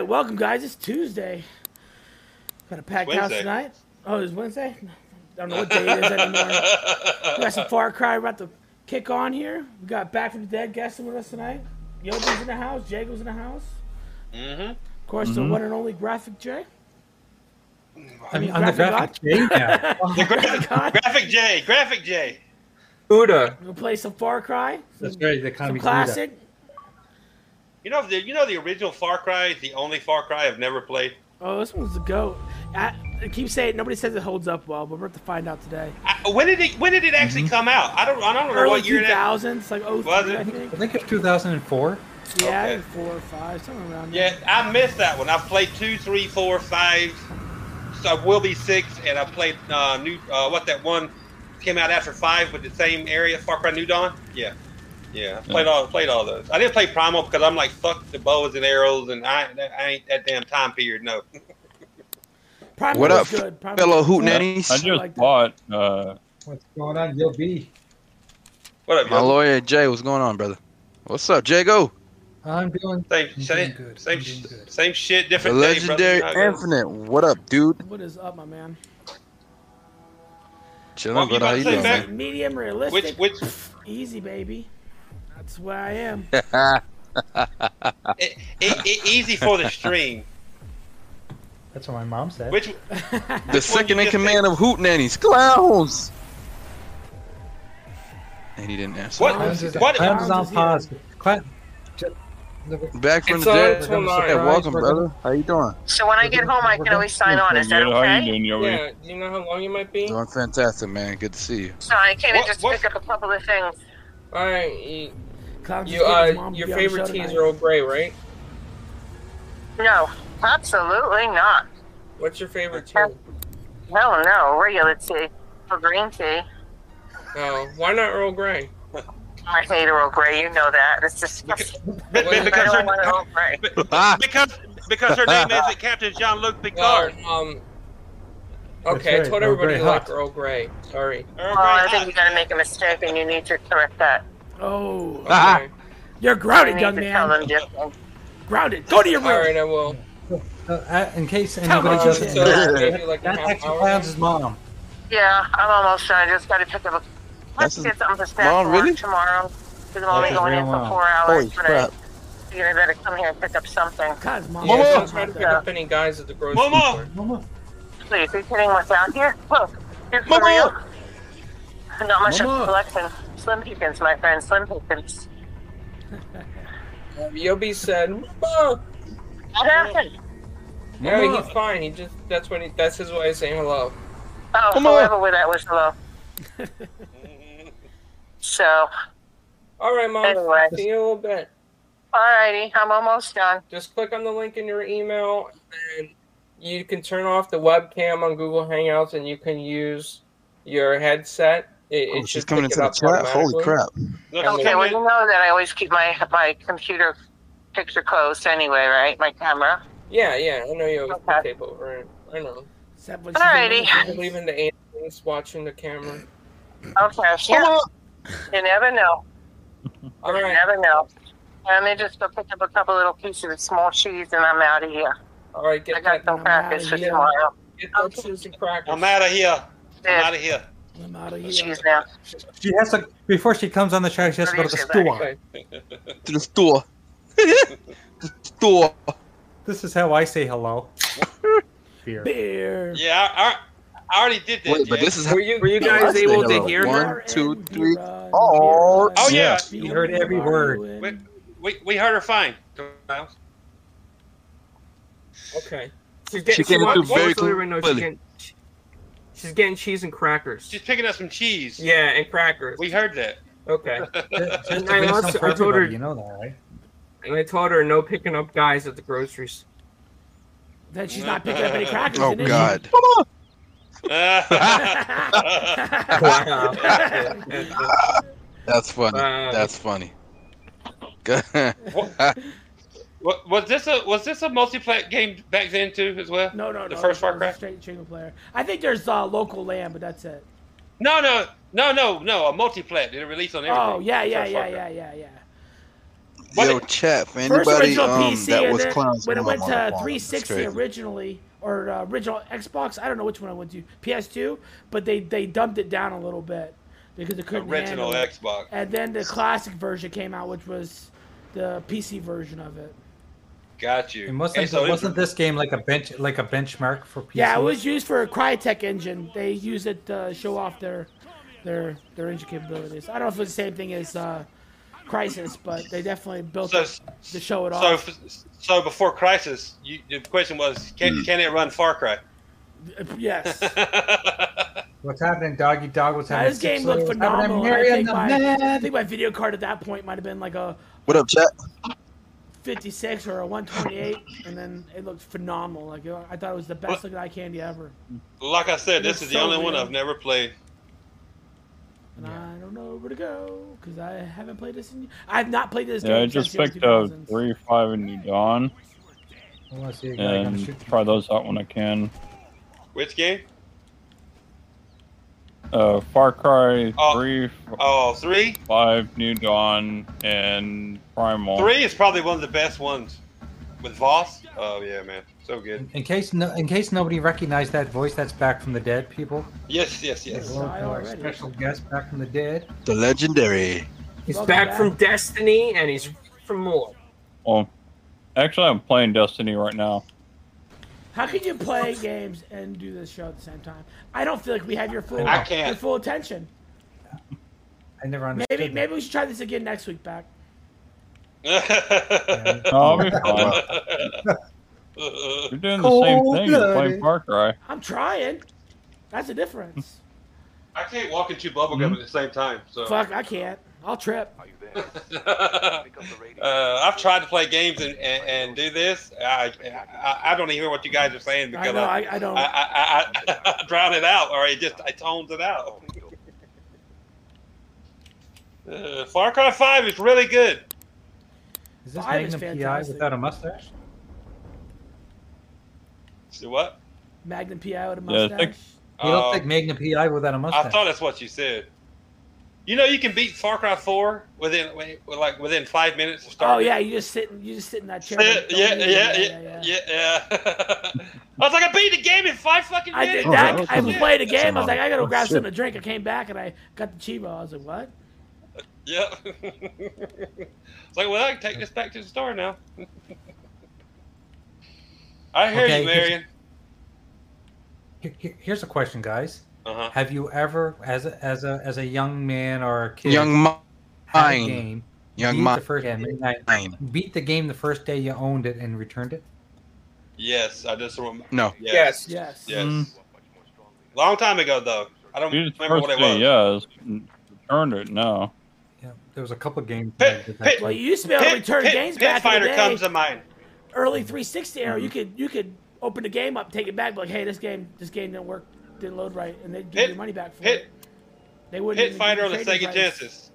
right, welcome guys. It's Tuesday. Got a packed house tonight. Oh, it's Wednesday. I don't know what day it is anymore. we got some Far Cry about to kick on here. We got Back from the Dead guesting with us tonight. Yobi's in the house. Jago's in the house. Mm-hmm. Of course, the one and only Graphic J. I'm, mean, I'm the graphic graphic J now. The gra- graphic J, graphic J. Buddha. We'll play some Far Cry. That's Some, right. The some classic. You know the you know the original Far Cry is the only Far Cry I've never played. Oh, this one's a goat. I, I keep saying nobody says it holds up well, but we're about to find out today. I, when did it when did it actually come out? I don't I don't know Early what year two that. like oh Was three, I think. I think it's 2004. Yeah, Okay. four or five, somewhere around there. Yeah, I missed that one. I've played two, three, four, five. So I will be six, and I played uh, new. Uh, what that one came out after five with the same area, Far Cry New Dawn. Yeah, yeah. I played all played all those. I didn't play Primal because I'm like fuck the bows and arrows, and I I ain't that damn time period. No. Primal What up, good. Primal fellow hootenannies? I I just like bought. Uh, What's going on? You'll be. What up, My yo? lawyer Jay, what's going on, brother? What's up, Jago? I'm doing. Same I'm same doing good. same doing good. same shit, The different day, brother. legendary You know how it goes. Infinite. What up, dude? What is up, my man? Chilling, Well, you brother. How about you to say doing, back- Medium realistic. Which which Easy, baby. That's where I am. it, it, it, easy for the stream. That's what my mom said. Which the second in command of hootenannies, clowns. And he didn't answer. What- Clowns is, what- Clowns is on pause. Cla- Back from It's the dead. till. Hey, welcome, We're brother. How you doing? So when I get home, I can always sign on. Is that good. How you okay? doing, Yobi? Yeah, do you know how long you might be? Doing fantastic, man. Good to see you. So I came in What- just to pick up a couple of things. Alright, you, Clowns you just gave his uh, mom your to be on the favorite show tea is tonight. Earl Grey, right? No, absolutely not. What's your favorite tea? No, no, regular tea or green tea. Oh, why not Earl Grey? I hate Earl Grey. You know that. It's disgusting. Be- be- I because don't want her, Earl Grey. because because her name isn't Captain Jean Luc Picard. Or, um. Okay, right, I told Earl everybody Grey you like. Earl Grey. Sorry. Earl Well, I think you're gonna make a mistake, and you need to correct that. Oh, Ah. You're grounded, young man. them different. Grounded. Go to your room. Alright, I will. Uh, uh, in case anybody me. doesn't So, know, maybe like a that's half actually. Clowns' mom. Yeah, I'm almost done. I just got to pick up a. Let's That's get something for staff Mom, for really? tomorrow. Because I'm only going in for four hours. Holy but crap. I figured I better come here and pick up something. God's mom. Yeah, Mama! don't try to pick up any guys at the grocery Mama! store. Mama. Please, are you kidding what's out here? Look, here's for Mama! real. Not much of a collection. Slim Pickens, my friend, Slim Pickens. Um, Yobi said, "Mama." What happened? Yeah, Mama. he's fine. He just that's what he that's his way of saying hello. Oh, Mama! whoever with that was hello. So, All right, mom. Anyway. See you in a little bit. alrighty, I'm almost done. Just click on the link in your email, and you can turn off the webcam on Google Hangouts, and you can use your headset. It, Oh, it she's coming into the up chat. Holy crap. No, Okay, well, you know that I always keep my my computer picture closed anyway, right? My camera. Yeah, yeah. I know you always put Okay. tape over it. I know. Except when she's Alrighty. doing Leaving the aliens watching the camera. Okay, yeah. You never know. All You right. never know. Let me just go pick up a couple little pieces of small cheese and I'm out of here. All right. I Get got that. some crackers for tomorrow. Get those cheese and crackers. I'm out of here. I'm out of here. I'm out of here. cheese now. She has to before she comes on the track. She has to go to the store. To the store. the store. This is how I say hello. Beer. Beer. Yeah, I, I, I already did that. Wait, but Jay. this is how Were you were you guys say able to hear One, her? two, three. Oh, oh, run, oh, yeah. beer You heard every word. we, we, we heard her fine. Miles. Okay. She's getting. She came wants- through very wants to let everyone know she's getting. Cheese and crackers. She's picking up some cheese. Yeah, and crackers. We heard that. Okay. Just to I also- I told her- you know that, right? And I told her no picking up guys at the groceries. Then she's not picking up any crackers. oh then, is she? God. Wow. That's funny. Wow. That's funny. What, was this a was this a multiplayer game back then too as well? No, no, no. The first Far it Cry? Straight single player. I think there's uh, local land, but that's it. No, no, no, no, no. A multiplayer. Did it release on everything? Oh yeah, yeah, yeah, yeah, yeah, yeah. What Yo, it- chat for First anybody original um, PC, that was then clowns. when it went to phone, 360 originally, or uh, original Xbox, I don't know which one I went to, PS2, but they they dumped it down a little bit because it couldn't Original handle it. Xbox. And then the classic version came out, which was the PC version of it. Got you. And wasn't Hey, so wasn't this game like a bench like a benchmark for PC? Yeah, it was used for a Crytek engine. They use it to show off their their their engine capabilities. I don't know if it's the same thing as uh, Crysis, but they definitely built So, it to show it so, off. f- so before Crysis, you, the question was, can, can it run Far Cry? yes. What's happening, doggy dog? What's Now, happening? this game looked happening, phenomenal. I think, my, I think my video card at that point might have been like a What up, chat? 56 or a 128, and then it looked phenomenal. Like uh, I thought it was the best looking eye candy ever. like I said, this It's is the so only one. I've never played. And I don't know where to go because I haven't played this. In, I have not played this Yeah, I just since picked up three, five, and New Dawn, I want to see a guy gonna and try those out when I can. Which game? Uh, Far Cry Oh. three, Oh, three. five, New Dawn, and Primal. Three is probably one of the best ones. With Vaas. Oh yeah, man, so good. In case no, in case nobody recognized that voice, that's back from the dead, people. Yes, yes, yes. Well, Our special guest back from the dead. The legendary. He's Welcome back, back. from Destiny and he's from more. Well, actually, I'm playing Destiny right now. How can you play games and do this show at the same time? I don't feel like we have your full I can't. your full attention. I never understood. Maybe that. maybe we should try this again next week. Back. No, I'll be fine. You're doing the same thing. You're playing Far Cry. I'm trying. That's the difference. I can't walk and chew bubblegum hmm? at the same time. So Fuck, I can't. I'll trip. uh, I've tried to play games and, and, and do this. I, I I don't even hear what you guys are saying I because know. I, I, I don't. I, I, I, I drown it out or it just I tones it out. Uh, Far Cry Five is really good. Is this Five is Magnum PI without a mustache? See what? Magnum PI with a Yeah, I think- You Uh, don't think Magnum PI without a I mustache? I thought that's what you said. You know, you can beat Far Cry Four within like within five minutes of oh starting. yeah, you just sit. You just sit in that chair. Yeah, Don't yeah, yeah, yeah, yeah, yeah. I was like, I beat the game in five fucking minutes. I did that. Oh, that's I a- played a game. I was like, I gotta oh, grab shit. something to drink. I came back and I got the Chivo. I was like, what? Yep. it's like, well, I can take this back to the store now. I hear Okay, you, Marion. Here- here- Here's a question, guys. Uh huh. Have you ever, as a, as a as a young man or a kid, Young had a game, Young beat the first game, beat the game the first day you owned it and returned it? Yes, I just remember. No. Yes. Yes. Yes. Mm. Long time ago, though. I don't You remember first what it was. day, yes. Returned it. No. Yeah, there was a couple games. that I Pit, that. pit, Well, you used to be able to pit, return pit, games pit back in fighter the day. comes to mind. early 360 era, you could you could open the game up, take it back, be like, hey, this game this game didn't work, didn't load right, and they'd give Hit- you money back for Hit, it. They wouldn't Pit even Fighter on give the you trading Sega price. Genesis.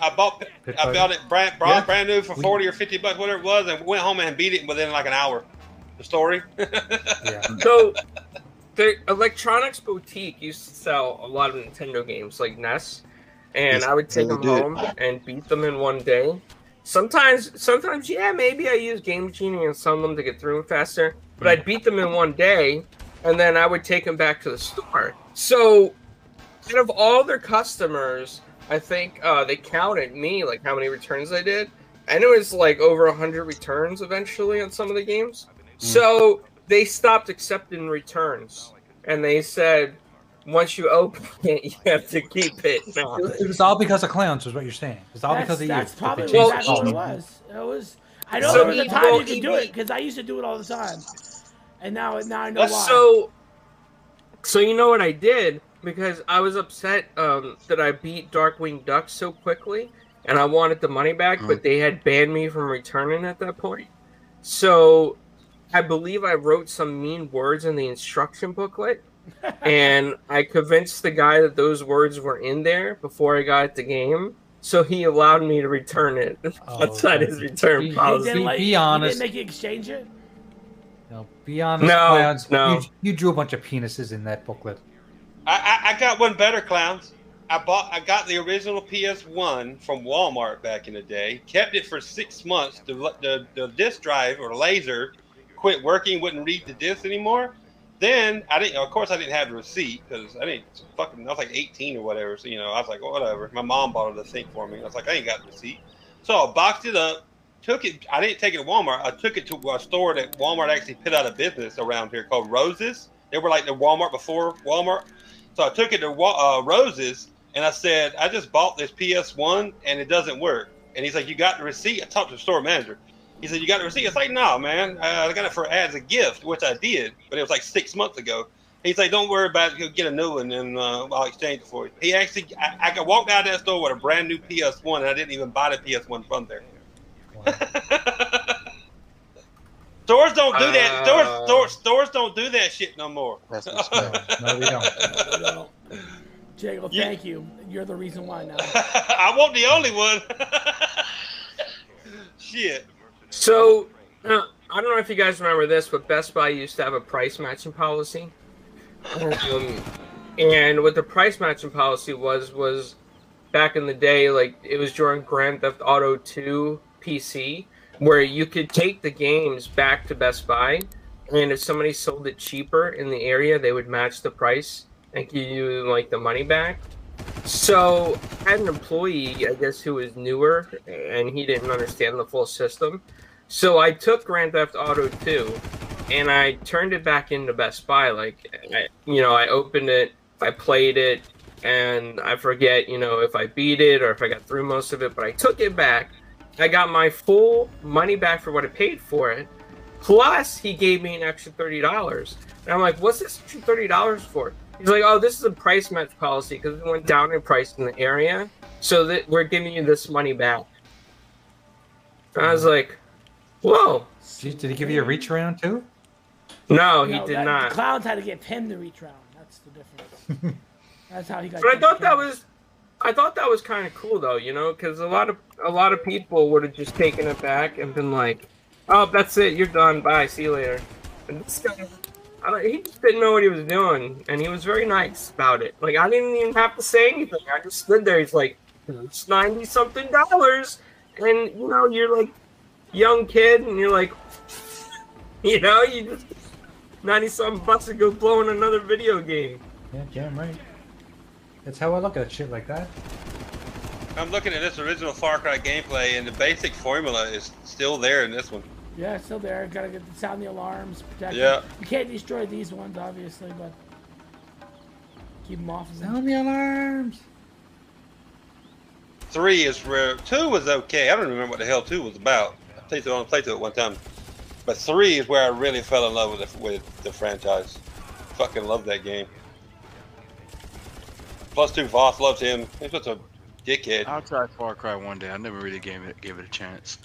I bought Pit I Fighter. bought it brand brand, Yeah. brand new for We- forty or fifty bucks, whatever it was, and went home and beat it within like an hour. The story. Yeah. So, the Electronics Boutique used to sell a lot of Nintendo games like NES, and Yes, I would take them did. home and beat them in one day. Sometimes, sometimes, yeah, maybe I use Game Genie and some of them to get through them faster, but hmm. I'd beat them in one day, and then I would take them back to the store. So, out of all their customers, I think uh, they counted me like how many returns I did, and it was like over hundred returns eventually on some of the games. So they stopped accepting returns, and they said, once you open it, you have to keep it. No. It it was all because of clowns, is what you're saying. It's all That's, because of that's you. probably That they Well, exactly what it was. It was. I know So there was a time you could do it because I used to do it all the time, and now now I know That's why. So, so you know what I did because I was upset um, that I beat Darkwing Duck so quickly, and I wanted the money back, but they had banned me from returning at that point. So, I believe I wrote some mean words in the instruction booklet, and I convinced the guy that those words were in there before I got the game. So he allowed me to return it Oh, outside okay. his return He- He policy. didn't Be- let- be he honest. didn't make you exchange it. No, be honest, No, clowns. no. You, you drew a bunch of penises in that booklet. I, I I got one better, clowns. I bought I got the original PS1 from Walmart back in the day. Kept it for six months. The the, the disc drive or laser quit working. Wouldn't read the disc anymore. Then I didn't. Of course, I didn't have the receipt because I didn't fucking. I was like 18 or whatever. So you know, I was like, well, whatever. My mom bought the thing for me. I was like, I ain't got the receipt. So I boxed it up. Took it. I didn't take it to Walmart. I took it to a store that Walmart actually put out of business around here called Roses. They were like the Walmart before Walmart. So I took it to uh, Roses and I said, I just bought this PS1 and it doesn't work. And he's like, You got the receipt? I talked to the store manager. He said, You got the receipt? It's like, No, man. Uh, I got it for as a gift, which I did, but it was like six months ago. He's like, Don't worry about it. Go get a new one and uh, I'll exchange it for you. He actually, I, I walked out of that store with a brand new PS1 and I didn't even buy the PS1 from there. stores don't do that. Uh, Stores, stores, stores don't do that shit no more. That's respect. No, we don't. Well, Jago, You- thank you. You're the reason why now. I want the only one. Shit. So, uh, I don't know if you guys remember this, but Best Buy used to have a price matching policy. Um, and what the price matching policy was was back in the day, like it was during Grand Theft Auto 2 PC, where you could take the games back to Best Buy, and if somebody sold it cheaper in the area, they would match the price and give you like the money back. So I had an employee, I guess, who was newer and he didn't understand the full system. So I took Grand Theft Auto 2 and I turned it back into Best Buy. Like, I, you know, I opened it, I played it, and I forget, you know, if I beat it or if I got through most of it, but I took it back. I got my full money back for what I paid for it. Plus, he gave me an extra $30. And I'm like, what's this extra $30 for? He's like, oh, this is a price match policy because it went down in price in the area. So that we're giving you this money back. And I was like, whoa. Did did he give you a reach around too? No, he No, did that- not. Clouds had to get him to reach round. That's the difference. That's how he got. But I thought that was, I thought that was kind of cool though, you know, because a lot of a lot of people would have just taken it back and been like, "Oh, that's it, you're done. Bye, see you later." And this guy, he just didn't know what he was doing, and he was very nice about it. Like I didn't even have to say anything. I just stood there. He's like, "It's ninety something dollars," and you know, you're like young kid, and you're like, you know, you just ninety something bucks to go blowing another video game. Yeah, damn right. That's how I look at shit like that. I'm looking at this original Far Cry gameplay, and the basic formula is still there in this one. Yeah, it's still there. Gotta get sound the alarms. Protect Yeah. them. You can't destroy these ones, obviously, but keep them off. Of them. Sound the alarms. Three is where two was okay. I don't remember what the hell two was about. I played it on played through it one time, but three is where I really fell in love with the, with the franchise. Fucking love that game. Plus two, Vaas loves him. He's such a dickhead. I'll try Far Cry one day. I never really gave it gave it a chance.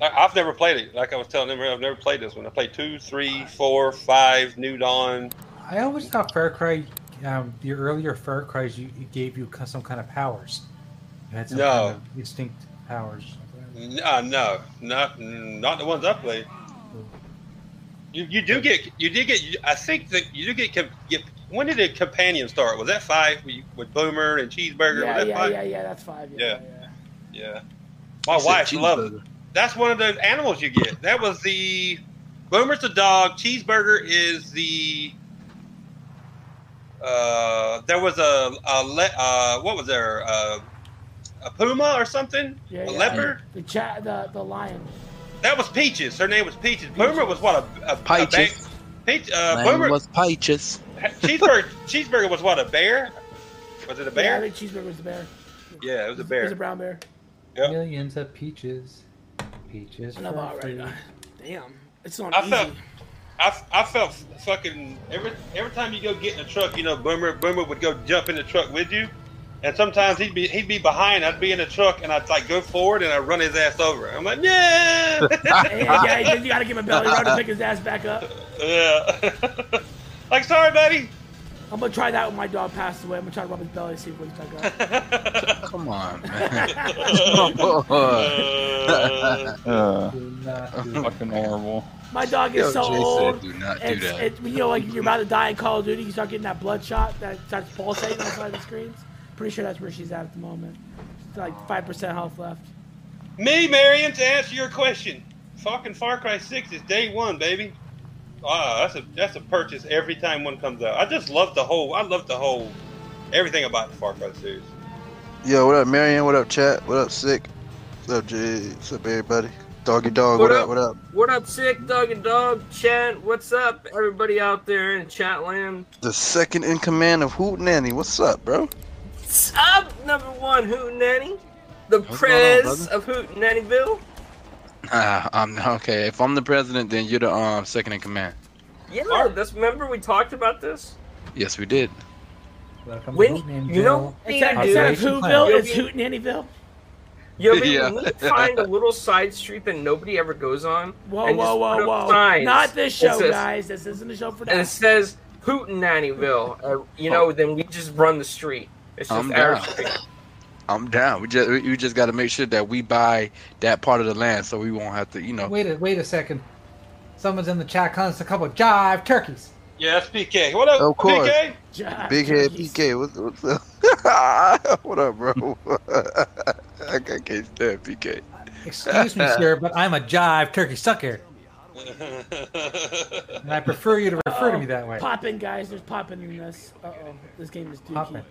I, I've never played it. Like I was telling them, I've never played this one. I played two, three, four, five, New Dawn. I always thought Far Cry, um, the earlier Far Cries, you, it gave you some kind of powers. You had some No. kind of distinct powers. N- Uh, no, not not the ones I played. You you do get you did get I think that you do get get when did the companion start? Was that five with- with Boomer and Cheeseburger? Yeah, was that yeah, five? yeah, yeah. That's five. Yeah, Yeah. yeah. Yeah. My said wife loves it. That's one of those animals you get. That was the Boomer's the dog. Cheeseburger is the. Uh, there was a, a le, uh, what was there? Uh, a puma or something? yeah, a yeah. leopard? The chat, the the lion. That was Peaches. Her name was Peaches. Boomer was what a, a, a Peaches. Peach, uh, Name Boomer. was Peaches. Cheeseburger. cheeseburger was what a bear. Was it a Yeah, I bear? think cheeseburger was a bear. Yeah, it was a bear. It was a brown bear. Yep. Millions of peaches. Peaches. I love for all right. free. now. Damn, it's on. I easy. felt- I, I felt fucking every every time you go get in a truck, you know, Boomer Boomer would go jump in the truck with you, and sometimes he'd be he'd be behind, I'd be in the truck, and I'd like go forward, and I'd run his ass over. I'm like, yeah, yeah, yeah, you gotta give him a belly rub to pick his ass back up. yeah. like, sorry, buddy. I'm gonna try that when my dog passed away. I'm gonna try to rub his belly, see if we can back up. Come on, man. Uh, Uh, Do not do fucking horrible. My dog is Yo, so Jay old. do not do It's, that. it, you know, like you're about to die in Call of Duty, you start getting that bloodshot that starts pulsating on the side of the screens. Pretty sure that's where she's at at the moment. It's like five percent health left. Me, Marion, to answer your question. Fucking Far Cry Six is day one, baby. Wow, that's a that's a purchase every time one comes out. I just love the whole. I love the whole everything about the Far Cry series. Yo, what up, Marion? What up, chat? What up, sick? What up, Jay? What's up, everybody? Doggy dog. What What, up? up? What up? What up, sick dog and dog chat? What's up, everybody out there in chat land? The second in command of Hoot Nanny. What's up, bro? What's up, number one Hoot Nanny? The What's going on, prez brother? of Hootenannyville? Ah, I'm okay. If I'm the president, then you're the um second in command. Yeah, that's remember we talked about this. Yes, we did. Welcome When to you know, Instead, dude, instead of Population Whoville, plan. it's Hootenannyville. Yo, we Yeah. need to find a little side street that nobody ever goes on. Whoa, whoa, whoa, whoa! signs Not this show, says- guys. This isn't the show for that. And it that. says Hootenannyville. Uh, you know, then we just run the street. It's just I'm our down. street. I'm down. We just we just got to make sure that we buy that part of the land, so we won't have to, you know. Wait a wait a second. Someone's in the chat calling us a couple of jive turkeys. Yeah, that's PK. What up, Of course. PK? Jive Big head turkeys. PK. What's, what's up? what up, bro? I can't stand PK. Excuse me, sir, but I'm a jive turkey sucker, and I prefer you to refer to me that way. Popping, guys. There's popping in this. Uh oh. This game is dookie. Poppin'.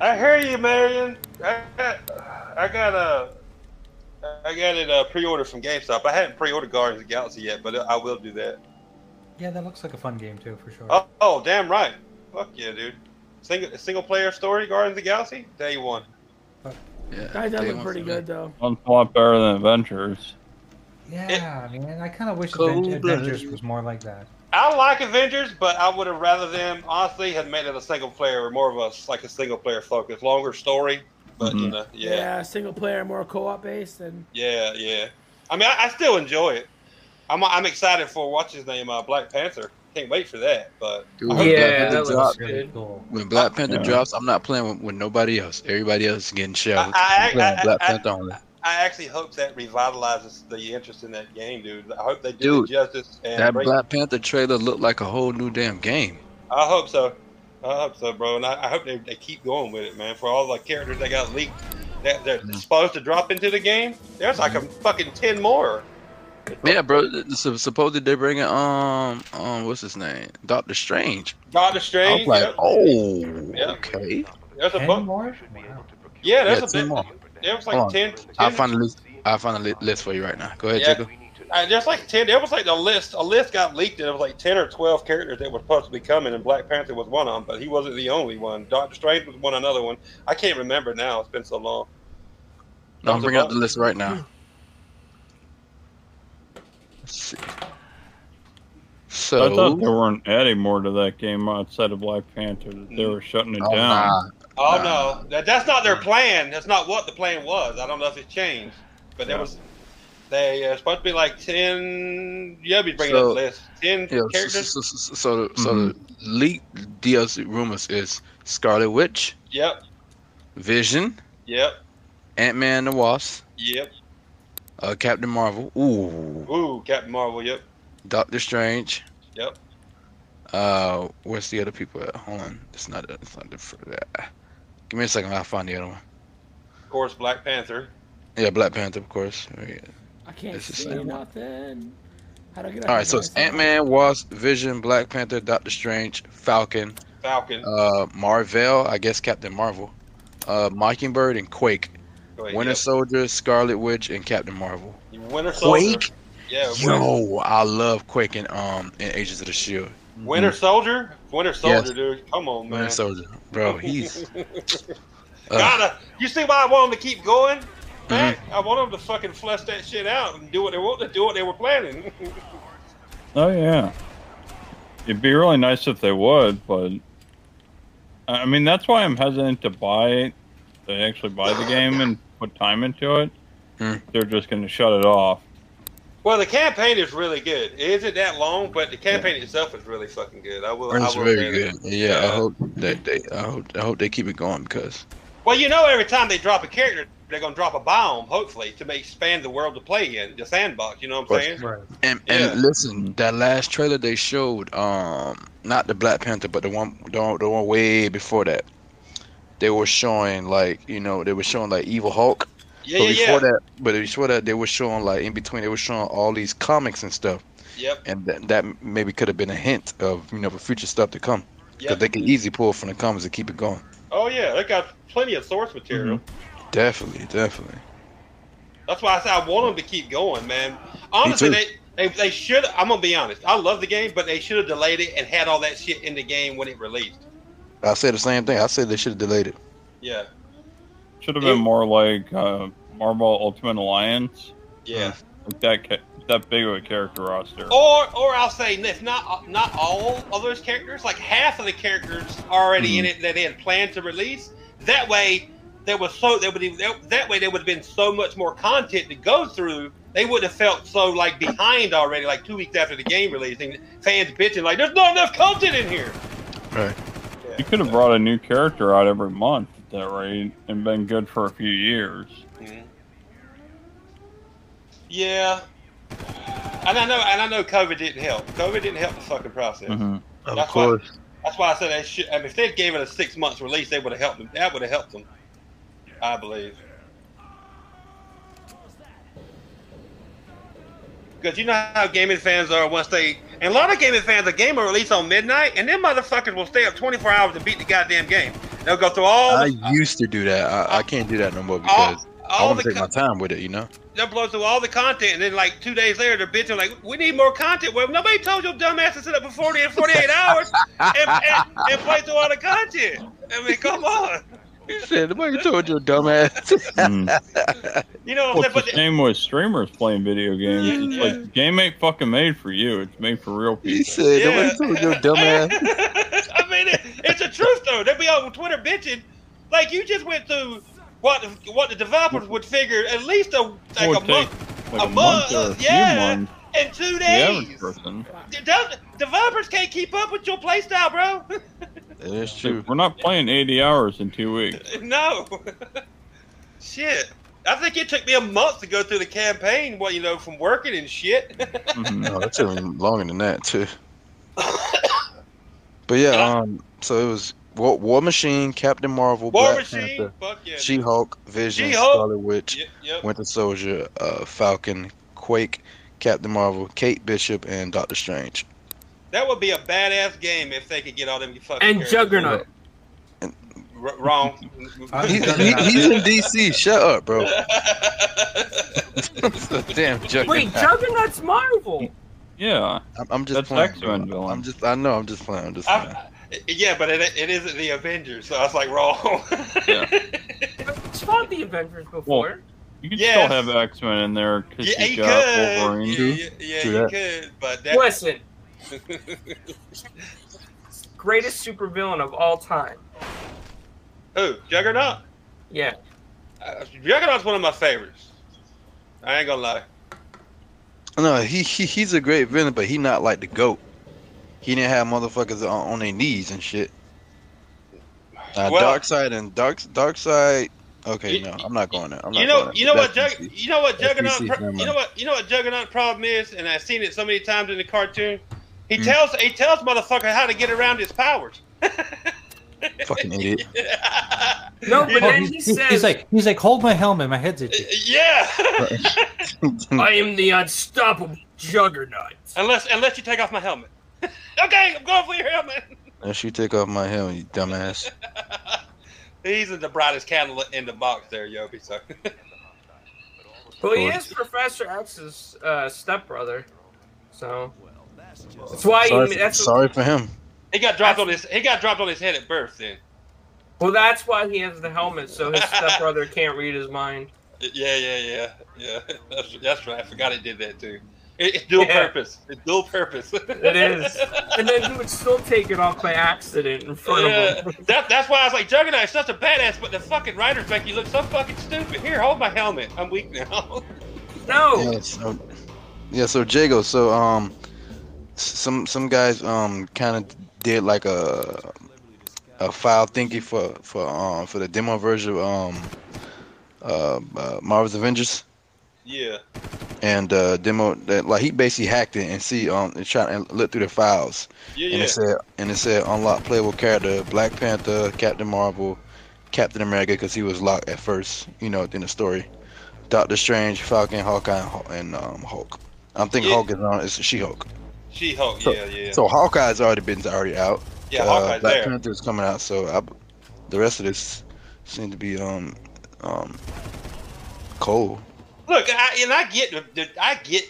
I hear you, Marion. I got, I got a, I got it uh, pre-order from GameStop. I haven't pre-ordered Guardians of the Galaxy yet, but I will do that. Yeah, that looks like a fun game too, for sure. Oh, oh damn right. Fuck yeah, dude. Single single player story, Guardians of the Galaxy, day one. Yeah, that they look pretty some- good though. One's a lot better than Avengers. Yeah, man, I kind of wish Cold-blooded. Avengers was more like that. I like Avengers, but I would have rather them honestly had made it a single player or more of a like a single player focus, longer story. But you Mhm. know, Yeah. yeah, single player, more co-op based, and yeah, yeah. I mean, I, I still enjoy it. I'm I'm excited for what's his name, uh, Black Panther. Can't wait for that. But Dude, when Black Yeah, Panther that looks drops- good. Really cool. When Black Panther Yeah. drops, I'm not playing with, with nobody else. Everybody else is getting shelled. I- I'm playing I- Black I- Panther only. I actually hope that revitalizes the interest in that game, dude. I hope they do Dude, it justice. And That bring- Black Panther trailer looked like a whole new damn game. I hope so. I hope so, bro. And I, I hope they, they keep going with it, man. For all the characters that got leaked that they're supposed to drop into the game, there's like a fucking ten more. Yeah, bro. So, supposedly they're bringing um um what's his name, Doctor Strange. Doctor I was Strange. like, yep. oh, Yeah. okay. There's a Ten bunch. more? Wow. Yeah, there's Yeah, a ten bit. more. There was like 10, 10 I'll find a list. I'll find a li- list for you right now. Go ahead, Yeah. Jacob. uh, there's like ten. There was like a list. A list got leaked, and it was like ten or twelve characters that were supposed to be coming, and Black Panther was one of them. But he wasn't the only one. Doctor Strange was one another one. I can't remember now. It's been so long. No, I'm Sounds bringing up the list right now. Let's see. I thought So, they weren't adding more to that game outside of Black Panther. That they were shutting it oh, down. nah. Oh Nah. no, that, that's not their plan. That's not what the plan was. I don't know if it changed, but there Yeah. was. They uh, supposed to be like ten. Yeah, be bringing So- up the list. Ten Yeah, so, characters. so, so, so, the, so the leaked DLC rumors is Scarlet Witch, Yep, Vision, yep, Ant Man and the Wasp, yep. uh, Captain Marvel, ooh, Ooh, Captain Marvel. Yep, Doctor Strange. Yep. Uh, where's the other people at? Hold on, it's not. It's not the for that. Give me a second. I'll find the other one. of course, Black Panther. Yeah, Black Panther, of course. Right. I can't it's is see nothing. How do I get All right, so it's Ant Man, Wasp, Vision, Black Panther, Doctor Strange, Falcon, Falcon. uh, Marvel, I guess Captain Marvel, uh, Mockingbird, and Quake. Go ahead, Winter yep. Soldier, Scarlet Witch, and Captain Marvel. Winter Soldier. Quake? Yeah, Winter, I love Quake and um and Agents of the Shield. Winter Soldier. Winter Soldier, Yes. dude. Come on, man. Winter Soldier, bro, he's. uh, Gotta. You see why I want them to keep going? Man, Mm-hmm. I want them to fucking flesh that shit out and do what they want to do what they were planning. Oh yeah. It'd be really nice if they would, but I mean that's why I'm hesitant to buy it. To actually buy the game and put time into it. Hmm. They're just going to shut it off. Well, the campaign is really good. It isn't that long, but the campaign itself is really fucking good. I will. It's very good. that. Yeah, I hope that they. I hope. I hope they keep it going because. Well, you know, every time they drop a character, they're gonna drop a bomb, hopefully, to make expand the world to play in, the sandbox. You know what I'm saying? Right. And Yeah. and listen, that last trailer they showed, um, not the Black Panther, but the one, the, one- the one way before that. they were showing like you know they were showing like Evil Hulk. Yeah, but yeah, before yeah. that, but before that, they were showing like in between, they were showing all these comics and stuff, Yep. and that, that maybe could have been a hint of you know for future stuff to come. Because Yep. they can easily pull from the comics and keep it going. Oh yeah, they got plenty of source material. Mm-hmm. Definitely, definitely. That's why I said I want them to keep going, man. Honestly, they, they they should. I'm gonna be honest. I love the game, but they should have delayed it and had all that shit in the game when it released. I said the same thing. I said they should have delayed it. Yeah, Should have been You- more like uh, Marvel Ultimate Alliance. yeah. Like that ca- that big of a character roster. Or or I'll say this: not not all of those characters. Like half of the characters already in it that they had planned to release. That way, there was so there would that way there would have been so much more content to go through. They would have felt so like behind already, like two weeks after the game released, and fans bitching like, "There's not enough content in here." Right. You could have brought a new character out every month at that rate and been good for a few years. Yeah. And I know, and I know, COVID didn't help. COVID didn't help the fucking process. hmm Of That's course. Why, that's why I said they should. I mean, if they'd gave it a six months release, they would have helped them. That would have helped them, I believe. Because you know how gaming fans are once they, and a lot of gaming fans, a game will release on midnight, and them motherfuckers will stay up 24 hours to beat the goddamn game. They'll go through all, I the, used to do that. I, I can't do that no more all, because I all want to take my time with it. You know. they'll blow through all the content, and then like two days later, they're bitching like, "We need more content." Well, nobody told your dumbass to sit up for 40 and 48 hours and, and, and play through all the content. I mean, come on. He said, "Nobody told you, dumbass." Mm. You know what Well, I'm it's the saying? Same with streamers playing video games. Yeah, it's yeah. like the game ain't fucking made for you. It's made for real people. he people. said, Yeah. "Nobody told you, dumbass." I mean, it, it's the truth though. They'll be on Twitter bitching, like you just went through what the, what the developers would figure at least a like a month like a a, month month, or a few yeah. months. and two The average days. person. De- developers can't keep up with your playstyle, bro. That is true. we're not playing 80 hours in two weeks. no. shit. I think it took me a month to go through the campaign. Well, you know, from working and shit. Mhm. No, it took me longer than that too. But yeah, um, so it was War, War Machine, Captain Marvel, War Black Machine. Panther, yeah. She Hulk, Vision, She-Hulk. Scarlet Witch, Yep, yep. Winter Soldier, uh, Falcon, Quake, Captain Marvel, Kate Bishop, and Doctor Strange. That would be a badass game if they could get all them fucking And characters. Juggernaut. R- wrong. Uh, He, he, he's in DC. Shut up, bro. Damn, Juggernaut. Wait, Juggernaut's Marvel. Yeah. I'm, I'm just That's playing. X-Men bro. villain. I'm just. I know. I'm just playing. I'm just playing. I, yeah, but it, it isn't the Avengers, so I was like wrong. Yeah. It's fought the Avengers before. You could Yes. still have X Men in there because yeah, you you got could. Wolverine. Yeah, yeah, yeah, you that. could. But that, Listen, greatest supervillain of all time. who? Juggernaut? Yeah. Uh, Juggernaut's one of my favorites. I ain't gonna lie. No, he, he he's a great villain, but he not like the goat. He didn't have motherfuckers on, on their knees and shit. Uh, Well- Darkseid and Dark Darkseid. Okay, You- no, I'm not going there. I'm not You know, going you know what, Jug, you know what Juggernaut, pro- you know what, you know what Juggernaut problem is, and I've seen it so many times in the cartoon. He Hmm. tells, he tells motherfucker how to get around his powers. Fucking idiot. No, but You know, then he he's, he's like, he's like, hold my helmet, my head's itchy. yeah. I am the unstoppable Juggernaut. unless, unless you take off my helmet. okay, I'm going for your helmet. Unless you take off my helmet, you dumbass. He's the brightest candle in the box there, Yobi. So Well, he is Professor X's uh, stepbrother. So. That's why Sorry, he. for, That's sorry for him. he got dropped on his, he got dropped on his head at birth. Then. Well, that's why he has the helmet, so his stepbrother can't read his mind. Yeah, yeah, yeah, yeah. That's, that's right. I forgot he did that too. It, it's dual Yeah. purpose. It's dual purpose. It is. And then he would still take it off by accident in front Yeah, of him. that, that's why I was like, Juggernaut is such a badass, but the fucking writers make you look so fucking stupid. Here, hold my helmet. I'm weak now. No. Yeah, so, yeah, so Jago, so um, s- some some guys um kind of did like a a file thinking for for um for the demo version of um uh, uh Marvel's Avengers yeah. and uh demo that like he basically hacked it and see um and try and look through the files Yeah, and yeah. it said and it said unlock playable character Black Panther, Captain Marvel, Captain America because he was locked at first. You know, in the story. Doctor Strange, Falcon, Hawkeye, and and um, Hulk. I'm thinking Yeah. Hulk is on. It's She Hulk. She Hulk. So- Yeah, yeah. So Hawkeye's already been already out. yeah, uh, Hawkeye's Black there. Panther's coming out. So I, the rest of this seem to be um um cold. Look, I, and I get the, the I get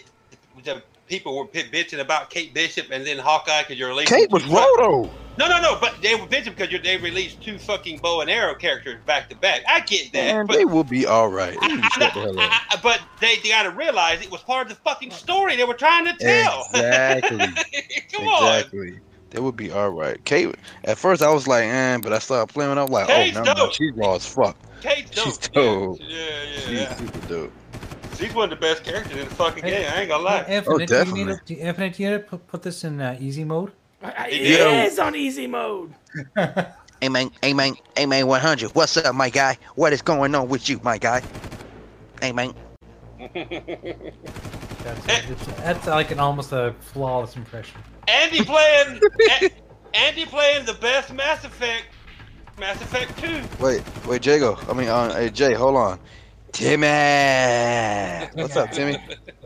the people were bitching about Kate Bishop and then Hawkeye because you're releasing. Kate was Roto. No, no, no. But they were bitching because they released two fucking bow and arrow characters back to back. I get that, Man, but they will be all right. They I- need to shut the hell up. I- I- but they, they got to realize it was part of the fucking story they were trying to tell. Exactly. Come on. exactly. They would be all right. Kate. At first, I was like, eh, but I started playing. I was like, Kate's oh, no, no, she's raw as fuck. Kate's dope. She's dope. Yeah, yeah, She's yeah. yeah. super dope. She's one of the best characters in the fucking Hey, game. I ain't gonna lie. Infinite, do you need definitely. to, do- Infinite, do you need to put, put this in uh, easy mode? I- I- It It is. is on easy mode. Hey man, hey man, hey man, 100. What's up, my guy? What is going on with you, my guy? Hey man. That's, that's, that's like an almost a flawless impression. Andy playing. A- Andy playing the best Mass Effect. Mass Effect 2. Wait, wait, Jago. I mean, uh, hey Jay, hold on. Timmy. What's up, Timmy?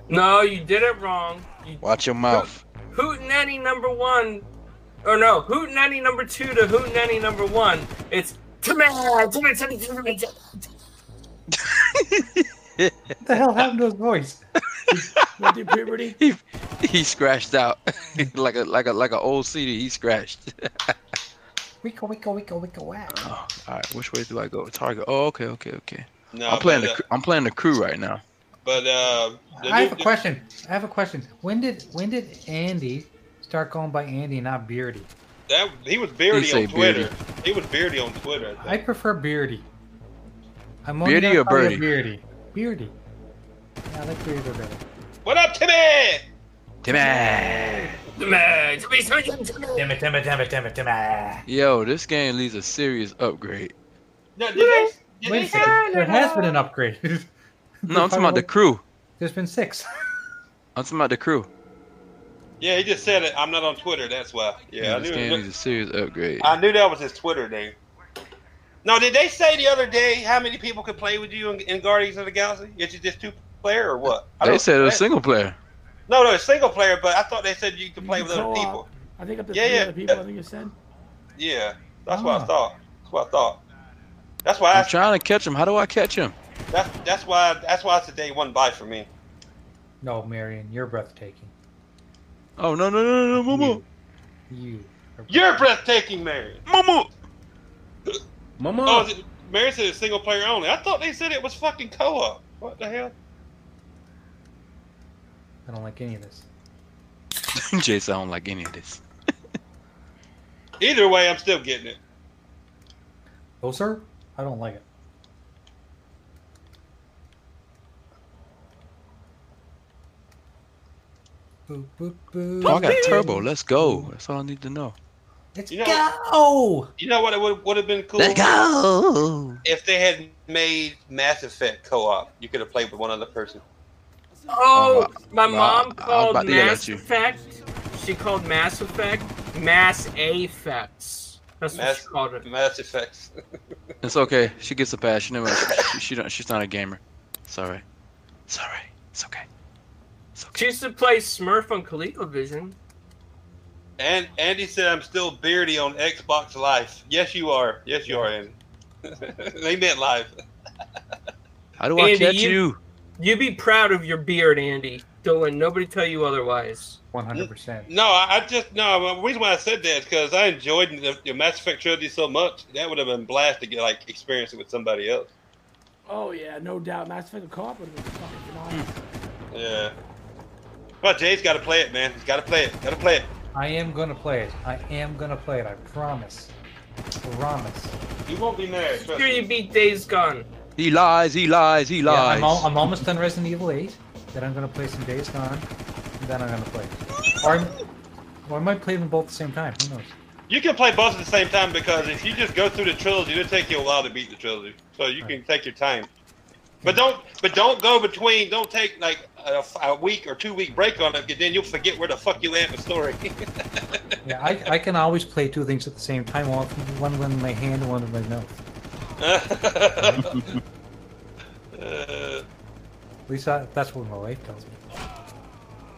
No, you did it wrong. You, Watch your mouth. Hootenanny number one, or no, Hootenanny number two to Hootenanny number one. It's Timmy, Timmy, Timmy, Timmy, Timmy. What the hell happened to his voice? Went through puberty. He he scratched out like a like a like an old CD. He scratched. Wicka, wicka, wicka, wicka, wow. Oh, all right, which way do I go? Target. Oh, okay, okay, okay. No, I'm playing but, the uh, I'm playing the crew right now. But uh, the I have a question. I have a question. When did when did Andy start going by Andy, not Beardy? That he was beardy on Twitter. Beardy. He was beardy on Twitter. I I prefer Beardy. I'm only Beardy or call Birdie? Beardy. Beardy. Yeah, I like Beardy better. What up, Timmy? Timmy. Timmy, Timmy, Timmy, Timmy, Timmy. It. Yo, this game needs a serious upgrade. No, did they, did Wait a second. There has been an upgrade. No, I'm talking about the crew. There's been six. I'm talking about the crew. Yeah, he just said it. I'm not on Twitter. That's why. Yeah, I this knew. game It needs a serious upgrade. I knew that was his Twitter name. No, did they say the other day how many people could play with you in, in Guardians of the Galaxy? Is it just two player or what? I They said it was single player. No, no, it's single player. But I thought they said you could play with other people. I think up to Yeah, three yeah. other people. I think you said. Yeah, that's what Ah. I thought. That's what I thought. That's why. I, I'm trying to catch him. How do I catch him? That's that's why. That's why it's a day one buy for me. No, Marion, you're breathtaking. Oh no no no no no Momo You. are You're breathtaking, Mary. Momo. Mama. Oh, is it, Mary said it's single player only. I thought they said it was fucking co-op. What the hell? I don't like any of this. Jason, I don't like any of this. Either way, I'm still getting it. Oh, sir? I don't like it. Boop, boop, boop. Oh, I got turbo. Let's go. That's all I need to know. Let's You know- go! You know what? It would, would have been cool Let's go. if they had made Mass Effect co-op. You could have played with one other person. Oh, Oh, my well, mom I called about to yell at Mass. Effect. She called Mass Effect Mass Effects. That's what Mass, she called it. Mass Effects. It's okay. She gets a pass. She never. She, she don't. She's not a gamer. Sorry. Sorry. It's okay. It's okay. She used to play Smurf on ColecoVision. And Andy said I'm still beardy on Xbox Live. Yes, you are. Yes, you are, Andy. they meant live. How do I Andy, catch you- you? You be proud of your beard, Andy. Don't let nobody tell you otherwise. 100%. No, I, I just no. The reason why I said that is because I enjoyed the, the Mass Effect trilogy so much. That would have been blast to get like experience it with somebody else. Oh yeah, no doubt. Mass Effect co-op would have been fucking phenomenal. Yeah. But Jay's got to play it, man. He's got to play it. Got to play it. I am gonna play it. I am gonna play it. I promise. Promise. You won't be mad. trust Here me. you beat Days Gone. He lies. He lies. He Yeah, lies. I'm, al- I'm almost done Resident Evil 8. Then I'm gonna play some Days Gone. And then I'm gonna play. Or, I'm, or I might play them both at the same time. Who knows? You can play both at the same time because if you just go through the trilogy, it'll take you a while to beat the trilogy. So you can take your time. But don't, but don't go between. Don't take like a, a week or two week break on it, then you'll forget where the fuck you at in the story. Yeah, I, I can always play two things at the same time. One one in my hand and one in my mouth. Uh, At least that, that's what my wife tells me.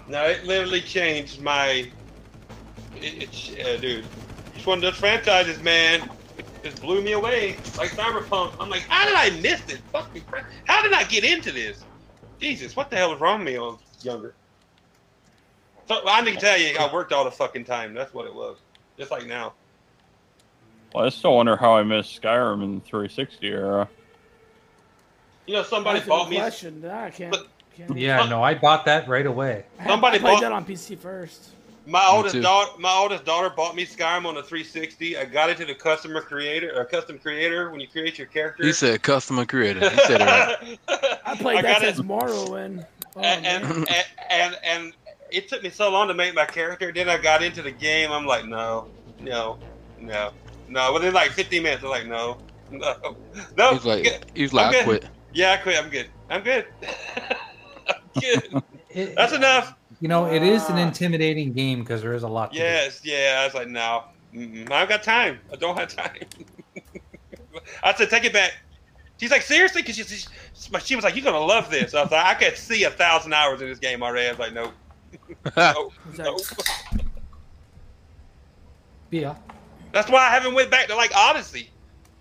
no, it literally changed my. It, uh, dude. It's one of those franchises, man. Just blew me away. Like Cyberpunk. I'm like, how did I miss this? Fucking. How did I get into this? Jesus, what the hell was wrong with me when I was younger? So I need to tell you, I worked all the fucking time. That's what it was. Just like now. Well, I still wonder how I missed Skyrim in the 360 era. You know, somebody That's bought me. question. I can't. But- can't Yeah, no, I bought that right away. I somebody I played bought- that on PC first. My oldest too. daughter, my oldest daughter bought me Skyrim on the 360. I got into the customer creator or custom creator when you create your character. He said customer creator. He said it right. I played I that got it. since Morrowind. Oh, and, and, and and and it took me so long to make my character. Then I got into the game. I'm like, no, no, no, no. Within like 15 minutes, I'm like, no, no, no. He's like, good. he's like, I'm I good. quit. yeah, I quit. I'm good. I'm good. I'm good. That's enough. You know, it is an Ah. intimidating game because there is a lot to do. Yes, yeah. I was like, no, mm-mm, I've got time. I don't have time. I said, take it back. She's like, seriously? Because she, she, she was like, you're gonna love this. I was like, I could see a thousand hours in this game already. I was like, nope, nope, It's like, nope. Yeah. That's why I haven't went back to like Odyssey.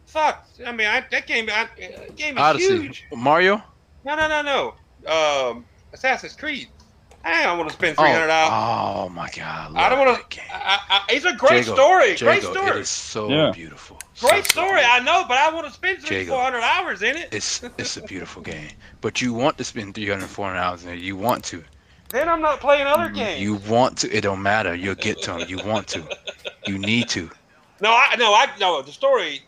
Fuck. I mean, I, that game, I, that game is Odyssey. huge. Mario? No, no, no, no. Um, Assassin's Creed. I don't want to spend Oh, three hundred dollars. oh my god. I don't want to. I, I, it's a great Jago, story. great story. It is so Yeah. beautiful. Great so story. beautiful. I know, but I want to spend three, four hundred hours in it. It's it's a beautiful game, but you want to spend 300, 400 hours in it. You want to. Then I'm not playing other games. You want to. It don't matter. You'll get to them. You want to. You need to. No, I no, I no. The story.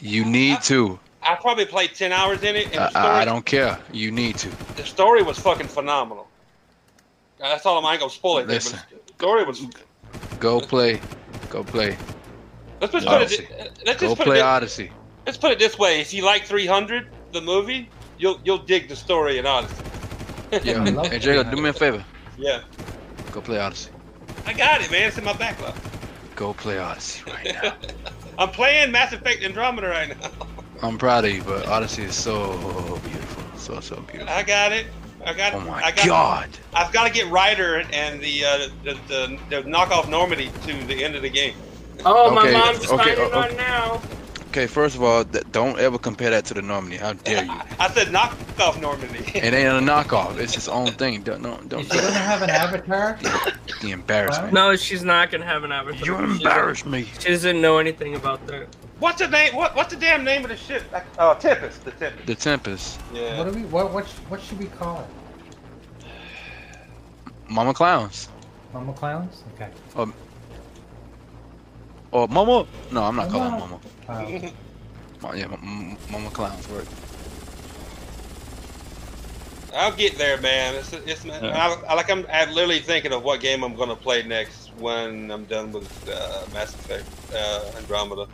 You need to. I probably played ten hours in it, and the I, story, I, I don't care. You need to. the story was fucking phenomenal. That's all I'm. I ain't gonna spoil it. Listen. but story was. Go play. Go play. Let's just Odyssey. put it. Let's Go just put play it. Odyssey. Let's put it this way: If you like 300, the movie, you'll you'll dig the story in Odyssey. Yeah. I love Hey Jacob, do me a favor. Yeah, Go play Odyssey. I got it, man. It's in my backlog. Go play Odyssey right now. I'm playing Mass Effect Andromeda right now. I'm proud of you, but Odyssey is so beautiful. So so beautiful. I got it. I got. Oh my I got, god. I've got to get Ryder and the, uh, the the the knockoff Normandy to the end of the game. Oh, my mom's okay, signing okay. on now. Okay, first of all, th- don't ever compare that to the Normandy. How dare you? I, I said knockoff Normandy. It ain't a knockoff. It's its own thing. Don't don't, Is don't she gonna have an avatar? the embarrassment. No, she's not gonna have an avatar. You She embarrass me. She doesn't know anything about that. What's the name? What what's the damn name of the ship? Oh, Tempest. The Tempest. The Tempest. Yeah. What do we? What? What? What should we call it? Mama Clowns. Mama clowns? Okay. Or Mama? No, I'm not calling Mama. Mama. Wow. Yeah, M- M- Mama Clowns work. I'll get there, man. It's it's. I, I, like I'm, I'm literally thinking of what game I'm gonna play next when I'm done with uh, Mass Effect uh, Andromeda.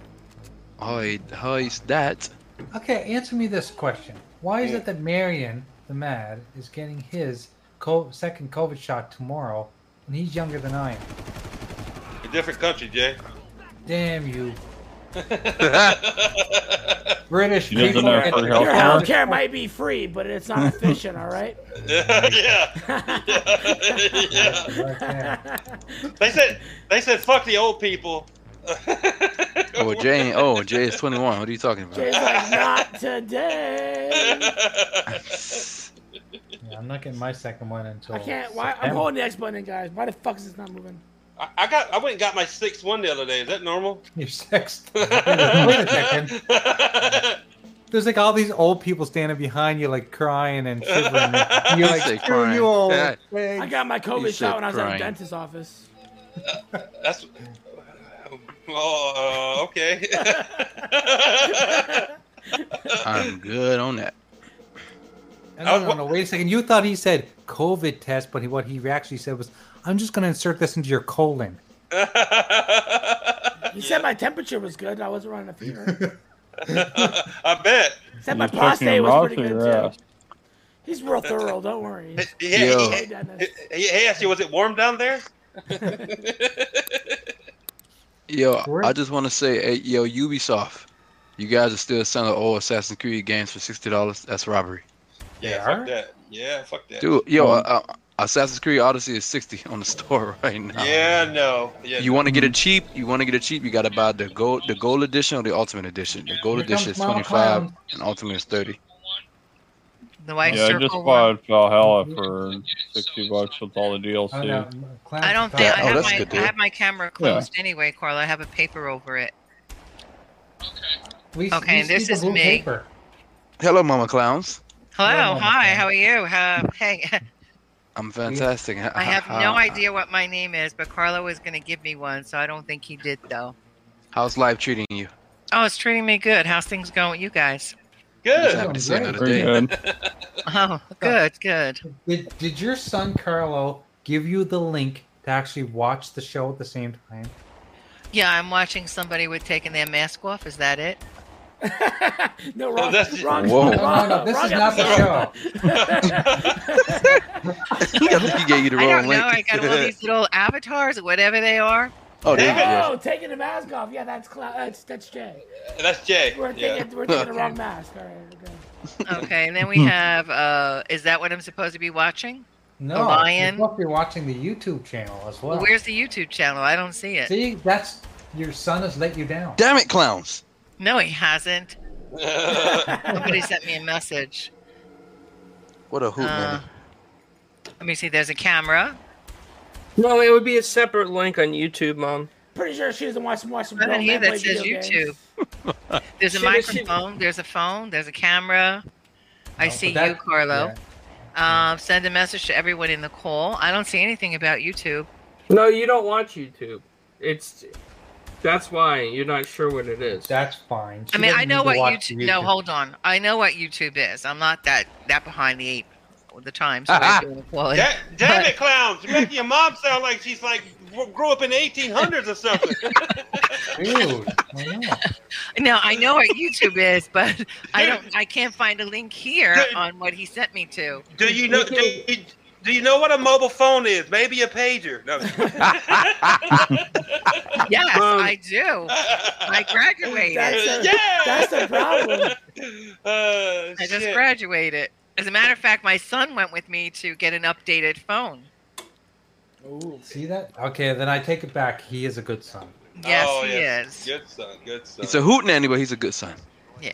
Hi, hi, is that? Okay, answer me this question: Why is Yeah. it that Marion, the Mad, is getting his co- second COVID shot tomorrow, and he's younger than I am? A different country, Jay. Damn you, British He doesn't people! have get- free Your healthcare. healthcare might be free, but it's not efficient. All right. yeah. yeah. Right there. They said they said fuck the old people. Oh, Jay. Oh, Jay is 21. What are you talking Jay's about? like, not today. Yeah, I'm not getting my second one until. I can't. Why? I'm holding the X button, guys. Why the fuck is this not moving? I, I got I went and got my sixth one the other day. Is that normal? Your sex. Wait a second. There's like all these old people standing behind you, like crying and shivering. And you're like, screw crying. you old. Yeah. I got my COVID said shot when I was at the dentist's office. That's oh uh, okay. I'm good on that. No, no, no, wait a second. You thought he said COVID test, but he, what he actually said was, I'm just going to insert this into your colon. He said my temperature was good. I wasn't running a fever. I bet. He said my He's checking prostate was pretty good too. ass. He's real thorough. Don't worry. He, he, Yo. Hey, he, Dennis. he, he asked you, was it warm down there? Yo, Where- I just want to say, hey, yo, Ubisoft, You guys are still selling old Assassin's Creed games for sixty dollars. That's robbery. Yeah, They fuck that. Yeah, fuck that. Dude, yo, Um, uh, uh, Assassin's Creed Odyssey is sixty on the store right now. Yeah, no. Yeah, You want to get it cheap? You want to get it cheap? You got to buy the gold, the gold edition or the ultimate edition. The gold Here edition is twenty five, Clown. and ultimate is thirty. The white Yeah, I circle just bought Valhalla for sixty bucks with all the DLC. Oh, no, Clown- I don't Clown- think I Oh, have that's my good I have my camera closed anyway, Carla. I have a paper over it. We, Okay, we this is me. Paper. Hello, Mama Clowns. Hello, Mama hi. Clown. How are you? Uh, hey, I'm fantastic. I have no idea what my name is, but Carlo was going to give me one, so I don't think he did though. How's life treating you? Oh, it's treating me good. How's things going with you guys? Just Good. happy to see Great. another Pretty day. good. Oh, good, good. Did, did your son Carlo give you the link to actually watch the show at the same time? Yeah, I'm watching somebody with taking their mask off. Is that it? no, wrong. that's- wrong, Whoa. No, wrong, no, no, this wrong is not the show. I think he gave you the I don't link. know. I got all these little avatars or whatever they are. Oh, There there you you go. go. Taking the mask off. Yeah, that's Cla- that's that's Jay. That's Jay. We're Yeah. taking we're taking the wrong mask. All right, okay. Okay, and then we have. uh Is that what I'm supposed to be watching? No, lion. you're be watching the YouTube channel as well. Well, where's the YouTube channel? I don't see it. See, that's your son has let you down. Damn it, clowns! No, he hasn't. Somebody sent me a message. What a hoot, Uh, man! let me see. There's a camera. No, it would be a separate link on YouTube, Mom. Pretty sure she doesn't watch some watch some Nothing grown here that says video YouTube. games. There's a Should- should- microphone. There's a phone. There's a camera. I Oh, see that- you, Carlo. yeah. Um, send a message to everyone in the call. I don't see anything about YouTube. No, you don't watch YouTube. It's that's why you're not sure what it is. That's fine. I mean, I know what watch YouTube. No, hold on. I know what YouTube is. I'm not that that behind the eight all the time. So I'm doing quality. Da- damn But- it, clowns! You're making your mom sound like she's like grew up in the 1800s or something. Dude, I know. No, I know what YouTube is, but I don't. I can't find a link here Dude. on what he sent me to. do you know? Do you, do you know what a mobile phone is? Maybe a pager. No. Yes, Um, I do. I graduated. That's a- yeah. that's the problem. Uh, I just shit. graduated. As a matter of fact, my son went with me to get an updated phone. Ooh. See that? Okay, then I take it back. He is a good son. Yes, Oh, he yes. is. Good son. Good son. He's a hoot nanny, but he's a good son. Yeah.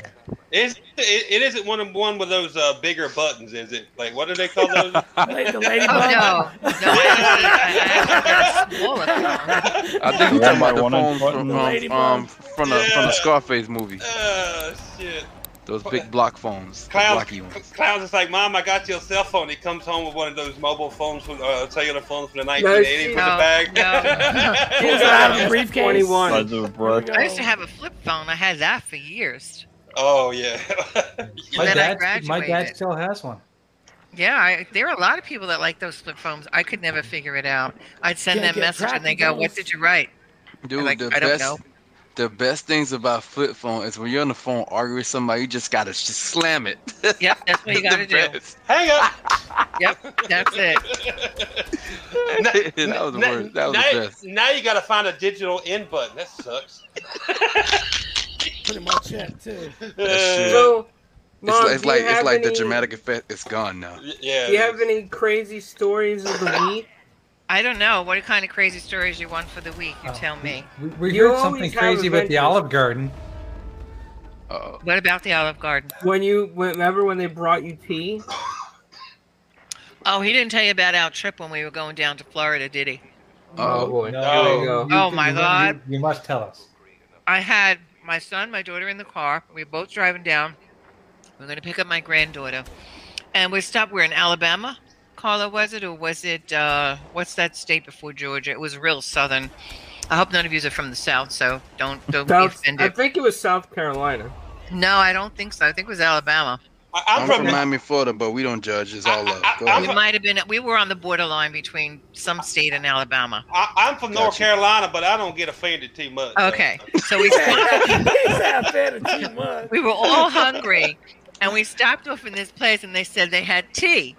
It's, it, it isn't one of one with those uh, bigger buttons, is it? Like what do they call those? La- The ladybug. Oh no, no! I actually, I actually got a smaller phone. I think you're talking about the One phone inch from um, um, from the from the Scarface movie. Oh shit! Those big block phones, the Clowns, blocky ones. clowns is like, Mom, I got your cell phone. He comes home with one of those mobile phones, from, uh, cellular phones from the 1980s with No, the bag. Pulls it out of the briefcase. 21. Size of a brick. I used to have a flip phone. I had that for years. oh yeah. My dad, my dad still has one. Yeah, I, there are a lot of people that like those flip phones. I could never figure it out. I'd send Can't them a message and they go, "What did you write?" Dude, like, the I don't best, know. The best things about flip phone is when you're on the phone arguing with somebody, you just gotta just slam it. Yep, that's what you got to do. best. Hang up. Yep, that's it. that was the Now- worst. That was now, the best. Now you got to find a digital in button. That sucks. Pretty much it too. shit. So, It's, Mom, like- it's do you like it's have like the dramatic effect. It's gone now. yeah. Do you have any crazy stories of the week? I don't know what kind of crazy stories you want for the week. You Oh, tell me. We, we You heard something crazy about the. Olive Garden. Uh-oh. What about the Olive Garden? When you remember when they brought you tea? Oh, he didn't tell you about our trip when we were going down to Florida, did he? Oh Uh-oh. boy, No. here go. Oh, you- my you- God. You, you must tell us. I had my son, my daughter in the car. We were both driving down. We are going to pick up my granddaughter. And we stopped. We're in Alabama. Carla, was it? Or was it, uh, what's that state before Georgia? It was real southern. I hope none of you are from the South, so don't, don't be South, I offended. think it was South Carolina. No, I don't think so. I think it was Alabama. I, I'm, I'm, from, from. Miami, Florida, but we don't judge. It's all love. Go I- We ahead. might have been, we were on the borderline between some state and Alabama. I, I'm from North Gotcha. Carolina, but I don't get offended too much. Okay. So we He said I fed it too much. we were all hungry and we stopped off in this place and they said they had tea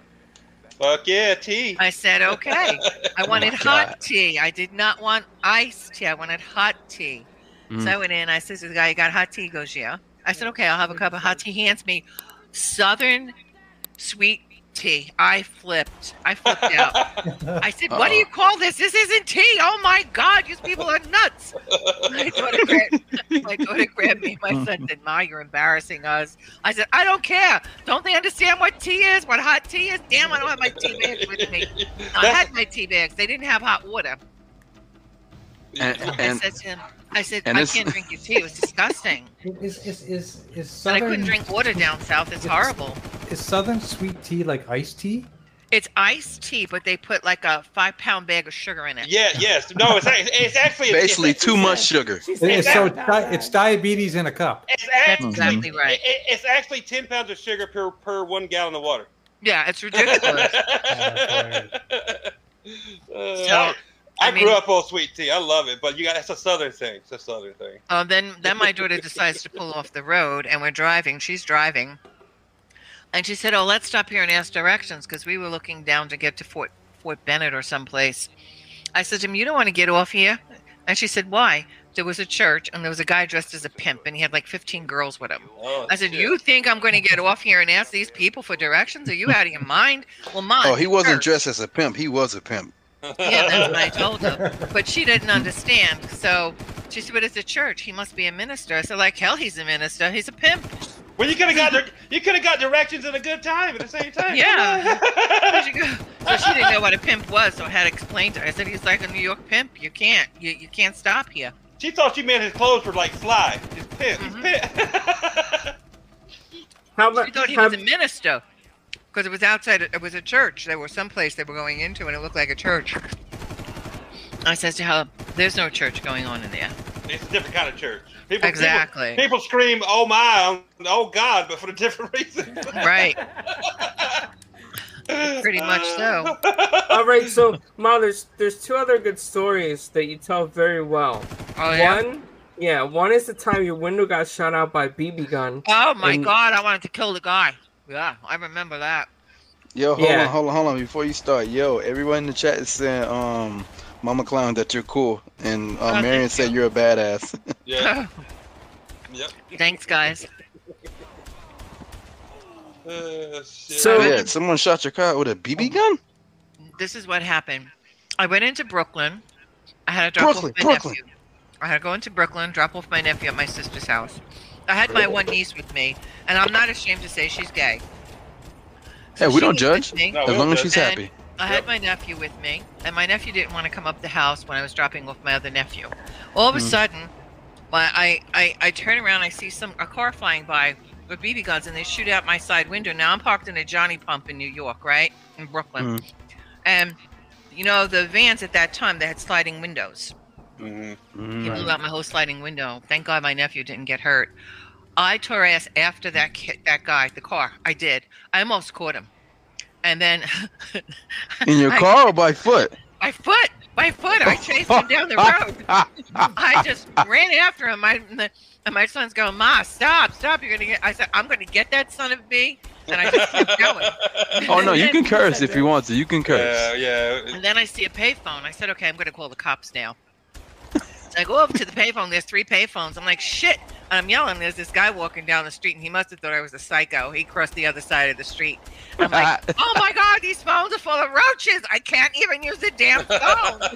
Fuck yeah, tea. i said okay. I wanted my hot tea. I did not want iced tea. I wanted hot tea. So i Mm. went in. I said to the guy you got hot tea? He goes yeah. I said, okay, I'll have a cup of hot tea. He hands me Southern sweet tea. I flipped. I flipped out. I said, what do you call this? This isn't tea. Oh my God, these people are nuts. My daughter grabbed, my daughter grabbed me. My son said, Ma, you're embarrassing us. I said, I don't care. Don't they understand what tea is? What hot tea is? Damn, I don't have my tea bags with me. I had my tea bags. They didn't have hot water. And, I said to him, I said, and I it's- can't drink your tea. It was disgusting. Is is is is And I couldn't drink water down south. It's horrible. is southern sweet tea like iced tea? It's iced tea, but they put like a five pound bag of sugar in it. Yeah, yes. No, it's it's actually basically it's, too much sugar. It's, It so di- it's diabetes in a cup. It's That's actually, exactly right. it- it's actually ten pounds of sugar per per one gallon of water. Yeah, it's ridiculous. Uh, So, I, I I mean- grew up on sweet tea. I love it, but you got it's a southern thing. It's a southern thing. Uh, then then my daughter decides to pull off the road, and we're driving. She's driving, and she said, "Oh, let's stop here and ask directions," because we were looking down to get to Fort Fort Benning or someplace. I said to him, "You don't want to get off here," and she said, "Why?" There was a church, and there was a guy dressed as a pimp, and he had like 15 girls with him. Oh, I said, shit. "You think I'm going to get off here and ask these people for directions? Are you out of your mind?" Well, mine. Oh, he wasn't church. dressed as a pimp. He was a pimp. Yeah, that's what I told her. But she didn't understand. So she said, "But it's a church. He must be a minister." I said, "Like hell, he's a minister. He's a pimp." Well, you could have got dir- you could have got directions at a good time at the same time. Yeah. Where'd you go? So she didn't know what a pimp was, so I had to explain to her. I said, "He's like a New York pimp. You can't. You, you can't stop here." she thought you meant his clothes were like fly. His pimp. He's Mhm. pimp. How She about thought he was a minister because it was outside. It was a church. There was some place they were going into, and it looked like a church. I said to her, "There's no church going on in there." it's a different kind of church. People, Exactly. People, people scream, "Oh my, oh God," but for a different reason. Right. Pretty much so. All right, so Ma, there's there's two other good stories that you tell very well. Oh yeah. One, yeah, one is the time your window got shot out by BB gun. Oh my And- God! I wanted to kill the guy. Yeah, I remember that. Yo, hold Yeah. on, hold on, hold on. Before you start, yo, everyone in the chat is saying, um, Mama Clown, that you're cool, and uh, Oh, Marion said you. you're a badass. yeah. Yep. Thanks, guys. Uh, shit. So- yeah, someone shot your car with a BB gun. This is what happened. I went into Brooklyn. I had to drop Brooklyn, off my Brooklyn. nephew. I had to go into Brooklyn, drop off my nephew at my sister's house. I had my one niece with me, and I'm not ashamed to say she's gay. Hey, we don't judge me. No, as long as she's happy. I had my nephew with me, and my nephew didn't want to come up the house when I was dropping off my other nephew. All of a Mm. sudden, my, I, I I turn around, I see some a car flying by with BB guns, and they shoot out my side window. Now I'm parked in a Johnny Pump in New York, right in Brooklyn, Mm. and you know the vans at that time they had sliding windows. Mhm. He blew out my whole sliding window. Thank God my nephew didn't get hurt. I tore ass after that kid, that guy, the car. I did. I almost caught him, and then In your I- car or by foot? by foot, by foot. I chased him down the road. I just ran after him. My and my son's going, Ma, stop, stop! You're gonna get. I said, I'm gonna get that son of B, and I just kept going. Oh no, you can curse if you want to. You can curse. Yeah, yeah. And then I see a payphone. I said, okay, I'm going to call the cops now. So I go up to the payphone. There's three payphones. I'm like, shit. And I'm yelling. There's this guy walking down the street, and he must have thought I was a psycho. He crossed the other side of the street. I'm like, oh my God, these phones are full of roaches. I can't even use the damn phone.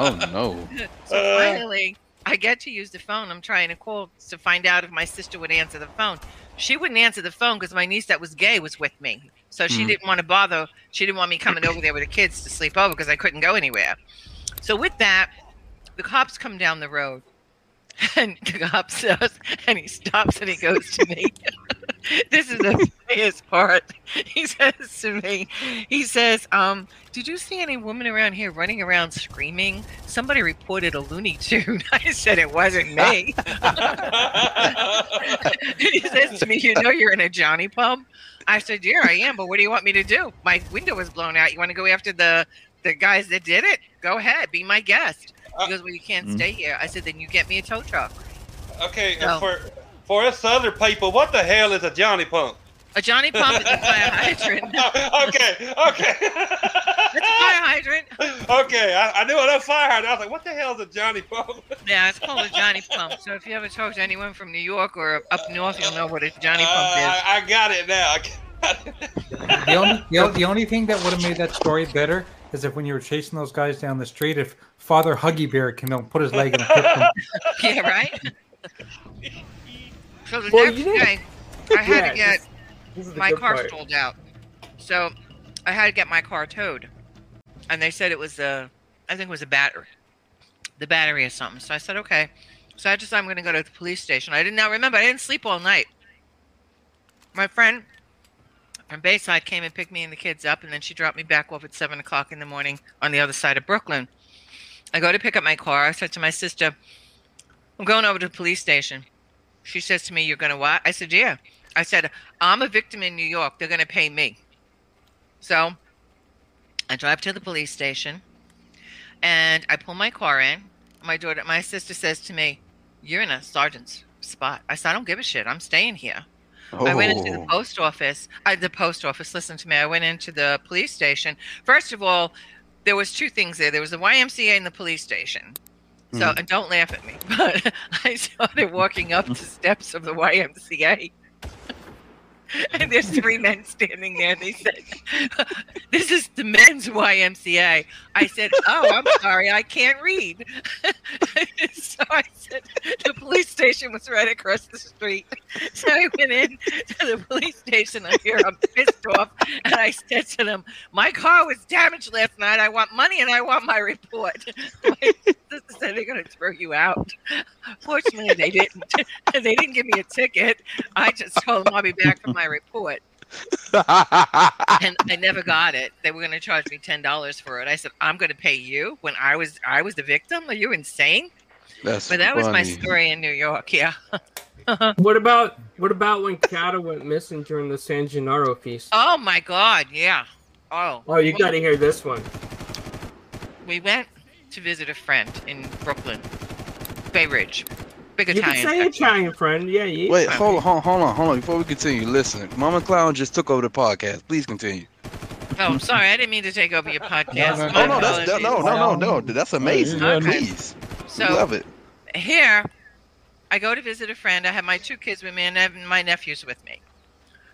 Oh no. So finally, I get to use the phone. I'm trying to call to find out if my sister would answer the phone. She wouldn't answer the phone because my niece that was gay was with me. So she Mm. didn't want to bother. She didn't want me coming over there with the kids to sleep over because I couldn't go anywhere. So with that, the cops come down the road. And the cop says, and he stops and he goes to me. this is the funniest part. He says to me, he says, um, did you see any woman around here running around screaming? Somebody reported a Looney Tune. I said it wasn't me. he says to me, you know you're in a Johnny pump? I said, yeah, I am, but what do you want me to do? My window was blown out. You want to go after the the guys that did it? Go ahead, be my guest. He goes, well, you can't Mm. stay here. I said, then you get me a tow truck. okay, No. for for us other people, what the hell is a Johnny Pump? A Johnny Pump is a fire hydrant. okay, okay. It's a fire hydrant. okay, I, I knew enough fire hydrant. I was like, what the hell is a Johnny Pump? Yeah, it's called a Johnny Pump. So if you ever talk to anyone from New York or up north, you'll know what a Johnny Uh, Pump is. I, I got it now. Got it. The only, the, the only thing that would have made that story better is if when you were chasing those guys down the street, if Father Huggy Bear came out uh, and put his leg in and kicked them. Yeah, right? So the Well, next day, I had Yeah, to get this- this my car part. stalled out. So I had to get my car towed. And they said it was a, I think it was a battery, the battery or something. So I said, okay. So I decided I'm going to go to the police station. I did not now remember. I didn't sleep all night. My friend from Bayside came and picked me and the kids up, and then she dropped me back off at 7 o'clock in the morning on the other side of Brooklyn. I go to pick up my car. I said to my sister, I'm going over to the police station. She says to me, You're going to what? I said, Yeah. I said, I'm a victim in New York. They're going to pay me. So I drive to the police station and I pull my car in. My daughter, my sister says to me, You're in a sergeant's spot. I said, I don't give a shit. I'm staying here. I went into the Oh. post office. I the post office. Listen to me. I went into the police station. First of all, there was two things there. There was the YMCA and the police station. So and don't laugh at me, but I started walking up the steps of the YMCA. And there's three men standing there, they said, "This is the men's YMCA." I said, "Oh, I'm sorry, I can't read." so I said, "The police station was right across the street." So I went in to the police station. I'm here, I'm pissed off, and I said to them, "My car was damaged last night. I want money, and I want my report." Sister said they're going to throw you out. Fortunately, they didn't. they didn't give me a ticket. I just told them I'll be back for my report, and I never got it. They were going to charge me ten dollars for it. I said, "I'm going to pay you when I was I was the victim. Are you insane?" That's But that was my story in New York. Yeah. What about what about when Kata went missing during the San Gennaro feast? Oh my God. Yeah. Oh. Oh, you got to hear this one. We went to visit a friend in Brooklyn, Bay Ridge, big You can say. Italian friend. Yeah, yeah. Wait, hold on, hold on, hold on, hold on. Before we continue, listen. Mama Clown just took over the podcast. Please continue. Oh, I'm sorry. I didn't mean to take over your podcast. No, No, no, that's that, no, no, no, no. That's amazing. Okay. Please, So love it. here, I go to visit a friend. I have my two kids with me and I have my nephews with me.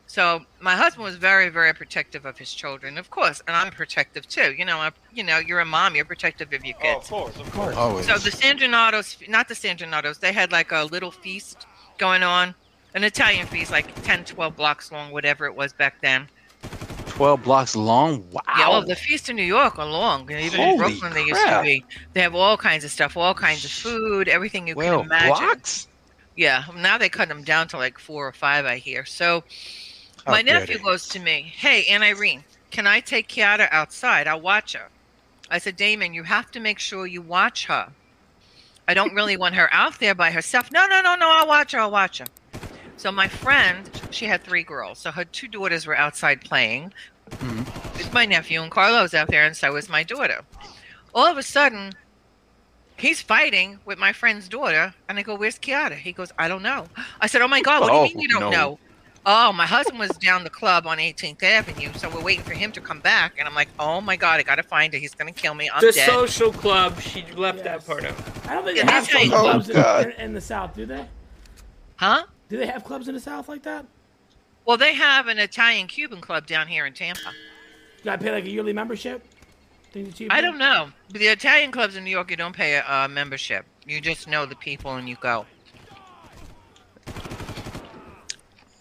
So my husband was very, very protective of his children, of course, and I'm protective too. You know, I, you know, you're a mom, you're protective of your Oh, kids. of course, of course. Always. So the San Donatos, not the San Donatos, they had like a little feast going on, an Italian feast, like 10, 12 blocks long, whatever it was back then. Twelve blocks long. Wow. Yeah, well, the feasts in New York are long. and Even in Holy Brooklyn, they used to be. They have all kinds of stuff, all kinds of food, everything you well, can imagine. blocks. Yeah, now they cut them down to like four or five, I hear. So How my nephew goes to me, Hey, Aunt Irene, can I take Kiara outside? I'll watch her. I said, Damon, you have to make sure you watch her. I don't really want her out there by herself. No, no, no, no, I'll watch her, I'll watch her. So my friend, she had three girls. So her two daughters were outside playing Mhm. with my nephew, and Carlos out there, and so was my daughter. All of a sudden, he's fighting with my friend's daughter, and I go, "Where's Kiara?" He goes, "I don't know." I said, "Oh my God, what do Oh, you mean you don't no. know?" Oh, my husband was down the club on 18th Avenue, so we're waiting for him to come back, and I'm like, "Oh my God, I gotta find it. He's gonna kill me. I'm the dead." social club. She left Yes. that part out. I don't think Yeah, they have these days- some Oh, clubs in, in, in the South, do they? huh? Do they have clubs in the South like that? Well, they have an Italian Cuban club down here in Tampa. You gotta pay like a yearly membership. Things are cheap. I don't know. The Italian clubs in New York, you don't pay a uh, membership. You just know the people and you go.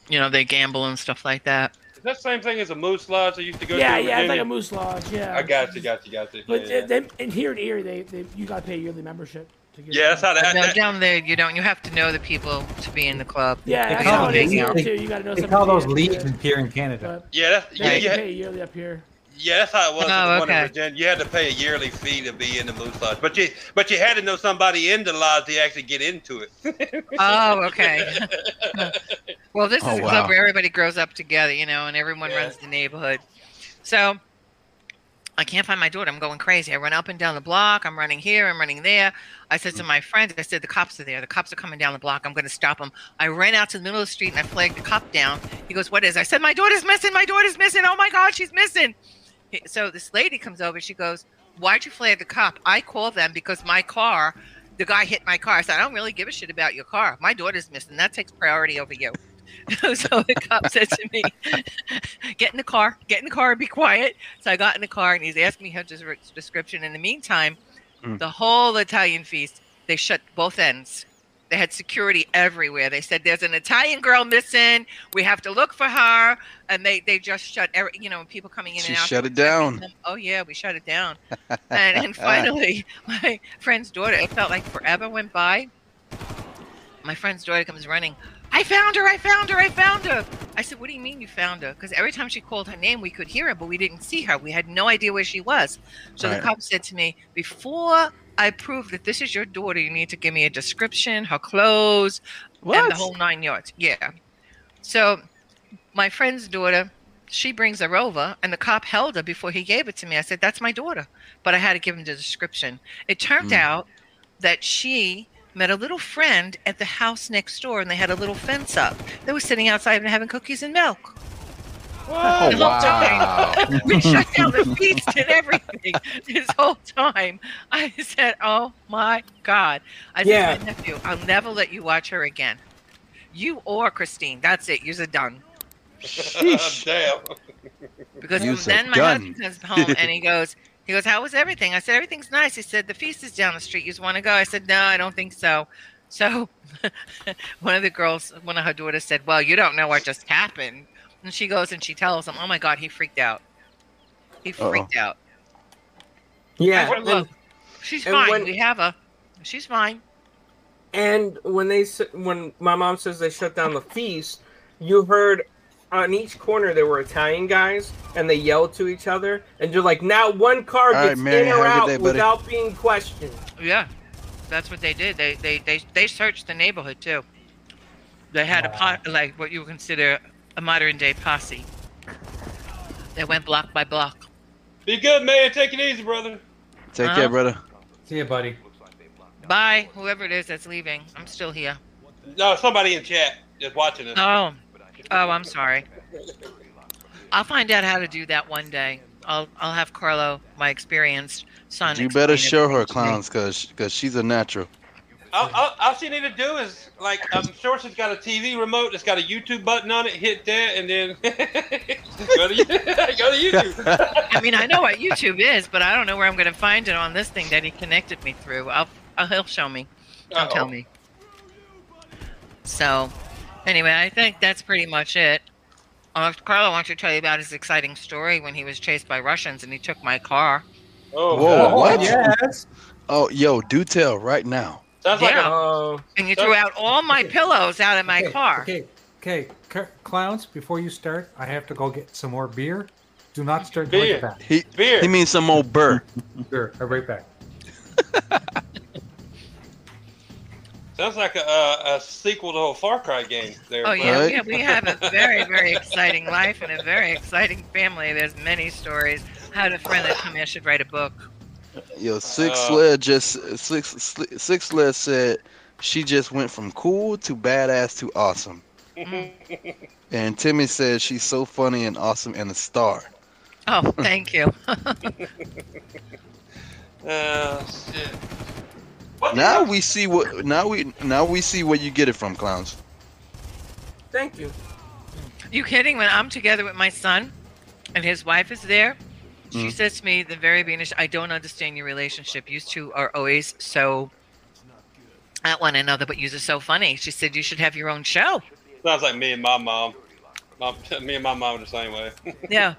You know, they gamble and stuff like that. Is that the same thing as a moose lodge I used to go Yeah, to? in yeah, it's like a moose lodge. Yeah. I got you, got you, got you. But yeah, yeah. they, in here in Erie, they, they you gotta pay a yearly membership. To get Yeah, that's how that. That- down there, you don't. You have to know the people to be in the club. Yeah, They that's call how it is they- too. You gotta know They call those in leagues here, in here in Canada. But yeah, that's, yeah, yeah, yeah, pay yearly up here. Yeah, that's how it was. Oh, with the one okay. in Virginia. You had to pay a yearly fee to be in the moose lodge, but you but you had to know somebody in the lodge to actually get into it. Oh, okay. well, this oh, is Oh, a wow. club where everybody grows up together, you know, and everyone Yeah. runs the neighborhood. So I can't find my daughter. I'm going crazy. I run up and down the block. I'm running here. I'm running there. I said to mm. my friends, I said, the cops are there. The cops are coming down the block. I'm going to stop them. I ran out to the middle of the street and I flagged the cop down. He goes, What is? it?" I said, My daughter's missing. My daughter's missing. Oh my God, she's missing. So this lady comes over. She goes, Why'd you flag the cop? I called them because my car, the guy hit my car. I said, I don't really give a shit about your car. My daughter's missing. That takes priority over you. so the cop said to me, "Get in the car, get in the car, and be quiet." So I got in the car, and he's asking me her description. In the meantime, Mm. the whole Italian feast they shut both ends. They had security everywhere. They said there's an Italian girl missing. We have to look for her, and they they just shut. Every, you know, people coming in She and out. shut it down. them. Oh yeah, we shut it down. and, and finally, my friend's daughter. It felt like forever went by. My friend's daughter comes running. I found her! I found her! I found her! I said, "What do you mean you found her?" Because every time she called her name, we could hear her, but we didn't see her. We had no idea where she was. So Right. the cop said to me, "Before I prove that this is your daughter, you need to give me a description, her clothes, and the whole nine yards." Yeah. So my friend's daughter, she brings her over, and the cop held her before he gave it to me. I said, "That's my daughter," but I had to give him the description. It turned Mm. out that she met a little friend at the house next door, and they had a little fence up. They were sitting outside and having cookies and milk. Oh The whole time. wow! we shut down the feast and everything this whole time. I said, "Oh my God!" I Yeah. said, "My nephew, I'll never let you watch her again. You or Christine. That's it. You're done." Damn. Because Use then my gun. husband comes home and he goes, he goes, "How was everything?" I said, "Everything's nice." He said, "The feast is down the street. You just want to go?" I said, "No, I don't think so." So one of the girls, one of her daughters said, "Well, you don't know what just happened." And she goes and she tells him, "Oh my God, he freaked out. He Uh-oh. freaked out." Yeah, I said, and- "Look, she's fine. when- we have her. She's fine." And when they s- when my mom says they shut down the feast, you heard on each corner there were Italian guys, and they yelled to each other, and you're like, now one car All right, gets Marion, in or have a good out day, without being questioned. Yeah, that's what they did. They they they they searched the neighborhood too. They had a pot like what you would consider a modern day posse. They went block by block. Be good, man. Take it easy, brother. Take Uh-huh. care, brother. See you, buddy. Bye, whoever it is that's leaving. I'm still here. No, somebody in chat just watching us. Oh, oh, I'm sorry. I'll find out how to do that one day. I'll I'll have Carlo, my experienced son. You better show her everything to me. clowns, cause, cause she's a natural. All, all, all she need to do is like I'm sure she's got a TV remote that's got a YouTube button on it. Hit that and then go to go to YouTube. I mean, I know what YouTube is, but I don't know where I'm going to find it on this thing that he connected me through. I'll, I'll he'll show me. He'll tell Uh-oh. me. So, anyway, I think that's pretty much it. Uh, Carlo wants to tell you about his exciting story when he was chased by Russians and he took my car. Oh, Whoa, God. what? Yes. Oh, yo, do tell right now. Sounds like Yeah. a, Oh, And you threw out all my pillows out of my okay, car. Okay, okay, C- clowns. Before you start, I have to go get some more beer. Do not start Beer. like that. He beer. he means some more burr. Sure, I'll be right back. Sounds like a, a, a sequel to a Far Cry game. There. Oh yeah, Right? yeah, we have a very, very exciting life and a very exciting family. There's many stories. I had a friend that told me I should write a book. Yo, six Uh, sled just six Sli- six sled said she just went from cool to badass to awesome. And Timmy said she's so funny and awesome and a star. Oh, thank you. Uh, shit. What Now we see what now we now we see where you get it from, clowns. thank you. You kidding? When I'm together with my son and his wife is there, she Mhm. says to me the very beginning, I don't understand your relationship. You two are always so at one another, but you're so funny. She said you should have your own show. Sounds like me and my mom. Mom, me and my mom are the same way. Yeah.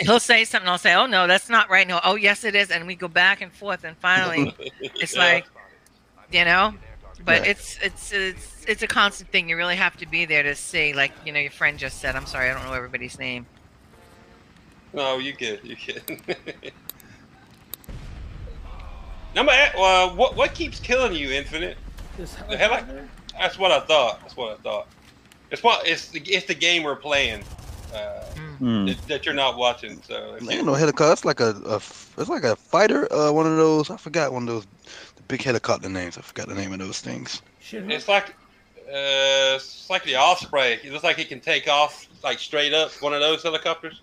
He'll say something, I'll say, Oh no, that's not right. No, oh yes it is. And we go back and forth and finally it's Yeah. like you know? But Right. it's it's it's it's a constant thing. You really have to be there to see, like, you know, your friend just said, I'm sorry, I don't know everybody's name. No, you get You get Number eight, well, what what keeps killing you, Infinite? This The hell I- That's what I thought. That's what I thought. It's what it's the it's the game we're playing. uh, Hmm. that, that you're not watching. So if Ain't no helicopter. It's like a, a f- it's like a fighter. Uh, one of those. I forgot one of those the big helicopter names. I forgot the name of those things. Shit, it's like uh, it's like the Osprey. It looks like it can take off like straight up. One of those helicopters.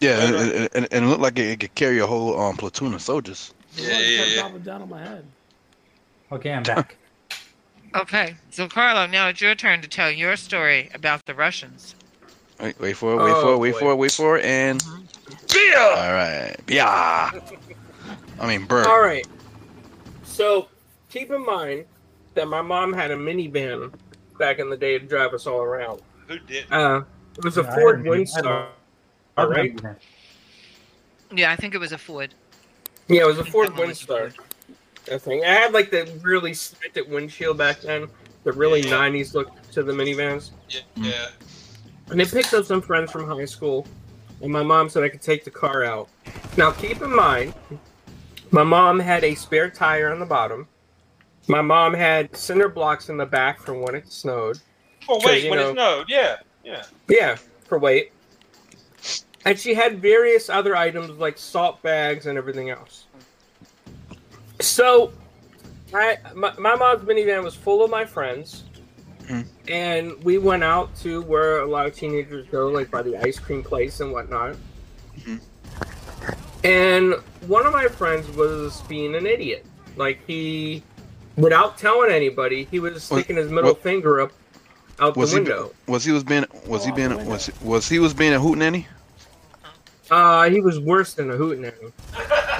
Yeah, and, and, and, and it looked like it, it could carry a whole um, platoon of soldiers. Yeah, yeah, yeah. down on my head. Okay, I'm back. Okay, so Carlo, now it's your turn to tell your story about the Russians. Wait, wait for it. Wait Oh, for it. Wait boy. for it. Wait for it. And Yeah. all right, yeah. I mean, bird. All right. So keep in mind that my mom had a minivan back in the day to drive us all around. Who did? Uh, it was a Yeah, I Ford remember- Windstar. All right. Yeah, I think it was a Ford. Yeah, it was a I think Ford that one was a Windstar. Ford. I think I had like the really slanted windshield back then, the really Yeah. '90s look to the minivans. Yeah, yeah. And they picked up some friends from high school, and my mom said I could take the car out. Now, keep in mind, my mom had a spare tire on the bottom. My mom had cinder blocks in the back from when it snowed. Oh 'Cause, wait, you when know- it snowed. Yeah, yeah. Yeah, for weight. And she had various other items like salt bags and everything else. So, I my, my mom's minivan was full of my friends, Mhm. and we went out to where a lot of teenagers go, like by the ice cream place and whatnot. Mhm. And one of my friends was being an idiot. Like he, without telling anybody, he was sticking his middle what- finger up out Was the he? window. Was he was being? Was Oh, he being? the window. Was was he was being a hootenanny? Uh, he was worse than a hootenanny.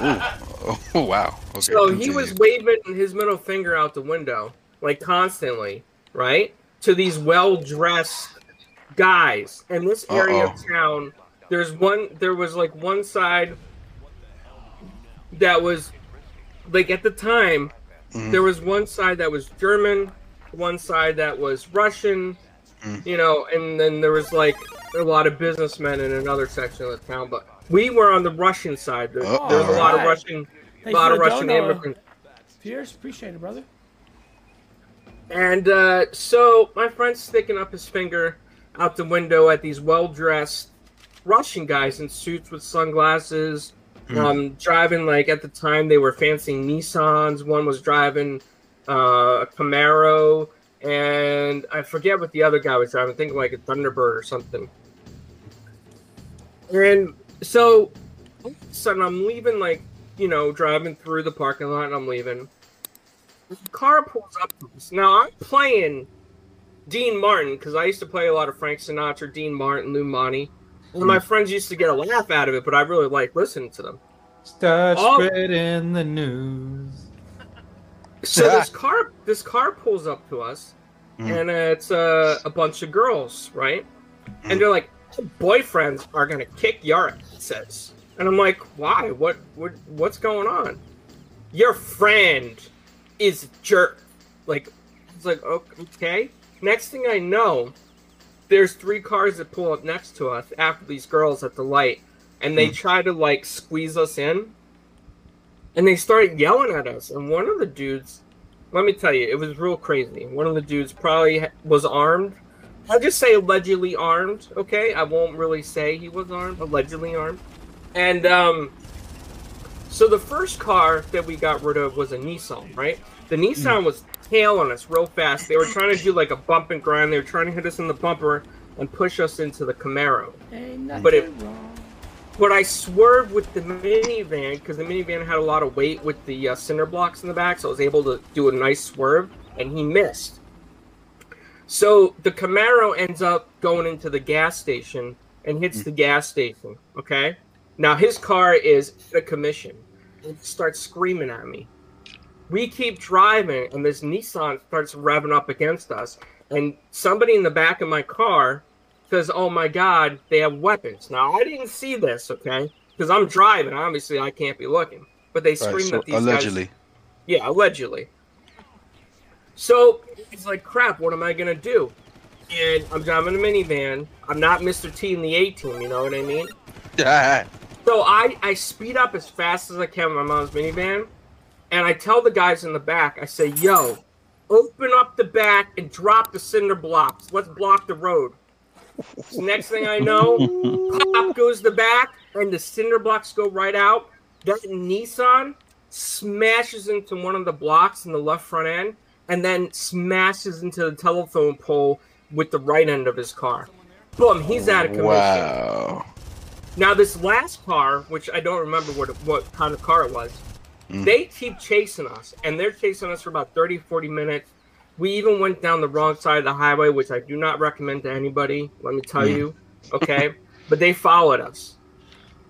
Ooh. Oh, wow. Okay. So he was waving his middle finger out the window, like constantly, right? To these well dressed guys. In this area Uh-oh. of town, there's one there was like one side that was like at the time, Mhm. there was one side that was German, one side that was Russian, Mm. you know, and then there was like a lot of businessmen in another section of the town. But we were on the Russian side. There, Uh-oh. there was a lot of Russian a lot of Russian dono, immigrants. Pierce, appreciate it, brother. And uh, so my friend's sticking up his finger out the window at these well-dressed Russian guys in suits with sunglasses. Um, driving like at the time they were fancy Nissans. One was driving uh, a Camaro, and I forget what the other guy was driving. I think like a Thunderbird or something. And so, sudden, I'm leaving, like you know, driving through the parking lot, and I'm leaving the car pulls up to us. Now I'm playing Dean Martin because I used to play a lot of Frank Sinatra, Dean Martin, Lou Monte. And my friends used to get a laugh out of it, but I really like listening to them. Start Oh. spreading the news. So this car, this car pulls up to us, Mhm. and it's uh, a bunch of girls, right? And they're like, "Boyfriends are gonna kick your asses." And I'm like, "Why? What? What? What's going on?" Your friend is a jerk. Like, it's like, okay. Next thing I know, there's three cars that pull up next to us after these girls at the light, and they try to like squeeze us in, and they start yelling at us. And one of the dudes, let me tell you, it was real crazy. One of the dudes probably was armed. I'll just say allegedly armed. Okay, I won't really say he was armed. Allegedly armed, and um, so the first car that we got rid of was a Nissan, right? The Nissan was tailing us real fast. They were trying to do like a bump and grind. They were trying to hit us in the bumper and push us into the Camaro. Ain't But it- wrong. But I swerved with the minivan because the minivan had a lot of weight with the uh, cinder blocks in the back, so I was able to do a nice swerve, and he missed. So the Camaro ends up going into the gas station and hits the gas station. Okay, now his car is at a commission. It starts screaming at me. We keep driving, and this Nissan starts revving up against us, and somebody in the back of my car says, "Oh my God, they have weapons." Now I didn't see this, okay, because I'm driving. Obviously, I can't be looking. But they Right, scream so that these allegedly. guys. Yeah, allegedly. So it's like, crap. What am I gonna do? And I'm driving a minivan. I'm not Mr. T in the A team. You know what I mean? Yeah. So I, I speed up as fast as I can with my mom's minivan, and I tell the guys in the back, I say, "Yo, open up the back and drop the cinder blocks. Let's block the road." Next thing I know, pop goes the back, and the cinder blocks go right out. That Nissan smashes into one of the blocks in the left front end, and then smashes into the telephone pole with the right end of his car. Boom, he's out of commission. Wow. Now this last car, which I don't remember what what kind of car it was, Mm. they keep chasing us, and they're chasing us for about 30, 40 minutes. We even went down the wrong side of the highway, which I do not recommend to anybody. Let me tell Mm. you, okay? but they followed us,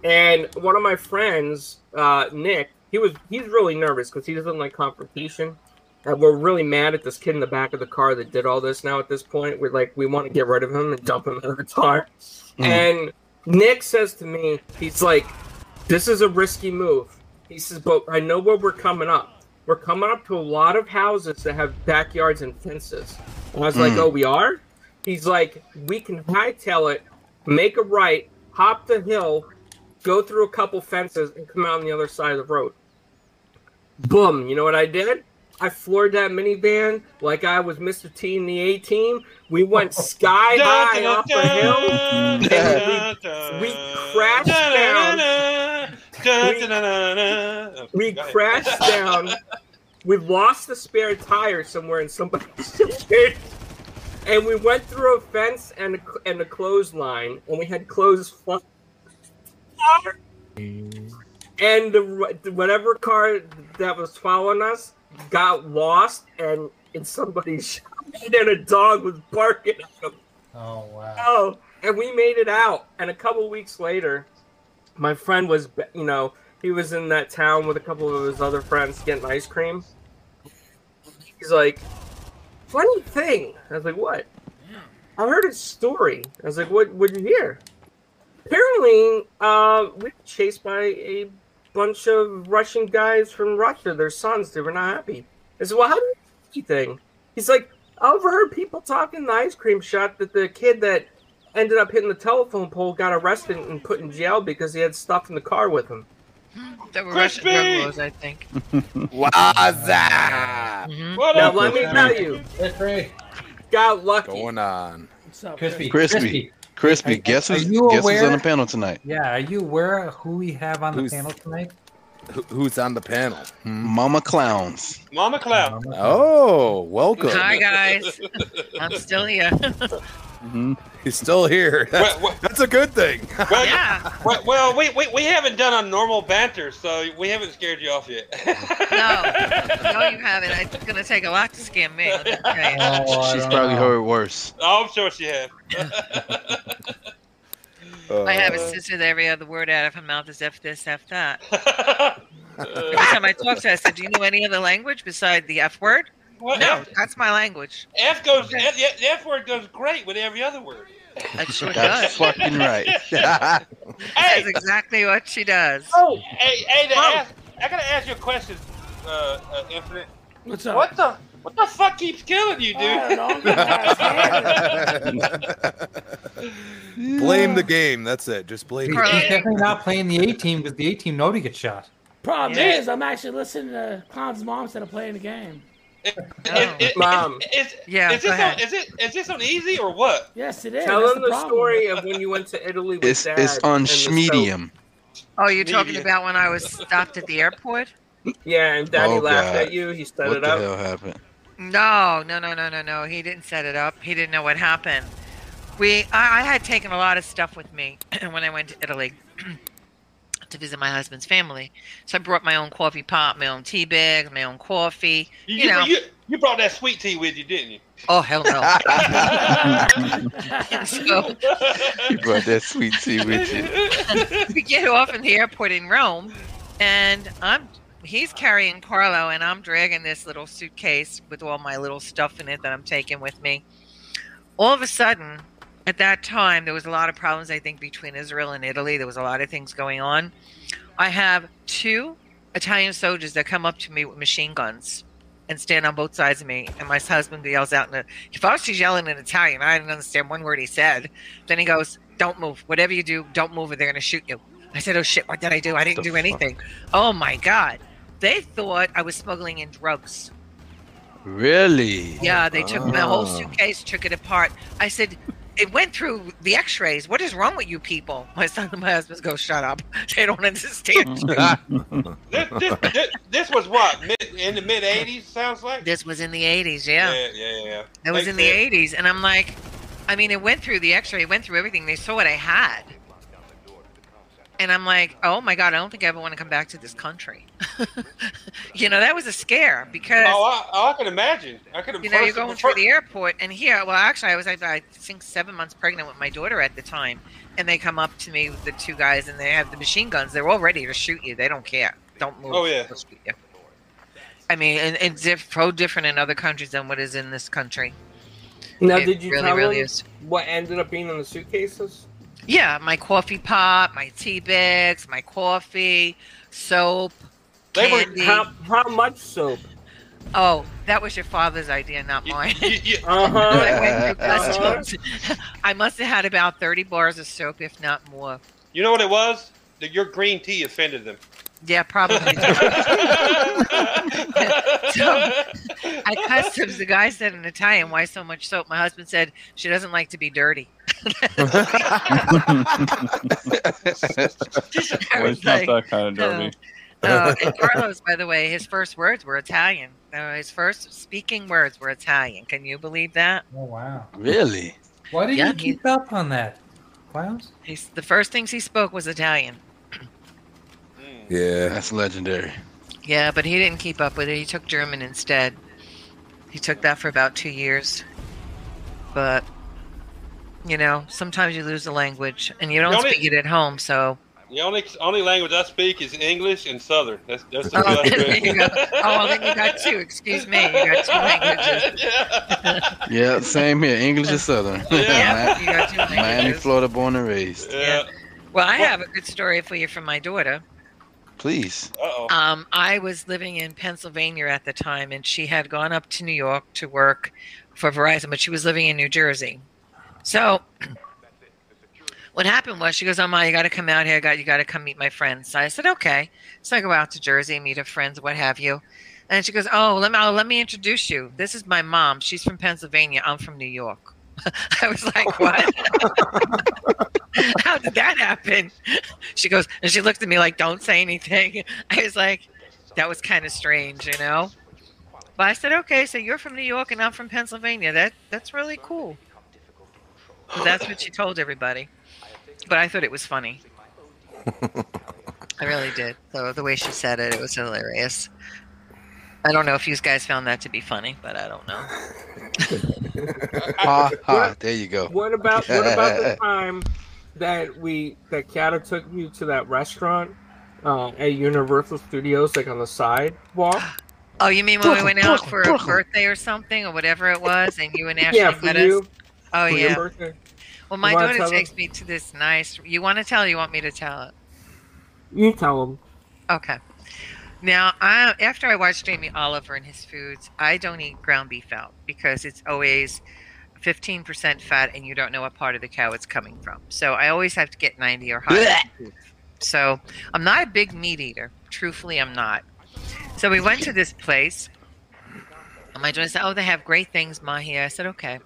and one of my friends, uh, Nick, he was he's really nervous because he doesn't like confrontation. And we're really mad at this kid in the back of the car that did all this. Now at this point, we're like, we want to get rid of him and dump him out of the car. Mm. And Nick says to me, he's like, this is a risky move. He says, but I know where we're coming up. We're coming up to a lot of houses that have backyards and fences. And I was like, Mm. oh, we are? He's like, we can hightail it, make a right, hop the hill, go through a couple fences, and come out on the other side of the road. Boom. You know what I did? I floored that minivan like I was Mr. T in the A team. We went sky high off the hill. and we, we crashed down. We crashed down. We lost the spare tire somewhere in somebody's yard. And we went through a fence and a, and a clothesline, and we had clothes fly- And the, whatever car that was following us got lost, and in somebody's shop, and a dog was barking at them. Oh wow. Oh, and we made it out. And a couple weeks later, my friend was, you know, he was in that town with a couple of his other friends getting ice cream. He's like, funny thing. I was like, what? I heard a story. I was like, what? What'd you hear? Apparently, uh, we were chased by a bunch of Russian guys from Russia. Their sons. They were not happy. I said, well, how do you thing? He's like, I overheard people talking in the ice cream shop that the kid that ended up hitting the telephone pole got arrested and put in jail because he had stuff in the car with him. That were Russian drug I think. Waza! Mhm. What Now let me tell you, got lucky. Going on. What's up, Crispy. Crispy. Crispy, guess are who's, you guess who's on the panel tonight? Yeah, are you aware of who we have on the panel tonight? Who's on the panel? Hmm? Mama Clowns. Mama Cloud. Oh, welcome. Hi guys, I'm still here. He's still here. That's, Well, well- that's a good thing. Well, yeah, well, well, we, we, we haven't done a normal banter, so we haven't scared you off yet. no, no, you haven't. It's gonna take a lot to scare me. I'll just tell you. Oh, She's probably know. heard worse. Oh, I'm sure she has. I have a Uh, sister that every other word out of her mouth is F this, F that. Every time I talk to her, I said, Do you know any other language besides the F word? Well, No, F, that's my language. F goes. F, the F word goes great with every other word. That sure That's does. fucking right. That's exactly what she does. Oh, hey, hey! To Oh. ask, I gotta ask you a question, uh, uh, Infinite. What's up? What the what the fuck keeps killing you, dude? don't know. I'm not scared. blame the game. That's it. Just blame He's the Carl- game. definitely not playing the A team because the A team know to get shot. Problem Yeah. is, I'm actually listening to Clown's mom instead of playing the game. Oh. Is, Oh. is, Mom. is, Yeah, is this on, is it is this on easy or what? Yes, it is. tell That's them the, the, story of when you went to Italy with It's Dad. it's on and the. Schmedium. Oh, you're talking about when I was stopped at the airport? Yeah, and Daddy Oh, laughed God. at you. He set What it the up. hell happened? No, no, no, no, no, no. He didn't set it up. He didn't know what happened. We, I, I had taken a lot of stuff with me when I went to Italy to visit my husband's family. So I brought my own coffee pot, my own tea bag, my own coffee. You, You know. you, you brought that sweet tea with you, didn't you? Oh hell no! so You brought that sweet tea with you. we get off in the airport in Rome, and I'm he's carrying Carlo, and I'm dragging this little suitcase with all my little stuff in it that I'm taking with me. All of a sudden, at that time, there was a lot of problems. I think between Israel and Italy, there was a lot of things going on. I have two Italian soldiers that come up to me with machine guns and stand on both sides of me. And my husband yells out in a, if I was just yelling in Italian, I didn't understand one word he said. Then he goes, "Don't move. Whatever you do, don't move, or they're going to shoot you." I said, "Oh shit! What did I do? I didn't The do fuck? anything." Oh my god! They thought I was smuggling in drugs. Really? Yeah, they took my whole Ah. suitcase, took it apart. I said, it went through the X-rays. What is wrong with you people? My son and my husband go, "Shut up! They don't understand." This, this, this, this was what mid, in the mid '80s. Sounds like. this was in the '80s, yeah. yeah, yeah. yeah. It was Makes in the 80s, and I'm like, I mean, it went through the X-ray, it went through everything. They saw what I had, and I'm like, oh my god, I don't think I ever want to come back to this country. you know, that was a scare because Oh, I, oh, I can imagine. I could. you know you're going through the airport, and here, well, actually, I was I, I think seven months pregnant with my daughter at the time, and they come up to me with the two guys, and they have the machine guns. They're all ready to shoot you. They don't care. Don't move. Oh, yeah. Shoot you. I mean, and it's diff- so different in other countries than what is in this country. Now, It did you really, tell really is. what ended up being in the suitcases? Yeah, my coffee pot, my tea bags, my coffee, soap, They were- candy. How how much soap? oh, that was your father's idea, not mine. You, you, Uh huh. I went through customs. I must have had about 30 bars of soap, if not more. you know what it was? That your green tea offended them. Yeah, probably. so at customs, the guy said in Italian, "Why so much soap?" My husband said she doesn't like to be dirty. Well, was it's not like, that kind of dirty. Uh, and Carlos, by the way, his first words were Italian. Uh, his first speaking words were Italian. Can you believe that? Oh wow! Really? Why did Yeah, you he- keep up on that, Clowns? He's the first things he spoke was Italian. Yeah. That's legendary. Yeah, but he didn't keep up with it. He took German instead. He took that for about two years. But you know, sometimes you lose the language, and you don't only- speak it at home. So, The only only language I speak is English and Southern. That's that's the oh, two I there you go. speak. oh well, then you got two. Excuse me, you got two languages. yeah. Yeah, same here. English and Southern. Yeah, you got two languages. Miami. Florida, born and raised. Yeah. Well, I have a good story for you from my daughter. Please. Uh-oh. Um, I was living in Pennsylvania at the time, and she had gone up to New York to work for Verizon, but she was living in New Jersey. So, what happened was she goes, "Oh my, you got to come out here. I got you got to come meet my friends." So I said, "Okay." So I go out to Jersey, meet her friends, what have you. And she goes, "Oh, let me oh, let me introduce you. This is my mom. She's from Pennsylvania. I'm from New York." I was like, "What? How did that happen?" She goes, and she looked at me like, "Don't say anything." I was like, "That was kind of strange, you know." But I said, "Okay, so you're from New York and I'm from Pennsylvania. That that's really cool." So that's what she told everybody. But I thought it was funny. I really did. So the way she said it, it was hilarious. I don't know if you guys found that to be funny, but I don't know. Ha ha. There you go. What about what about the time that we that Kiata took you to that restaurant uh, at Universal Studios, like on the sidewalk? Oh, you mean when we went out for a birthday or something, or whatever it was, and you and Ashley yeah, for met you. us? Oh for yeah. Well, my daughter tell them? takes me to this nice. You want to tell? Or you want me to tell it? You tell them. Okay. Now, I, after I watch Jamie Oliver and his foods, I don't eat ground beef out because it's always 15% fat and you don't know what part of the cow it's coming from. So I always have to get 90 or higher. So I'm not a big meat eater. Truthfully, I'm not. So we went to this place. And my daughter said, Oh, they have great things, Ma, here. I said, Okay.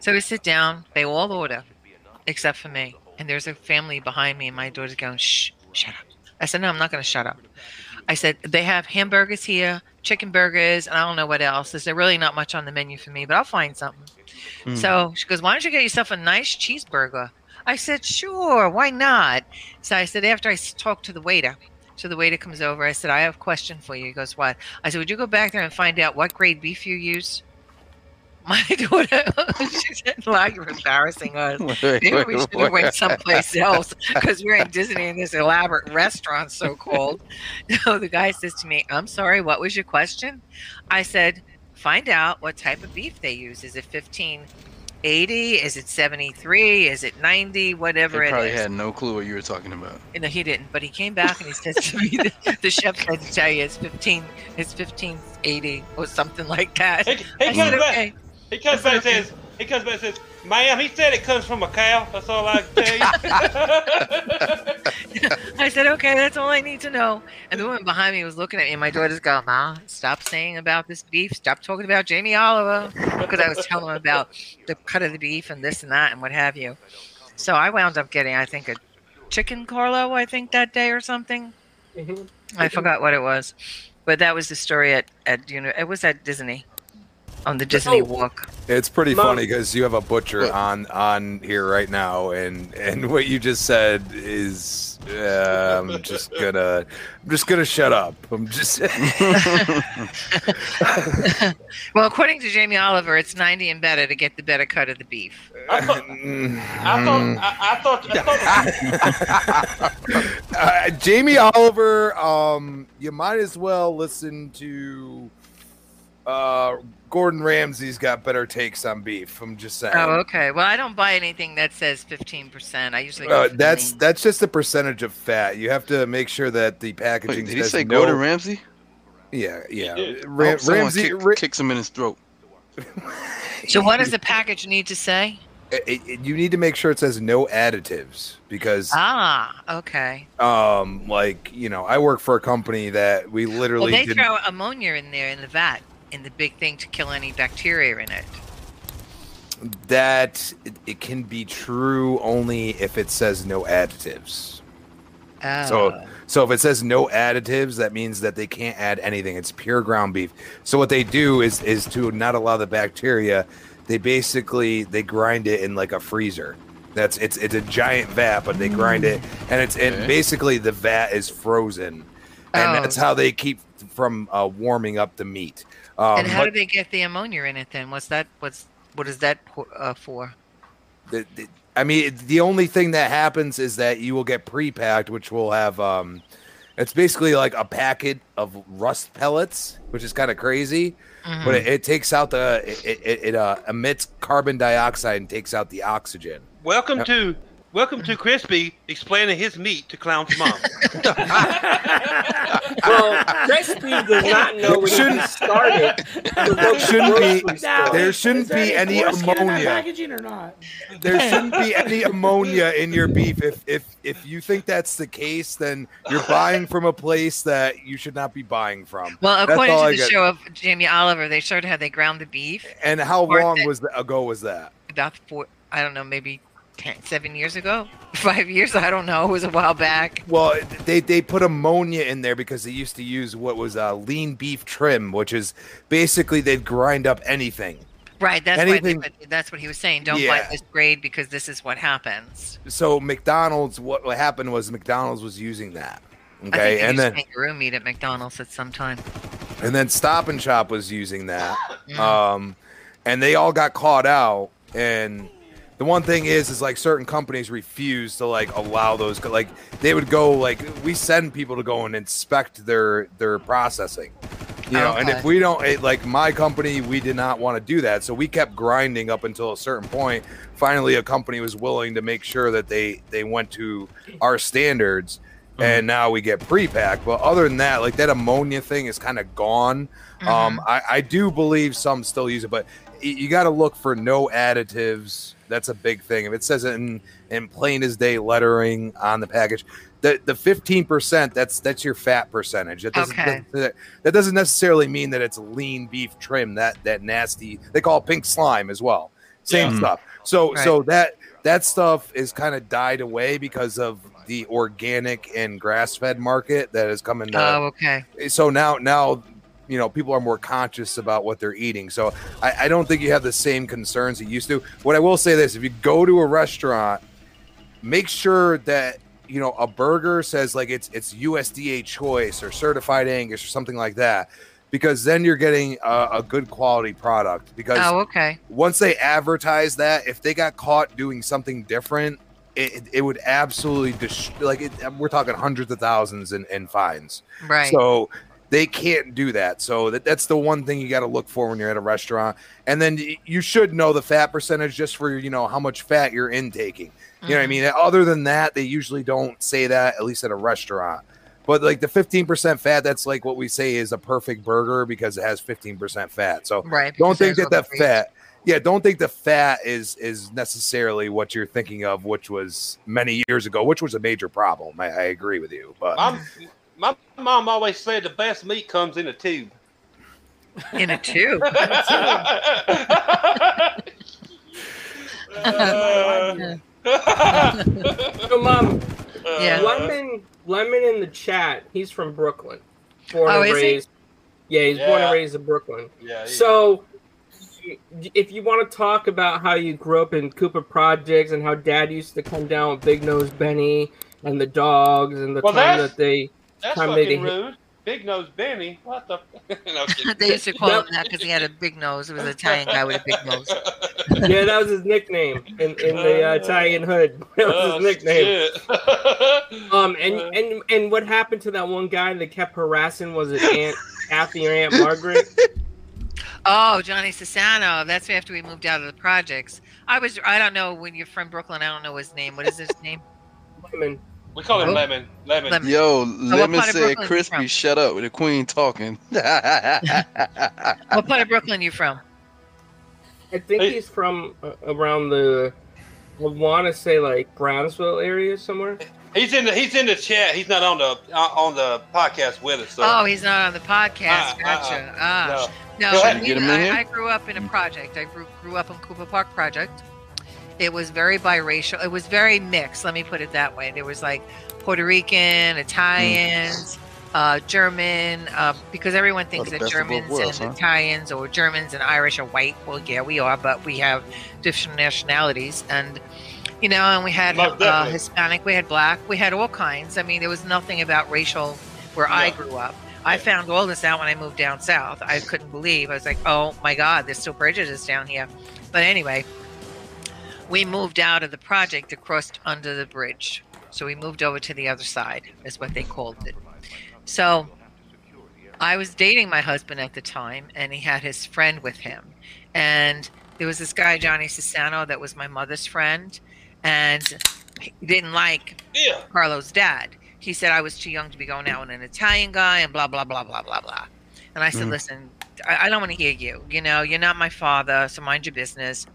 So we sit down. They all order except for me. And there's a family behind me, and my daughter's going, Shh, shut up. I said, No, I'm not going to shut up. I said, They have hamburgers here, chicken burgers, and I don't know what else. Is there really not much on the menu for me, but I'll find something. Hmm. So she goes, Why don't you get yourself a nice cheeseburger? I said, Sure, why not? So I said, After I talked to the waiter, so the waiter comes over, I said, I have a question for you. He goes, What? I said, Would you go back there and find out what grade beef you use? My daughter, she said, "Like you're embarrassing us. Maybe we should have went someplace else because we're in Disney in this elaborate restaurant, so called." So the guy says to me, "I'm sorry, what was your question?" I said, "Find out what type of beef they use. Is it 1580? Is it 73? Is it 90? They Whatever it probably is." had no clue what you were talking about. No, he didn't. But he came back and he says to me, the, the chef said to tell you it's 15, it's 1580 or something like that. He, I he said, okay. He comes back and says, He comes back and says, "Ma'am, he said it comes from a cow. That's all I can tell you." I said, okay, that's all I need to know. And the woman behind me was looking at me, and my daughter's going, Ma, stop saying about this beef. Stop talking about Jamie Oliver. Because I was telling them about the cut of the beef and this and that and what have you. So I wound up getting, I think, a chicken Carlo, I think, that day or something. Mhm. I forgot what it was. But that was the story at, at you know, it was at Disney, on the Disney Oh. walk. It's pretty Mom- funny because you have a butcher on on here right now, and and what you just said is uh, I'm just gonna I'm just gonna shut up. I'm just Well, according to Jamie Oliver, it's 90 and better to get the better cut of the beef. I thought, I thought, I, I thought, I thought uh, Jamie Oliver. Um, you might as well listen to uh Gordon Ramsay's got better takes on beef. I'm just saying. Oh, okay. Well, I don't buy anything that says 15%. I usually go Uh, for the that's that's just a percentage of fat. You have to make sure that the packaging. Wait, did he say no- Gordon Ramsay? Yeah, yeah. did. Ram- hope Ramsay. kick- Ra- kicks him in his throat. So, what does the package need to say? it- it- you need to make sure it says no additives because, Ah, okay. um, like you know, I work for a company that we Well, literally they did throw ammonia in there in the vat, in the big thing to kill any bacteria in it. that. It, it can be true only if it says no additives. Oh. So, so if it says no additives, that means that they can't add anything. It's pure ground beef. So what they do is is to not allow the bacteria. They basically they grind it in like a freezer. That's it's it's a giant vat, but they grind it, and it's and basically the vat is frozen, and Oh. that's how they keep from uh, warming up the meat. Um, and how but do they get the ammonia in it then? What's that? What's what is that uh, for? the, the- I mean, the only thing that happens is that you will get pre-packed, which will have um, it's basically like a packet of rust pellets, which is kind of crazy, Mhm. but it, it takes out the it, it, it uh, emits carbon dioxide and takes out the oxygen. welcome to, welcome to Crispy explaining his meat to Clown's mom. Well, Crispy does not know when Shouldn't- started. to go to Shouldn't be- grocery Now, store. Shouldn't there be any foreskin in that ammonia. packaging or not? There shouldn't be any ammonia in your beef. If if if you think that's the case, then you're buying from a place that you should not be buying from. Well, That's according all to I the got. show of Jamie Oliver, they showed how they ground the beef And how long was that ago was that? about four, I don't know, maybe 10, seven years ago, five years. I don't know. It was a while back. Well, they they put ammonia in there because they used to use what was uh, lean beef trim, which is basically they'd grind up anything. Right. That's Anything- why. They, that's what he was saying. Don't Yeah. buy this grade because this is what happens. So McDonald's, what, what happened was McDonald's was using that. Okay, and then kangaroo meat at McDonald's at some time. and then Stop and Shop was using that. Mm. Um, and they all got caught out. And the one thing is, is like certain companies refuse to like allow those. Like they would go like we send people to go and inspect their their processing. You know, and if we don't it, like my company, we did not want to do that, so we kept grinding up until a certain point. Finally, a company was willing to make sure that they they went to our standards, and now we get pre-packed. But other than that, like that ammonia thing is kind of gone. Um, I, I do believe some still use it, but y- you got to look for no additives. That's a big thing. If it says it in in plain as day lettering on the package, the the fifteen percent that's that's your fat percentage. That doesn't Okay. that, that doesn't necessarily mean that it's lean beef trim. That that nasty they call it pink slime as well. Same Yeah. stuff. So Right. so that that stuff is kind of died away because of the organic and grass fed market that is coming. To, Oh, okay. so now now you know people are more conscious about what they're eating so I, I don't think you have the same concerns you used to what i will say this if you go to a restaurant make sure that you know a burger says like it's it's usda choice or certified angus or something like that because then you're getting a, a good quality product because Oh, okay. once they advertise that, if they got caught doing something different, it, it would absolutely dis- like it, we're talking hundreds of thousands in, in fines. Right. So they can't do that. So that, that's the one thing you got to look for when you're at a restaurant. And then you should know the fat percentage just for you know how much fat you're intaking. You know what I Mhm. mean? Other than that, they usually don't say that at least at a restaurant. But like the 15% fat, that's like what we say is a perfect burger because it has 15% fat. So Right. don't think that that the fat yeah, don't think the fat is is necessarily what you're thinking of, which was many years ago, which was a major problem. I, I agree with you, but My, my mom always said the best meat comes in a tube. In a tube. Uh, So, mom, Yeah. Lemon, Lemon in the chat. He's from Brooklyn, born Oh, and is he? raised. Yeah, he's born and raised in Brooklyn. yeah, So, if you want to talk about how you grew up in Cooper Projects and how Dad used to come down with Big Nose Benny and the dogs and the Well, time that they that's time fucking did- rude. Big nose Benny. What the? no, I'm they used to call him that because he had a big nose. It was an Italian guy with a big nose. yeah, that was his nickname in, in the uh, Italian hood. That was Oh, his nickname. shit. Um, and and and what happened to that one guy that kept harassing? Was it Aunt Kathy or Aunt Margaret? Oh, Johnny Sassano. That's after we moved out of the projects. I was. I don't know when you're from Brooklyn. I don't know his name. What is his name? Lemon. We call him Oh. Lemon. Lemon. Lemon. Yo, what Lemon part said, "Crispy, shut up." with The queen talking. What part of Brooklyn you from? I think Hey. he's from uh, around the. I want to say like Brownsville area somewhere. He's in the he's in the chat. He's not on the uh, on the podcast with us. So. Oh, he's not on the podcast. Uh, uh, Gotcha. uh, Ah. no. No, Go ahead. we- Get him in here? I, I grew up in a project. I grew, grew up in Cooper Park Project. It was very biracial. It was very mixed. Let me put it that way. There was like Puerto Rican, Italians, uh, German, uh, because everyone thinks that best of both Germans worlds, and huh? Italians or Germans and Irish are white. Well, yeah, we are, but we have different nationalities. And, you know, and we had uh. Hispanic, we had black, we had all kinds. I mean, there was nothing about racial where I grew up. I found all this out when I moved down south. I couldn't believe. I was like, "Oh my God, there's still prejudice down here." But anyway, we moved out of the project across under the bridge. So we moved over to the other side, is what they called it. So I was dating my husband at the time, and he had his friend with him. And there was this guy, Johnny Sassano, that was my mother's friend, and he didn't like Yeah. Carlo's dad. He said I was too young to be going out with an Italian guy and blah blah blah blah blah blah. And I said, Mm. listen, I, I don't want to hear you. You know, you're not my father, so mind your business.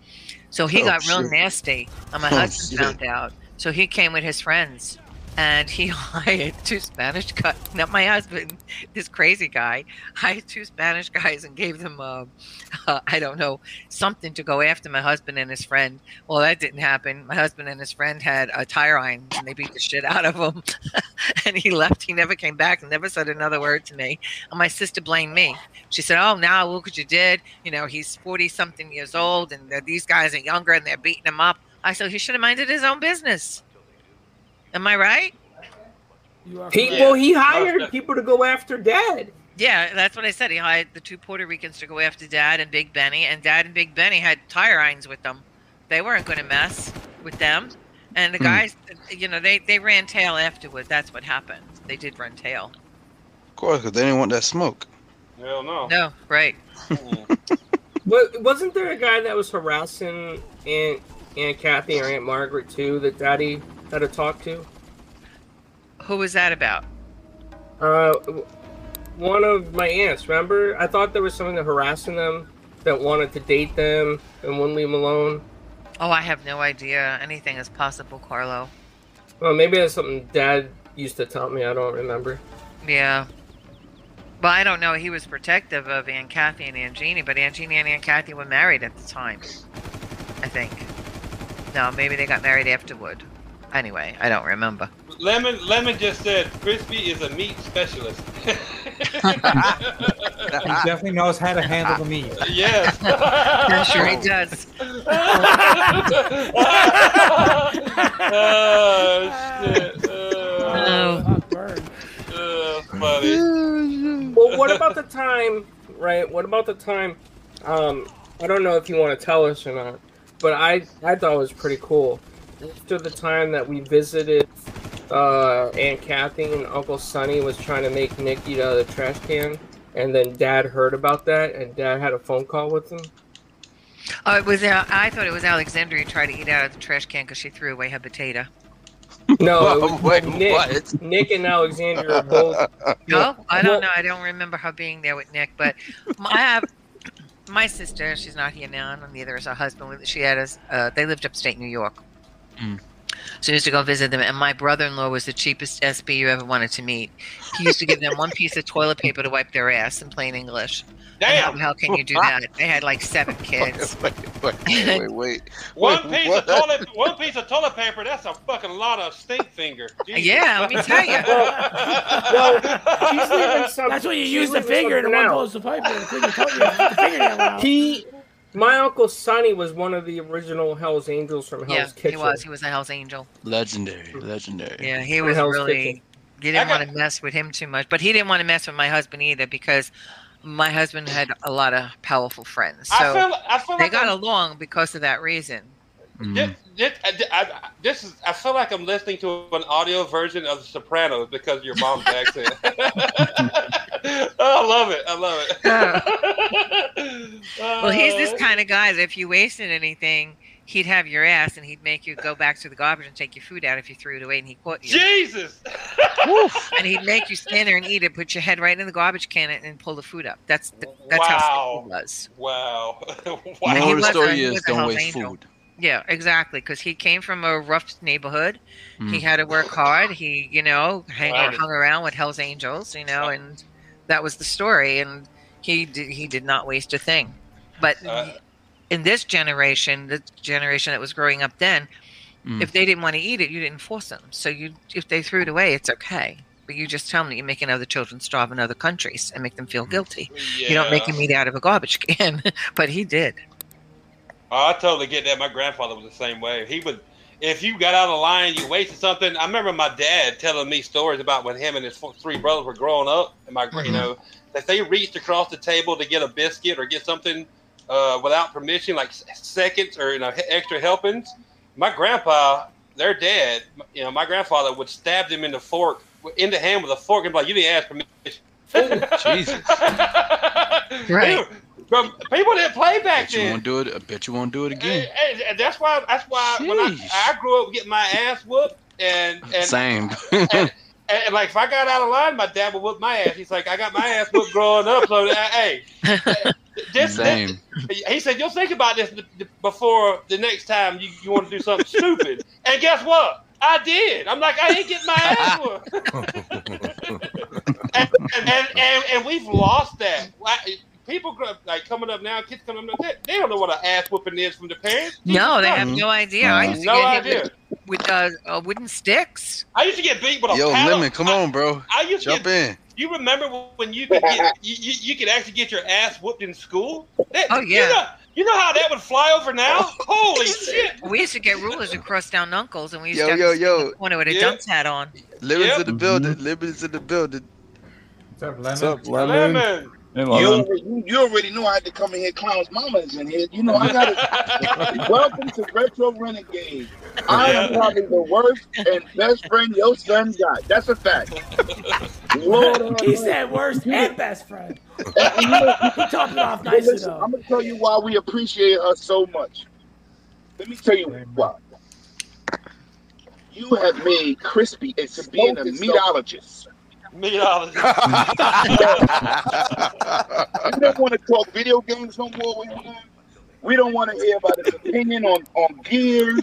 So he Oh, got real shit. nasty, and my Oh, husband shit. found out. So he came with his friends, and he hired two Spanish guys. Not my husband, this crazy guy. Hired two Spanish guys and gave them, uh, uh, I don't know, something to go after my husband and his friend. Well, that didn't happen. My husband and his friend had a tire iron, and they beat the shit out of him. and he left. He never came back and never said another word to me. And my sister blamed me. She said, "Oh, now look what you did. You know, he's forty something years old, and these guys are younger, and they're beating him up." I said, "He should have minded his own business." Am I right? People He, correct. well, he Most hired people to go after Dad. Yeah, that's what I said. He hired the two Puerto Ricans to go after Dad and Big Benny, and Dad and Big Benny had tire irons with them. They weren't going to mess with them. And the Hmm. guys, you know, they, they ran tail afterward. That's what happened. They did run tail. Of course, because they didn't want that smoke. Hell no. No, right. Mm. But wasn't there a guy that was harassing Aunt Aunt Kathy or Aunt Margaret too that Daddy had to talk to? Who was that about? Uh, one of my aunts. Remember, I thought there was something harassing them that wanted to date them and wouldn't leave them alone. Oh, I have no idea. Anything is possible, Carlo. Well, maybe that's something Dad used to tell me. I don't remember. Yeah. But I don't know. He was protective of Aunt Kathy and Aunt Jeannie, but Aunt Jeannie and Aunt Kathy were married at the time. I think. No, maybe they got married afterward. Anyway, I don't remember. Lemon Lemon just said Crispy is a meat specialist. He definitely knows how to handle the meat. yes. I'm sure he does. oh shit. Oh, Oh. Oh, funny. Well, what about the time, right? What about the time? Um, I don't know if you want to tell us or not, but I I thought it was pretty cool. After the time that we visited uh, Aunt Kathy and Uncle Sonny was trying to make Nick eat out of the trash can, and then Dad heard about that, and Dad had a phone call with him. Oh, it was. Uh, I thought it was Alexandria tried to eat out of the trash can because she threw away her potato. No, it was Wait, Nick. what? Nick and Alexandria are both. No, I don't know. I don't remember her being there with Nick, but I have my sister, she's not here now, and neither is her husband. She had us. Uh, they lived upstate New York. Mm. So I used to go visit them, and my brother-in-law was the cheapest SB you ever wanted to meet. He used to give them one piece of toilet paper to wipe their ass in plain English. And how Damn. the hell can you do that? They had like seven kids. wait, wait, wait, wait, wait. One piece what? of toilet, one piece of toilet paper. That's a fucking lot of stink finger. Jesus. Yeah, let me tell you. She's leaving some. That's when you use the finger and something one out. pulls the pipe and clean your toe- your- the fingernail out. He, my uncle Sonny was one of the original Hell's Angels from Hell's Yeah, Kitchen. he was. He was a Hell's Angel. Legendary, legendary. Yeah, he was Hell's really. Kitchen. You didn't got- want to mess with him too much, but he didn't want to mess with my husband either because my husband had a lot of powerful friends. So I feel, I feel they like got I'm- along because of that reason. This, this, I, I- this is. I feel like I'm listening to an audio version of The Sopranos because of your mom's accent. oh, I love it. I love it. Well, he's this Uh, kind of guy that if you wasted anything, he'd have your ass and he'd make you go back to the garbage and take your food out if you threw it away and he caught you. Jesus. and he'd make you stand there and eat it, put your head right in the garbage can and and pull the food up. That's the, that's how Wow. sick he was. Wow. Moral wow. he of the was a- story is don't waste Angel. food. Yeah, exactly. Because he came from a rough neighborhood. He Mm. had to work hard. He, you know, hang, Wow. hung around with Hell's Angels, you know, and that was the story. And he did, he did not waste a thing. But Uh, in this generation, the generation that was growing up then, Mm. if they didn't want to eat it, you didn't force them. So you, if they threw it away, it's okay. But you just tell them that you're making other children starve in other countries and make them feel guilty. You don't make yeah. him eat out of a garbage can, but he did. Oh, I totally get that. My grandfather was the same way. He would, if you got out of line, you wasted something. I remember my dad telling me stories about when him and his four, three brothers were growing up, and my, you Mhm. know, that they reached across the table to get a biscuit or get something uh, without permission, like seconds or you know extra helpings. My grandpa, their dad, you know, my grandfather would stab them in the fork, in the hand with a fork, and be like, "You didn't ask permission." Jesus. Right. Bro, people didn't play back Bet you won't do it. I bet you won't do it again. And, and that's why. That's why when I, I grew up getting my ass whooped, and and, Same. and, and, like if I got out of line, my dad would whoop my ass. He's like, I got my ass whooped growing up. So uh, hey, this, Same. this he said, you'll think about this before the next time you, you want to do something stupid. And guess what? I did. I'm like, I ain't getting my ass whooped. and, and, and, and we've lost that. Why- People grow up, like coming up now, kids coming up now, they, they don't know what an ass whooping is from the parents. No, they Jesus have no idea. I used to no get hit idea. with, with uh, uh, wooden sticks. I used to get beat with a Yo, paddle. Lemon, come on, bro. I used to Jump get, in. You remember when you could get you, you, you could actually get your ass whooped in school? That- Oh, You yeah. know, you know how that would fly over now? Holy shit! We used to get rulers and cross down uncles, and we used Yo, to have yo, to yo. the corner with a Yeah. dunce hat on. Lemon's Yep. in the building. Lemon's in the building. What's up, Lemon? What's up, Lemon? Lemon. Hey, You already, you, you already know I had to come in here. Clown's mama is in here. You know I got to welcome to Retro Renegade. I am probably the worst and best friend your son got. That's a fact. Lord, He mercy. said worst and best friend. And- and you know, He topped it off nicely listen, though. I'm gonna tell you why we appreciate her so much. Let me tell you why. You have made Crispy into being a meatologist. Me dollars. We don't want to talk video games no more with him. We don't want to hear about his opinion on, on gears.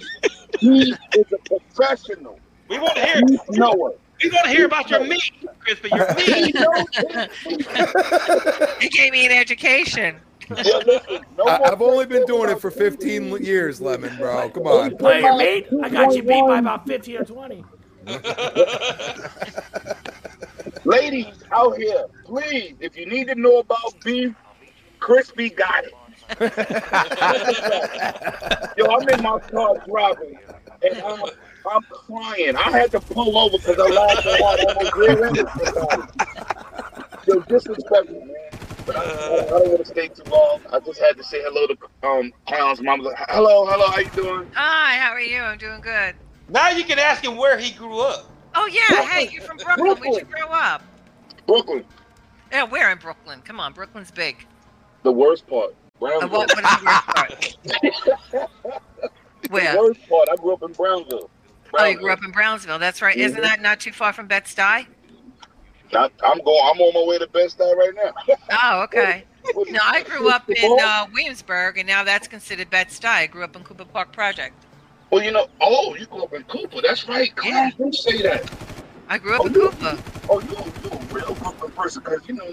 He is a professional. We want to hear. He knows. We want to hear about your meat, Crispy. Your meat. knows. He gave me an education. Yeah, listen, no I, I've only been doing it for 15 years, Lemon, bro. Come on. Play your meat? I got you beat by about 15 or 20. Ladies out here, please, if you need to know about beef, Crispy got it. Yo, I'm in my car driving, and I'm, I'm crying. I had to pull over because I laughed so hard. I almost rear-ended. Yo, disrespectful, man. But I, I don't want to stay too long. I just had to say hello to um Clown's mom. Hello, hello, how you doing? Hi, how are you? I'm doing good. Now you can ask him where he grew up. Oh yeah, hey, you're from Brooklyn. Where'd you grow up? Brooklyn. Yeah, where in Brooklyn? Come on, Brooklyn's big. The worst part. Uh, what, what is the worst part? Where? The worst part. I grew up in Brownsville. Oh, you grew up in Brownsville. That's right. Isn't that not too far from Bed-Stuy? I, I'm going. I'm on my way to Bed-Stuy right now. Oh, okay. No, I grew up in uh, Williamsburg, and now that's considered Bed-Stuy. I grew up in Cooper Park Project. Well, you know, oh, you grew up in Cooper. That's right. Clowns do say that. I grew up oh, in Cooper. Oh, you you a real Cooper person because you know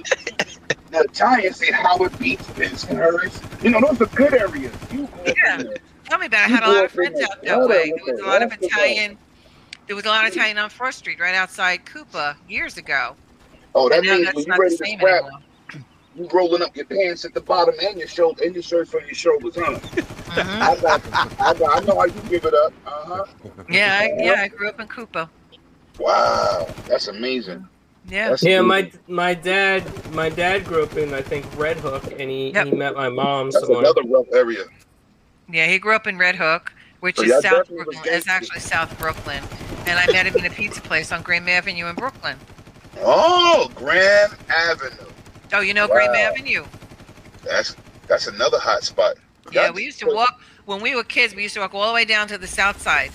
the Italians say Howard Beach, Bensonhurst. You know those are good areas. You Yeah. Tell me about it. I had a lot of friends out that way. There was a lot of rest of us. Italian. There was a lot of Italian on First Street, right outside Cooper, years ago. Oh, that means that's when you not ready the to same scrap, anymore. You rolling up your pants at the bottom and your shoulder and your shirt from your shoulders, huh? Mhm. I got, I got, I know how you give it up. Uh huh. Yeah, I, yeah, I grew up in Cooper. Wow, that's amazing. Yeah. That's Yeah, amazing. my my dad my dad grew up in I think Red Hook, and he, Yep. he met my mom That's somewhere. another rough area. Yeah, he grew up in Red Hook, which So is South Brooklyn. It's actually South Brooklyn. And I met him in a pizza place on Graham Avenue in Brooklyn. Oh, Grand Avenue. Oh, you know Graham Avenue? That's that's another hot spot. Yeah, Y'all we used to walk when we were kids. We used to walk all the way down to the south side.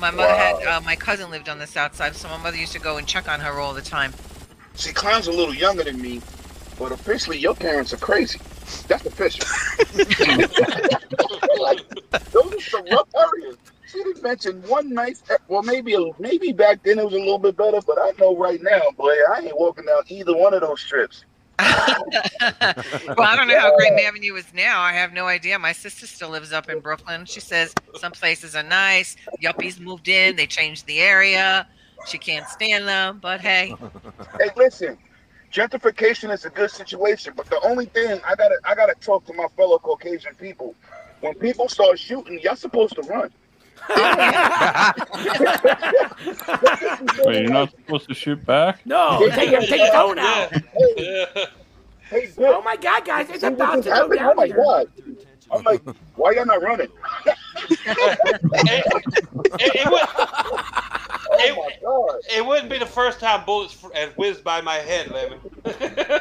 My mother had uh, my cousin lived on the south side, so my mother used to go and check on her all the time. See, Clown's a little younger than me, but officially your parents are crazy. That's official. like, those are some rough areas. She didn't mention one nice, well, maybe maybe back then it was a little bit better, but I know right now, boy, I ain't walking down either one of those strips. well, I don't know how Graham Avenue is now. I have no idea. My sister still lives up in Brooklyn. She says some places are nice. Yuppies moved in. They changed the area. She can't stand them. But hey, Hey, listen, gentrification is a good situation, but the only thing I gotta I gotta talk to my fellow Caucasian people. When people start shooting, y'all supposed to run. Wait, you're not supposed to shoot back? No, take your, take your phone out. Oh, hey, hey, Oh my God, guys, it's see what about just to go down Oh my here. god! I'm like, why y'all not running? it, it, it, would, Oh It- my god! it wouldn't be the first time bullets f- had whizzed by my head, Lemon.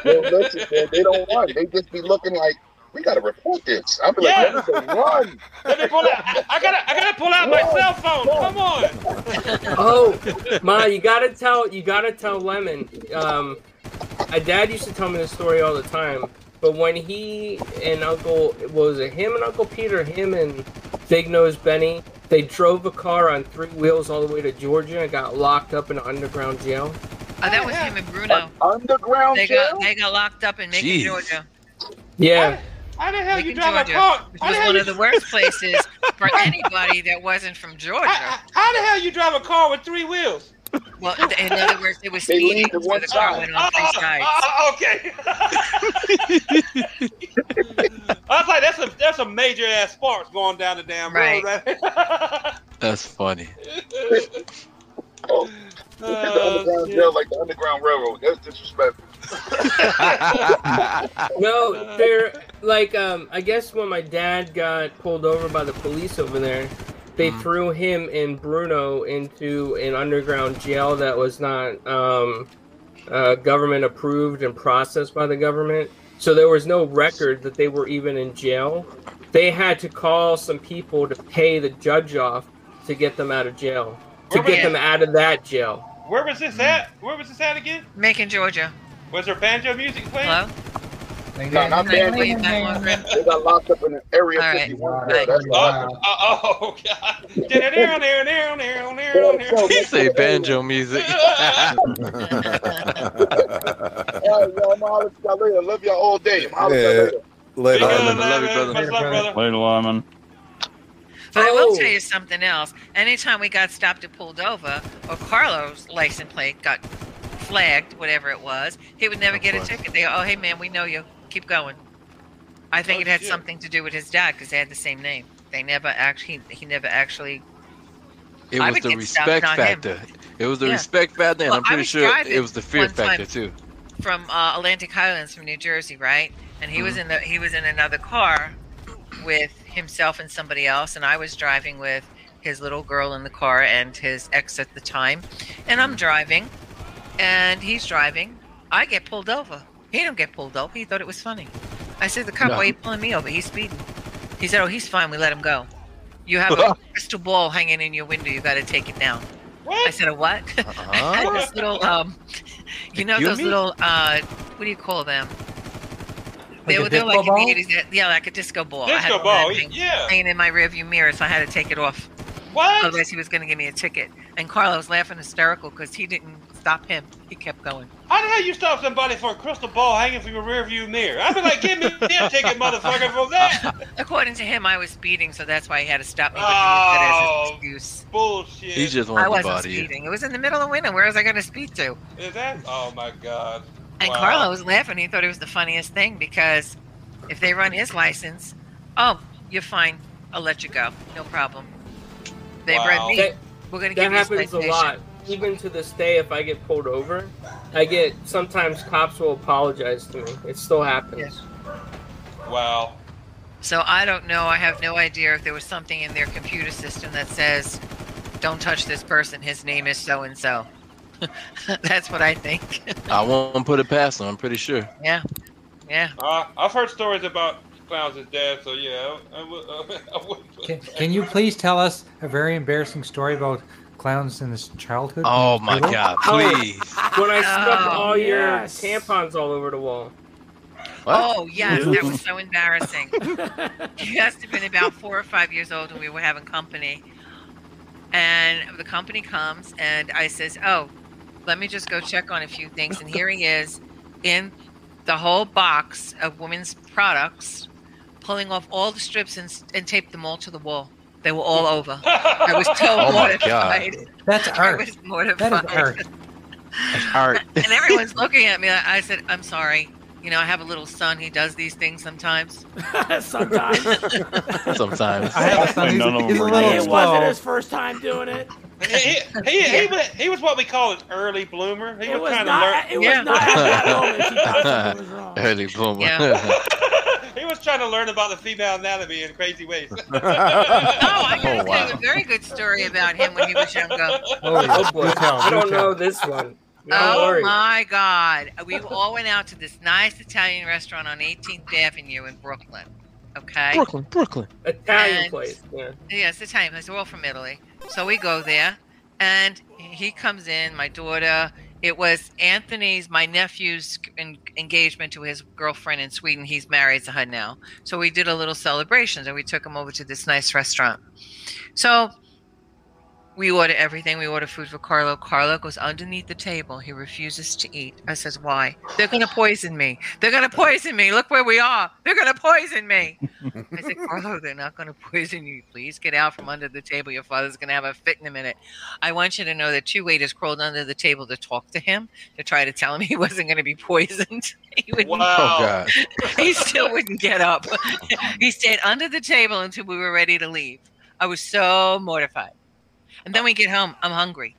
Yo, listen, man, they don't run. They just be looking like we gotta report this. I'm like, Yeah. let us run. Let me pull out. I, I gotta, I gotta pull out my cell phone. Come on. Oh, Ma, you gotta tell you gotta tell Lemon. Um, my dad used to tell me this story all the time. But when he and Uncle what was it him and Uncle Peter, him and Big Nose Benny, they drove a car on three wheels all the way to Georgia and got locked up in an underground jail. oh, that was him and Bruno. Underground They jail. got they got locked up in Macon, Georgia. Yeah, How the hell you Macon, drive Georgia, a car? which How was one you, of the worst places for anybody that wasn't from Georgia. how, how the hell you drive a car with three wheels? Well, in other words, it was speeding, lead so the car went on three ah, sides. Oh, okay. I was like, that's a that's a major ass sparks going down the damn road. Right. That's funny. Oh, uh, this is the underground shit. like the Underground Railroad. That's disrespectful. no, they're uh, like um. I guess when my dad got pulled over by the police over there, they threw him and Bruno into an underground jail that was not um, uh, government approved and processed by the government. So there was no record that they were even in jail. They had to call some people to pay the judge off to get them out of jail, to get was them it? out of that jail. Where was this at? Where was this at again? Macon, Georgia. Was there banjo music playing? Hello? No, not Can bad. call you back, Margaret? They got locked up in an area All right. 51 Bye. jail. That's. Uh, oh, oh, oh, God. Down there, down there, down there, down there, He say banjo music. All right, y'all. I'm holler later. Love y'all all day. I'm holler Yeah. later. Later. Big Lemon, up, love you, Lemon. brother. Much love, brother. Later, Lemon. But I will Oh. tell you something else. Anytime we got stopped and pulled over, or Carlos' license plate got flagged, whatever it was, he would never get a ticket. They go, "Oh, hey man, we know you. Keep going." I think Oh, it had shit. something to do with his dad because they had the same name. They never actually, he never actually. It was the respect not him. factor. It was the Yeah. respect factor, and Well, I'm pretty sure it was the fear factor too. from uh, Atlantic Highlands from New Jersey, right? And he was Mm-hmm. in the he was in another car with himself and somebody else, and I was driving with his little girl in the car and his ex at the time, and Mm-hmm. I'm driving, and he's driving. I get pulled over. He don't get pulled over. He thought it was funny. I said, "The cop, No. why are you pulling me over? He's speeding." He said, "Oh, he's fine. We let him go. You have a crystal ball hanging in your window. You got to take it down." I said, "A what?" Uh-huh. this little um you know You those me? little uh what do you call them They a were they're disco like ball? in the 80s, yeah, like a disco ball. I had Disco ball, that thing yeah. hanging in my rearview mirror, so I had to take it off. What? Otherwise, he was going to give me a ticket. And Carlo was laughing hysterical because he didn't stop him. He kept going. How the hell you stop somebody for a crystal ball hanging from your rearview mirror? I'd be like, give me a ticket, motherfucker, for that. According to him, I was speeding, so that's why he had to stop me. But Oh, he used it as an oh, excuse. Bullshit. He just wanted to wasn't body you. speeding. It was in the middle of winter. Where was I going to speed to? Is that? Oh my god. And Wow. Carlo was laughing. He thought it was the funniest thing because if they run his license, oh, you're fine. I'll let you go. No problem. They Wow. read me. That, We're going to give you a happens a lot. Even to this day, if I get pulled over, I get sometimes cops will apologize to me. It still happens. Wow. So I don't know. I have no idea if there was something in their computer system that says, "Don't touch this person. His name is so and so." That's what I think. I won't put it past him. I'm pretty sure. yeah, yeah. Uh, I've heard stories about clowns' dead, so yeah, I, I would. I would put Can, can you please tell us a very embarrassing story about clowns in his childhood? Oh my Little? god, Oh. please. When I stuck Oh, all yes. your tampons all over the wall. What? Oh yes, that was so embarrassing. he must have been about four or five years old when we were having company, and the company comes and I says, "Oh, let me just go check on a few things." And here he is, in the whole box of women's products, pulling off all the strips and, and taped them all to the wall. They were all over. I was so Oh mortified. That's I was mortified. That is art. That's art. and everyone's looking at me. I I said, "I'm sorry." You know, I have a little son. He does these things sometimes. Sometimes. Sometimes. I have a son. He's, None of he's a little it wasn't his first time doing it. He, he, he, he, was, he was what we call an early bloomer. He It was, was trying not. to It was Yeah. not at that moment. He was. Early bloomer. Yeah. learn. he was trying to learn about the female anatomy in crazy ways. Oh, I got Oh, wow. a very good story about him when he was younger. Oh, Oh boy, do tell, I do don't know this one. No oh worries. my God! We all went out to this nice Italian restaurant on 18th Avenue in Brooklyn. Okay. Brooklyn, Brooklyn. Italian And- place. Yeah. Yes, Italian place. We're all from Italy. So we go there, and he comes in. My daughter. It was Anthony's, my nephew's en- engagement to his girlfriend in Sweden. He's married to her now. So we did a little celebration, and we took him over to this nice restaurant. So we order everything. We order food for Carlo. Carlo goes underneath the table. He refuses to eat. I says, "Why? They're gonna poison me. They're gonna poison me. Look where we are. They're gonna poison me." I said, Carlo, they're not going to poison you. Please get out from under the table. Your father's going to have a fit in a minute. I want you to know that two waiters crawled under the table to talk to him, to try to tell him he wasn't going to be poisoned. he, wouldn't, Oh wow. god. he still wouldn't get up. he stayed under the table until we were ready to leave. I was so mortified. And then we get home. I'm hungry.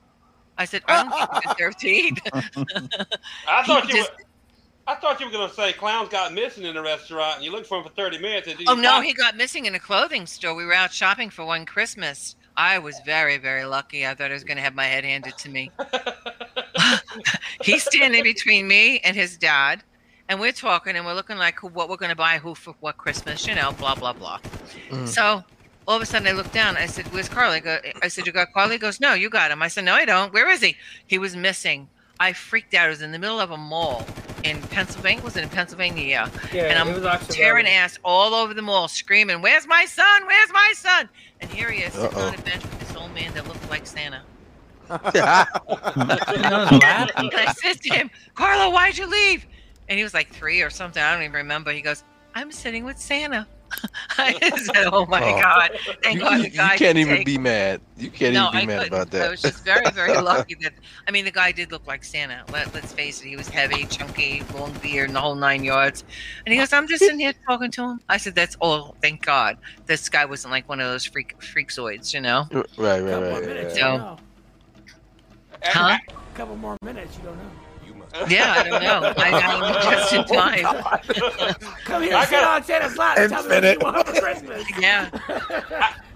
I said, I don't think you deserve to eat. I thought you just- were. I thought you were gonna say clowns got missing in the restaurant, and you looked for him for thirty minutes. And Oh no, he got missing in a clothing store. We were out shopping for one Christmas. I was very, very lucky. I thought I was going to have my head handed to me. He's standing between me and his dad, and we're talking and we're looking like who, what we're going to buy, who for what Christmas, you know, blah blah blah. Mm. So all of a sudden, I looked down. I said, "Where's Carly?" I, go, I said, "You got Carly?" He goes, "No, you got him." I said, "No, I don't. Where is he?" He was missing. I freaked out. I was in the middle of a mall in Pennsylvania. Was it in Pennsylvania? Yeah Yeah, and I'm actually tearing ass all over the mall, screaming, "Where's my son? Where's my son?" And here he is sitting Uh-oh. on a bench with this old man that looked like Santa. Sitting on his lap? And I said to him, "Carlo, why'd you leave?" And he was like three or something. I don't even remember. He goes, "I'm sitting with Santa." I said, "Oh my Oh. God!" Thank You, God you- you can't could even take- be mad. You can't no, even be I mad couldn't. about that. I was just very, very lucky that. I mean, the guy did look like Santa. Let, let's face it, he was heavy, chunky, long beard, and the whole nine yards. And he goes, "I'm just in here talking to him." I said, "That's all. Thank God, this guy wasn't like one of those freak freakzoids, you know." right, right, couple more right. right. So- don't. Huh? A couple more minutes, you don't know. Yeah, I don't know. I got him just in time. Come here, I sit got- on Santa's lap. and Tell me what you want for Christmas. Yeah.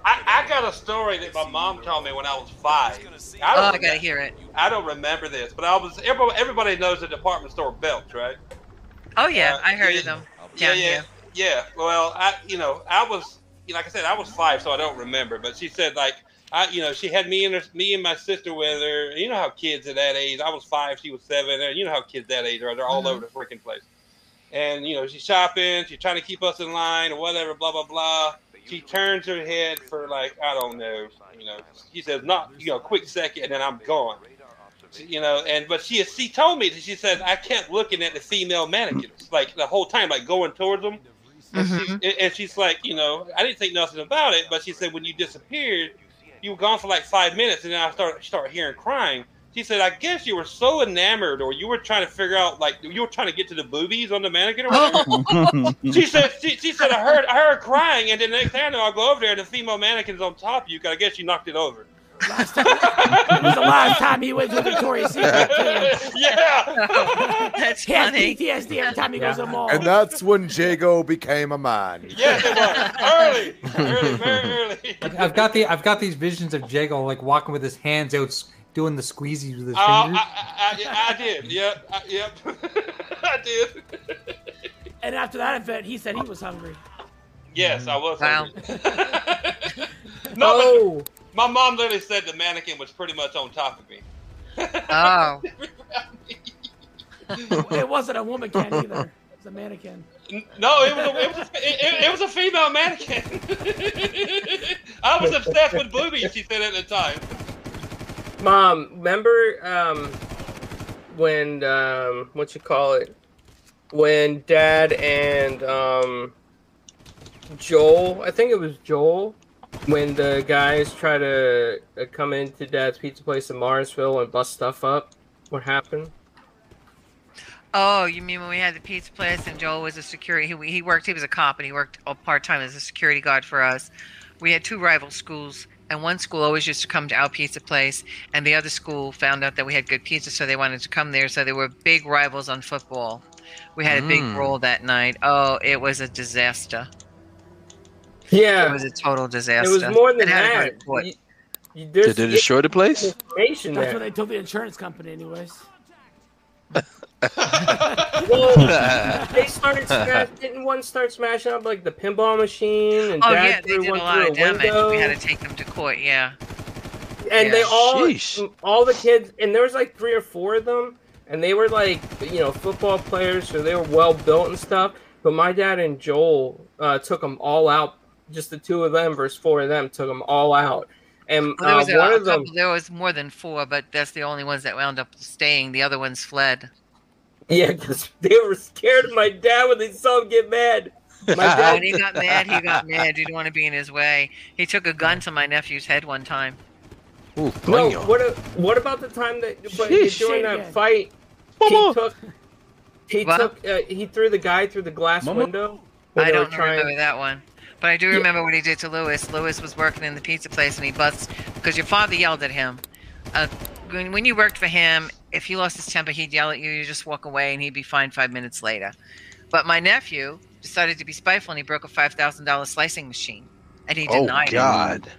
I, I got a story that my mom told me when I was five. I Oh, don't, I gotta remember, hear it. I don't remember this, but I was. Everybody, everybody knows the department store Belk, right? Oh yeah, Uh, I heard yeah. of them Yeah, down yeah, yeah. Well, I, you know, I was, you know, like I said, I was five, so I don't remember. But she said, like, I, you know, she had me and her, me and my sister with her. You know how kids at that age. I was five, she was seven. And you know how kids that age are. They're all Mhm. over the freaking place. and you know she's shopping, she's trying to keep us in line or whatever, blah blah blah. She turns her head for like I don't know, you know. She says, "Not you know, quick second, and then I'm gone." You know, and but she she told me that she says I kept looking at the female mannequins like the whole time, like going towards them. And, she, and she's like, you know, I didn't think nothing about it, but she said when you disappeared, you were gone for like five minutes, and then I start start hearing crying. She said, I guess you were so enamored, or you were trying to figure out, like, you were trying to get to the boobies on the mannequin or whatever. she said, she, she said, I heard, I heard crying, and then the next thing I know, I go over there, and the female mannequin's on top of you. 'cause I guess you knocked it over. It was the last time he went to Victoria's Secret. too. yeah. That's He has. PTSD every time he goes to the mall. And that's when Jago became a man. Yes, it was early, early, very early. I've got the I've got these visions of Jago like walking with his hands out, doing the squeezies with his Uh, fingers. I, I, I did. Yep. I, yep. I did. And after that event, he said he was hungry. Yes, I was. Wow. hungry. no, Oh, but my mom literally said the mannequin was pretty much on top of me. Oh, It wasn't a woman can either. It was a mannequin. No, it was a, it was a, it, it was a female mannequin. I was obsessed with boobies. She said at the time. mom, remember um, when um, what you call it? When Dad and um, Joel, I think it was Joel, when the guys try to uh, come into Dad's pizza place in Marsville and bust stuff up. What happened? oh, you mean when we had the pizza place and Joel was a security? He, he worked. He was a cop and he worked part time as a security guard for us. We had two rival schools, and one school always used to come to our pizza place, and the other school found out that we had good pizza, so they wanted to come there. So they were big rivals on football. We had a big Mm. brawl that night. Oh, it was a disaster. Yeah, It was a total disaster. it was more than It had that. You- you- Did there's they destroy the place? That's there. what they told the insurance company, anyways. Well, they started smash, didn't one start smashing up like the pinball machine and Oh yeah, they threw did a lot through of damage. window, We had to take them to court. Yeah. and they all Sheesh. all the kids and there was like three or four of them and they were like you know football players so they were well built and stuff but my dad and Joel uh, took them all out just the two of them versus four of them took them all out and Well, there uh, was a, one a of them couple, there was more than four, but that's the only ones that wound up staying. The other ones fled. yeah because they were scared of my dad when they saw him get mad my dad When he got mad, he got mad. He didn't want to be in his way. He took a gun to my nephew's head one time. Ooh, No, what? A, what about the time that but Sheesh. during that again. fight he took he What? took uh, he threw the guy through the glass Mama. window? I don't remember that one. But I do Yeah. remember what he did to Lewis. Lewis was working in the pizza place and he busts because your father yelled at him. Uh, when, when you worked for him, if he lost his temper, he'd yell at you. You just walk away and he'd be fine five minutes later. But my nephew decided to be spiteful and he broke a $5,000 slicing machine. And he Oh denied it. God!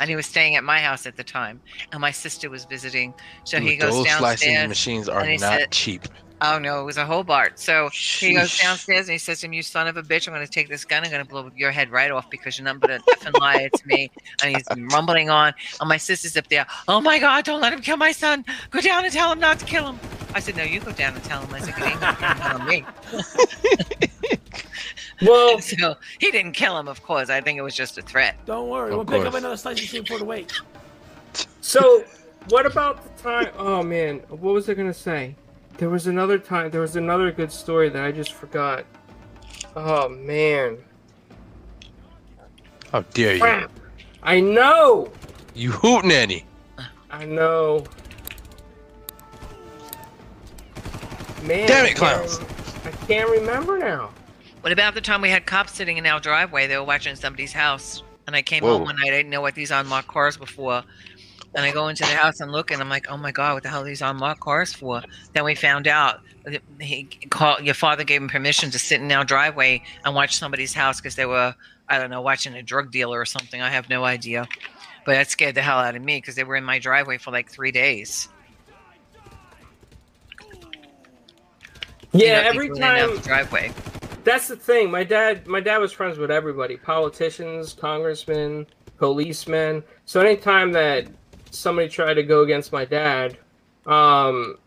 And he was staying at my house at the time. And my sister was visiting. So he Dude, goes those slicing downstairs. machines are not said- cheap. Oh no, it was a Hobart. So he goes downstairs and he says to him, "You son of a bitch! I'm going to take this gun. I'm going to blow your head right off because you're not going to effing liar to me." And he's rumbling on. And my sister's up there. Oh my God! Don't let him kill my son. Go down and tell him not to kill him. I said, "No, you go down and tell him." I said, "'Cause he ain't gonna kill him me." Well, So he didn't kill him, of course. I think it was just a threat. Don't worry, Of we'll pick up another slice of machine for the wait. so what about the time? Oh man, what was I gonna say? There was another time. There was another good story that I just forgot. Oh man, How dare you? crap! I know, You hoot nanny. I know. Man, Damn it, I clowns. I can't remember now. What about the time we had cops sitting in our driveway? They were watching somebody's house, and I came Whoa. home one night. I didn't know what these unlocked cars were for, and I go into the house and look, and I'm like, "Oh my god, what the hell are these unlocked cars for?" Then we found out he called. Your father gave him permission to sit in our driveway and watch somebody's house because they were, I don't know, watching a drug dealer or something. I have no idea, but that scared the hell out of me because they were in my driveway for like three days. You Yeah, know, every people in and out time the driveway. That's the thing. My dad, my dad was friends with everybody: politicians, congressmen, policemen. So anytime that somebody tried to go against my dad, um,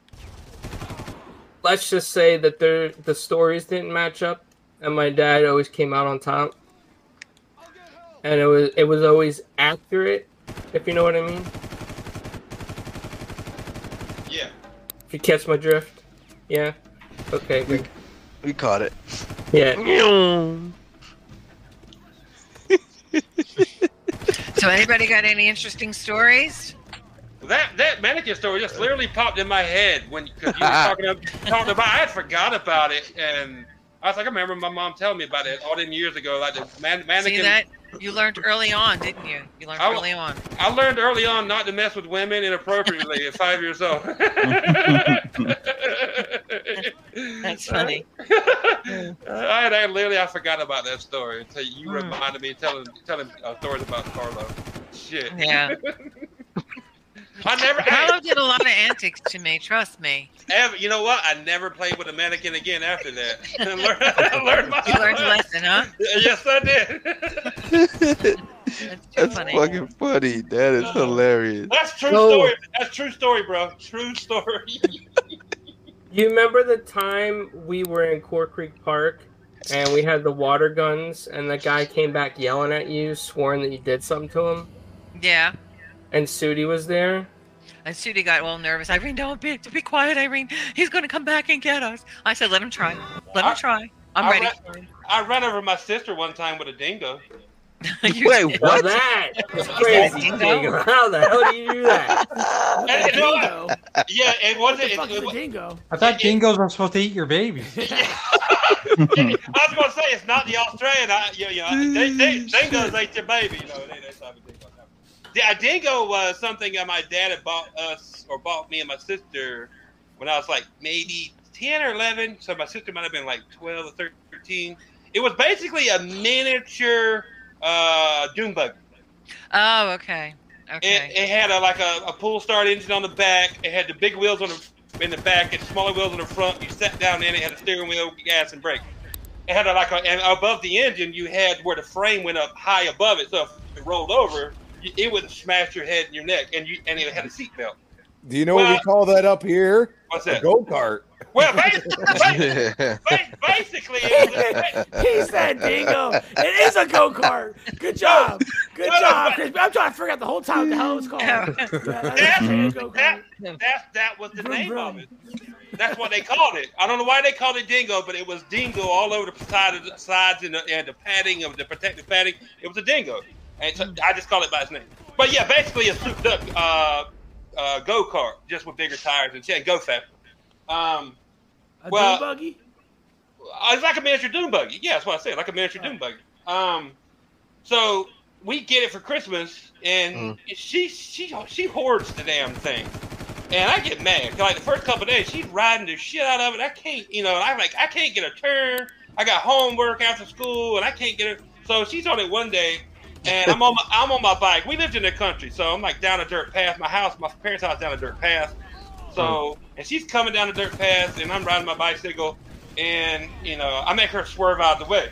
let's just say that the the stories didn't match up, and my dad always came out on top. And it was it was always accurate, if you know what I mean. Yeah. If you catch my drift, yeah. Okay. good. We caught it. Yeah. So anybody got any interesting stories? That that mannequin story just literally popped in my head when because you were talking, ab- talking about. I had forgot about it, and I was like, I remember my mom telling me about it all them years ago. Like the man, mannequin. See that? You learned early on, didn't you? You learned I- early on. I learned early on not to mess with women inappropriately at five years old. That's funny. I, I literally I forgot about that story until you Hmm. reminded me telling telling uh, stories about Carlo. Shit. Yeah. I never. Carlo did a lot of antics to me. Trust me. Ever, you know what? I never played with a mannequin again after that. I learned, I learned my You learned a lesson, huh? Yes, I did. That's funny. fucking funny. That is uh, hilarious. That's true No. story. That's true story, bro. True story. You remember the time we were in Core Creek Park and we had the water guns and the guy came back yelling at you, swearing that you did something to him, Yeah. And Sudi was there? And Sudi got all nervous. Irene, don't be, be quiet, Irene. He's going to come back and get us. I said, let him try. Let him try. I'm I ready ran- I ran over my sister one time with a dingo. Wait, did. Now what? that is crazy. Dingo? Dingo. How the hell do you do that? And you? Dingo. Yeah, it wasn't. the It, fuck is it, a was- dingo? I thought dingoes were supposed to eat your babies. I was gonna say it's not the Australian. I, you know, they, they, dingoes ate your baby. You know, they, that's not a dingo. A dingo was something that my dad had bought us or bought me and my sister when I was like maybe ten or eleven. So my sister might have been like twelve or thirteen. It was basically a miniature uh, dune buggy. Oh, okay. Okay. it had a like a, a pull start engine on the back. It had the big wheels on the in the back and smaller wheels on the front. You sat down in it, had a steering wheel, gas, and brake. It had a, like a, and above the engine, you had where the frame went up high above it. So if it rolled over, it would smash your head and your neck. And you and it had a seatbelt. Do you know what we call that up here? What's that? go kart. Well, basically, basically, it he said dingo. It is a go kart. Good job. Good No, no, job, but- Chris. I'm trying to figure out the whole time what the hell it's called. Yeah, that's that, that, that was the Vroom, name vroom. of it. That's what they called it. I don't know why they called it dingo, but it was dingo all over the side of the sides and the, and the padding of the protective padding. It was a dingo, and so I just call it by its name. But yeah, basically a souped up uh, uh, go kart, just with bigger tires and shit, go faster. Um, A Well- dune buggy? uh, it's like a miniature dune buggy. Yeah, that's what I said, like a miniature dune buggy. Um, so we get it for Christmas, and she she she hoards the damn thing, and I get mad. 'Cause, Like the first couple of days, she's riding the shit out of it. I can't, you know, I'm like, I can't get a turn. I got homework after school, and I can't get her. So she's on it one day, and I'm on my I'm on my bike. We lived in the country, so I'm like down a dirt path. My house, my parents' house, down a dirt path. So, hmm. and she's coming down the dirt path, and I'm riding my bicycle, and you know, I make her swerve out of the way,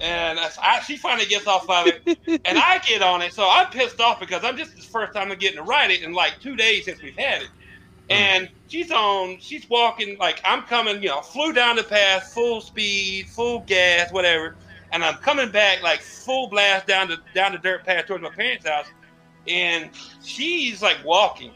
and I, I, she finally gets off of it, and I get on it. So I'm pissed off because I'm just the first time I'm getting to ride it in like two days since we've had it, hmm. and she's on, she's walking like I'm coming, you know, flew down the path, full speed, full gas, whatever, and I'm coming back like full blast down the down the dirt path towards my parents' house, and she's like walking.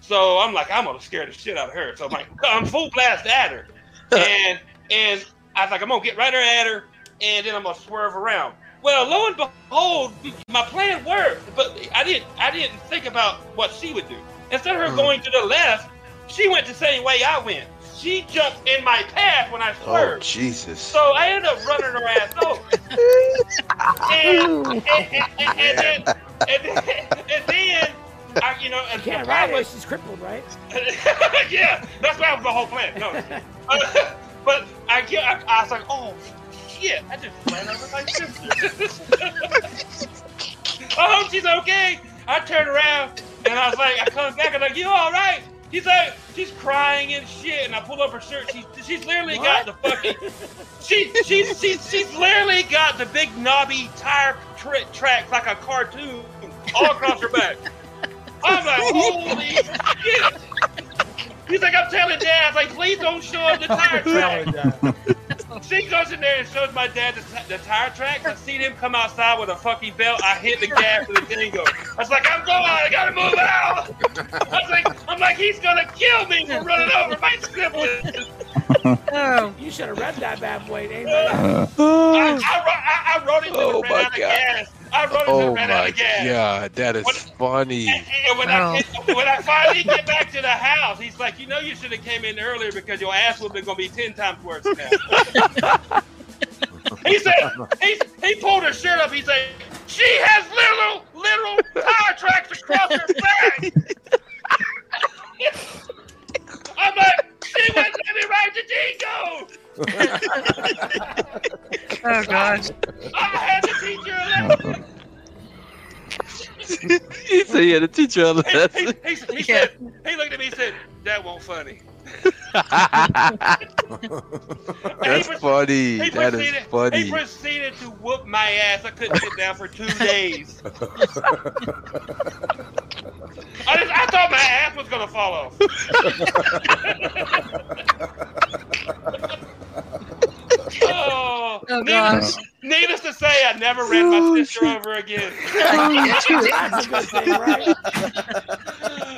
So I'm like, I'm gonna scare the shit out of her. So I'm like, I'm full blast at her, and and I was like, I'm gonna get right at her, and then I'm gonna swerve around. Well, lo and behold, my plan worked, but I didn't I didn't think about what she would do. Instead of her Mhm. going to the left, she went the same way I went. She jumped in my path when I swerved. Oh. Jesus. So I ended up running her ass over. and, and, and, and, and then, and then, I, you know, and Can't the ride plan was- she's crippled, right? yeah, that's why that was the whole plan. No, Uh, but I get, I, I was like, oh shit, I just ran over my sister. oh, she's okay. I turned around and I was like, I come back and I'm like, you all right? She's like, she's crying and shit, and I pull up her shirt. She's she's literally got the fucking, she she's she's she's literally got the big knobby tire tra- tracks like a cartoon all across her back. I'm like, holy shit. He's like, I'm telling dad. I was like, please don't show him the tire track. She goes in there and shows my dad the, t- the tire tracks. I seen him come outside with a fucking belt. I hit the gas with the dingo. I was like, I'm going. I gotta move out. I was like, I'm like, he's gonna kill me for running over my siblings. Oh, You should have read that bad boy. Ain't that? Uh, I, I, I, I rode him Oh my ran out of God. gas. I rode him to Oh the ran out my of gas. god, that is What- funny. And, and when, I, when I finally get back to the house, he's like, you know, you should have came in earlier because your ass would have been gonna be ten times worse now. he said, he, he pulled her shirt up. He said, she has little, little tire tracks across her back. I'm like, she wouldn't let me ride the dingo. Oh gosh. I had to teach her a lesson. he said he had to teach you a He, lesson. he, he, he said, he looked at me and said, that won't funny. That's funny. He That is proceeded, he proceeded to whoop my ass. I couldn't sit down for two days. I, just, I thought my ass was gonna fall off. oh, Oh, needless, gosh. needless to say, I never ran my oh, sister over again. Oh, That's a good thing, right?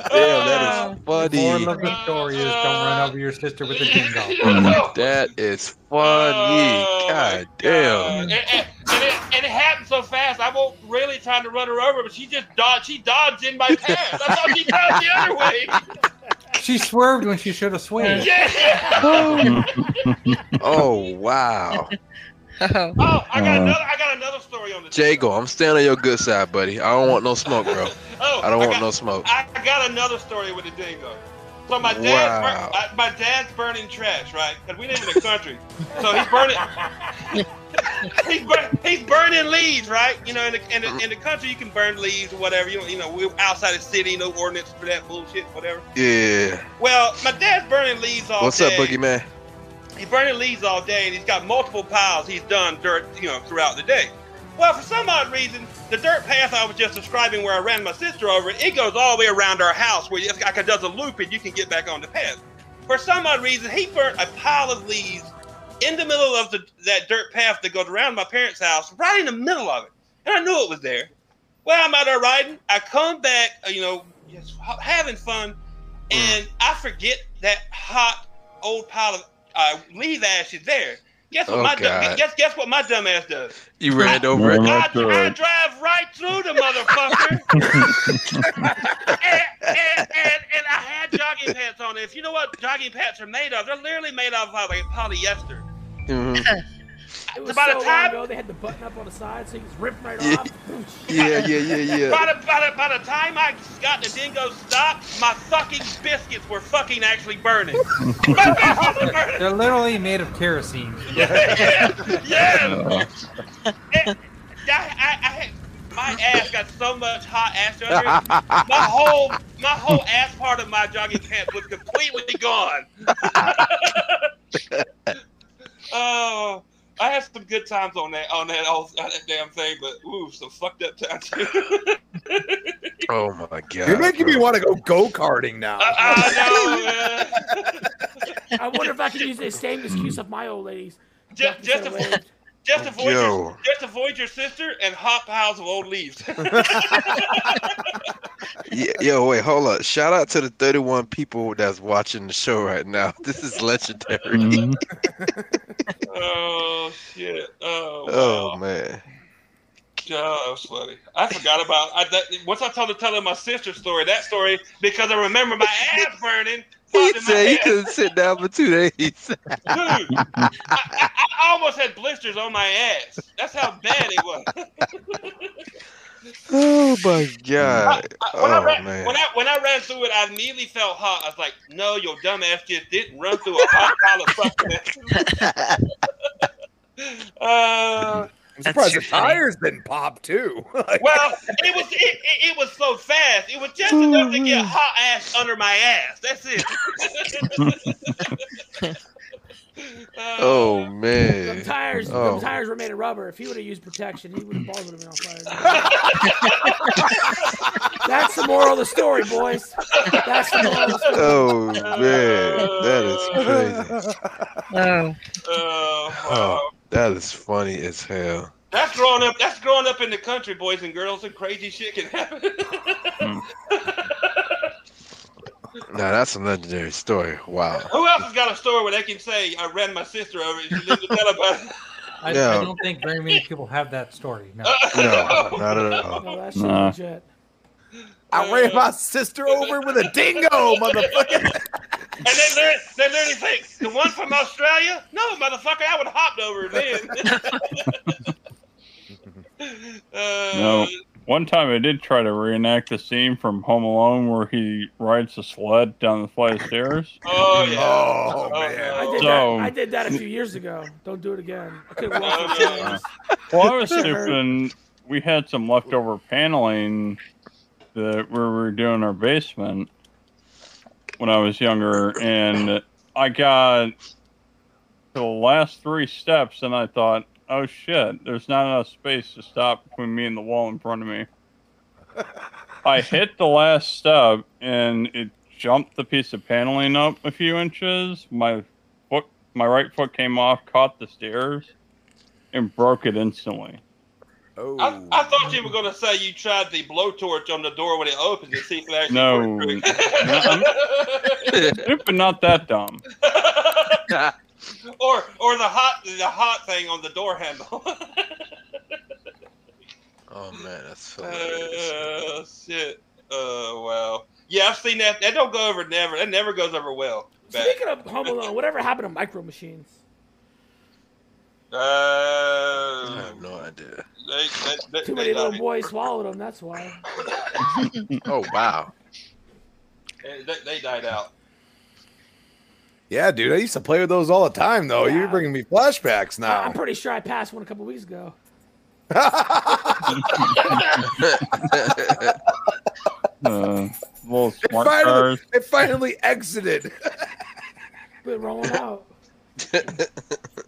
Damn, that is oh, funny. Moral of the story is don't run over your sister with a dingo. That is funny. Oh, God my damn. And, and, and it, and it happened so fast. I won't really trying to run her over, but she just dodged. She dodged in my path. I thought she dodged the other way. She swerved when she should have swayed. Yeah. Oh wow. Oh, I got Uh. another. I got another story on this. Jago, I'm staying on your good side, buddy. I don't want no smoke, bro. Oh, I don't want got, no smoke. I got another story with the dingo. So my dad's Wow. bur- I, my dad's burning trash, right? Because we live in the country, so he's burning. he's, he's burning leaves, right? You know, in the, in the in the country you can burn leaves or whatever. You know, you know, we're outside the city, no ordinance for that bullshit, whatever. Yeah. Well, my dad's burning leaves all What's day. What's up, Boogeyman? He's burning leaves all day, and he's got multiple piles he's done dirt, you know, throughout the day. Well, for some odd reason, the dirt path I was just describing, where I ran my sister over, it, it goes all the way around our house, where it's like it does a loop, and you can get back on the path. For some odd reason, he burnt a pile of leaves in the middle of the, that dirt path that goes around my parents' house, right in the middle of it, and I knew it was there. Well, I'm out there riding. I come back, uh, you know, just having fun, and I forget that hot old pile of uh, leaf ash is there. Guess what Oh, my dumb, God. guess guess what my dumb ass does? You ran over it. Ran I, I drive right through the motherfucker, and, and, and, and I had jogging pants on. If you know what jogging pants are made of, they're literally made of uh, like polyester. Mhm. It was By so the long time- ago, they had the button up on the side, so he was ripped right Yeah. off. Yeah, yeah, yeah, yeah. By the, by, the, by the time I got the dingo stopped, my fucking biscuits were fucking actually burning. my biscuits were burning. They're literally made of kerosene. yeah, yeah. And I, I, I my ass got so much hot ass under it. My whole, my whole ass part of my jogging pants was completely gone. oh, I had some good times on that, on that, old, on that damn thing, but ooh, some fucked up times. Oh my god. You're making me want to go go karting now. I know, man. I wonder if I could use the same excuse of my old ladies. Just, just, Instead of avoid, waves. Just avoid, Yo. your, just avoid your sister and hot piles of old leaves. Yo, wait, hold up. Shout out to the 31 people that's watching the show right now. This is legendary. mhm. oh shit! Oh, Oh wow. man. God, that was funny. I forgot about I, that, once I told her telling my sister's story. That story because I remember my ass burning. He popped in my said he couldn't sit down for two days. Dude, I, I, I almost had blisters on my ass. That's how bad it was. oh my god. I- when, I Oh ran, man. when I when I ran through it, I immediately felt hot. I was like, "No, your dumb ass just didn't run through a hot pile of fucking." uh, I'm surprised too the funny. tires didn't pop too. Like, well, it was it, it, it was so fast. It was just enough to get mm-hmm. hot ass under my ass. That's it. Oh Them man. tires, Oh. them tires were made of rubber. If he would have used protection, he would have balls would have been on fire. That's the moral of the story, boys. That's the moral of the story. Oh man, that is crazy. Oh. Oh, that is funny as hell. That's growing up. That's growing up in the country, boys and girls, and crazy shit can happen. Hmm. Now that's a legendary story. Wow. Who else has got a story where they can say, "I ran my sister over"? and She lived to tell about. I, No. I don't think very many people have that story. No. No, not at all. No, that shit Nah. legit. I ran my sister over with a dingo, motherfucker. And they learn, they literally think the one from Australia. No, motherfucker, I would have hopped over then. uh, No. One time I did try to reenact the scene from Home Alone where he rides the sled down the flight of stairs. Oh yeah. Oh, Oh, man. I did So- that. I did that a few years ago. Don't do it again. I couldn't walk oh, for chains. Uh, well, I was stupid. We had some leftover paneling that we were doing our basement when I was younger, and I got to the last three steps, and I thought, "Oh shit, there's not enough space to stop between me and the wall in front of me." I hit the last step, and it jumped the piece of paneling up a few inches. My foot, my right foot came off, caught the stairs, and broke it instantly. Oh. I, I thought you were going to say you tried the blowtorch on the door when it opens to see if it actually No. worked. Stupid, not that dumb. or or the hot the hot thing on the door handle. Oh man, that's hilarious. uh, shit. Uh, wow. Yeah, I've seen that. That don't go over never. That never goes over well. Back. Speaking of Home Alone, whatever happened to Micro Machines? Uh, I have no idea. they, they, they, Too they many little died. boys swallowed them. That's why. Oh wow. They, they died out. Yeah, dude. I used to play with those all the time, though. Yeah. You're bringing me flashbacks now. I'm pretty sure I passed one a couple weeks ago. Uh, little it, finally, cars. it finally exited. Been rolling out.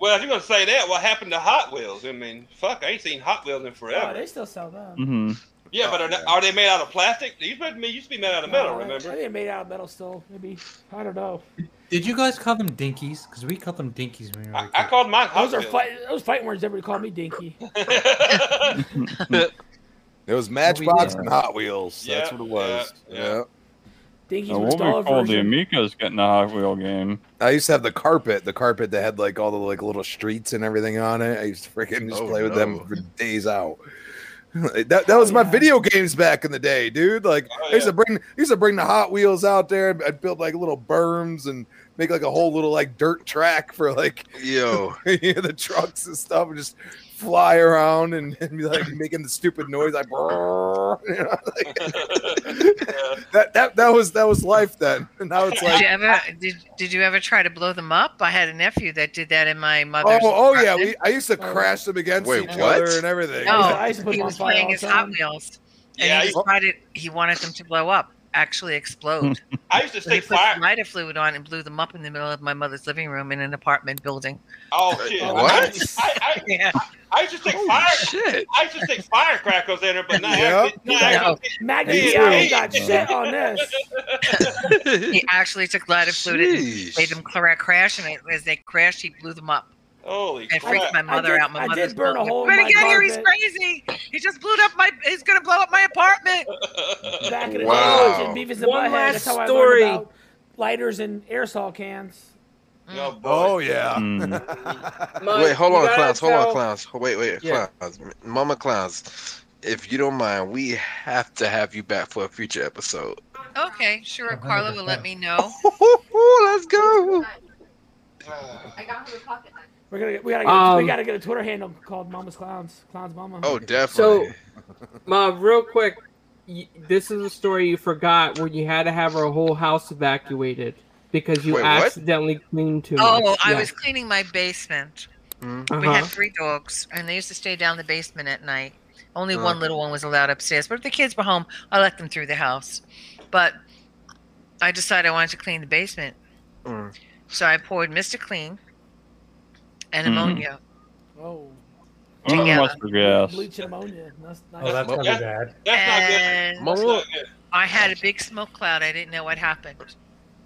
Well, if you're gonna say that, what happened to Hot Wheels? I mean, fuck, I ain't seen Hot Wheels in Oh, forever. they still sell them. hmm yeah, but are, they, are they made out of plastic? They used to be, used to be made out of metal. Uh, I Remember? think they're made out of metal still. Maybe. I don't know. Did you guys call them dinkies? Because we called them dinkies when we were I, kids. I called mine Those are Wheels. fight. Those fighting words. Everybody called me Dinky. It was Matchbox did. and Hot Wheels. Yeah, That's what it was. yeah, Yeah. yeah. Dinky's Now, was what we dollar called the version. Getting a Hot Wheel game. I used to have the carpet, the carpet that had like all the like little streets and everything on it. I used to freaking just Oh, play with no. them for days out. that that was my yeah. video games back in the day, dude. Like Oh, I used to bring I used to bring the Hot Wheels out there. I'd- I'd build like little berms and make like a whole little like dirt track for like Yo, the trucks and stuff and just fly around and, and be like making the stupid noise like, brrrr, you know, like Yeah. that that that was that was life then. And now it's Did like you ever did, did you ever try to blow them up? I had a nephew that did that in my oh, mother's. Oh, oh yeah, we, I used to crash them against Wait, each what? other and everything. No, I used to put he was playing his Hot. Wheels, and Yeah, he I- decided he wanted them to blow up, actually explode. I used to So he put fire. lighter fluid on and blew them up in the middle of my mother's living room in an apartment building. Oh shit! What? I, I, Yeah. I used to stick holy fire. shit. I used to stick firecrackers in her, but not Yeah. actually. Not Yeah. actually Maggie Me I too. ain't got shit on this. He actually took lighter fluid and Sheesh. made them crash, and as they crashed, he blew them up. Holy and freaked crap! my mother did- out. My I mother's did burn a hole in Better my get here! He's crazy. He just blew up my. He's gonna blow up my apartment. Back in the Wow. day, watching Beavis and One last That's how I story. learned about lighters and aerosol cans. Oh, boy. Oh yeah. Mm. My- Wait, hold you on, gotta clowns. Hold on, tell- clowns. Wait, wait, Yeah. clowns. Mama clowns. If you don't mind, we have to have you back for a future episode. Okay, sure. Carla will let me know. Let's go. We're gonna we gotta get, Um, we gotta get a Twitter handle called Mama's Clowns. Clowns Mama. Oh, definitely. So Ma, real quick, y- this is a story you forgot where you had to have our whole house evacuated because you Wait, what? accidentally cleaned too Oh, much. I Yeah. was cleaning my basement. Mhm. We had Uh-huh. three dogs, and they used to stay down the basement at night. Only Uh. one little one was allowed upstairs. But if the kids were home, I let them through the house. But I decided I wanted to clean the basement. Mm. So I poured Mr. Clean and Mhm. ammonia. Oh, Oh, Together. mustard gas. bleach and ammonia. That's nice. Oh, that's Well, gonna be bad. That's not good. That's not good. I had a big smoke cloud. I didn't know what happened.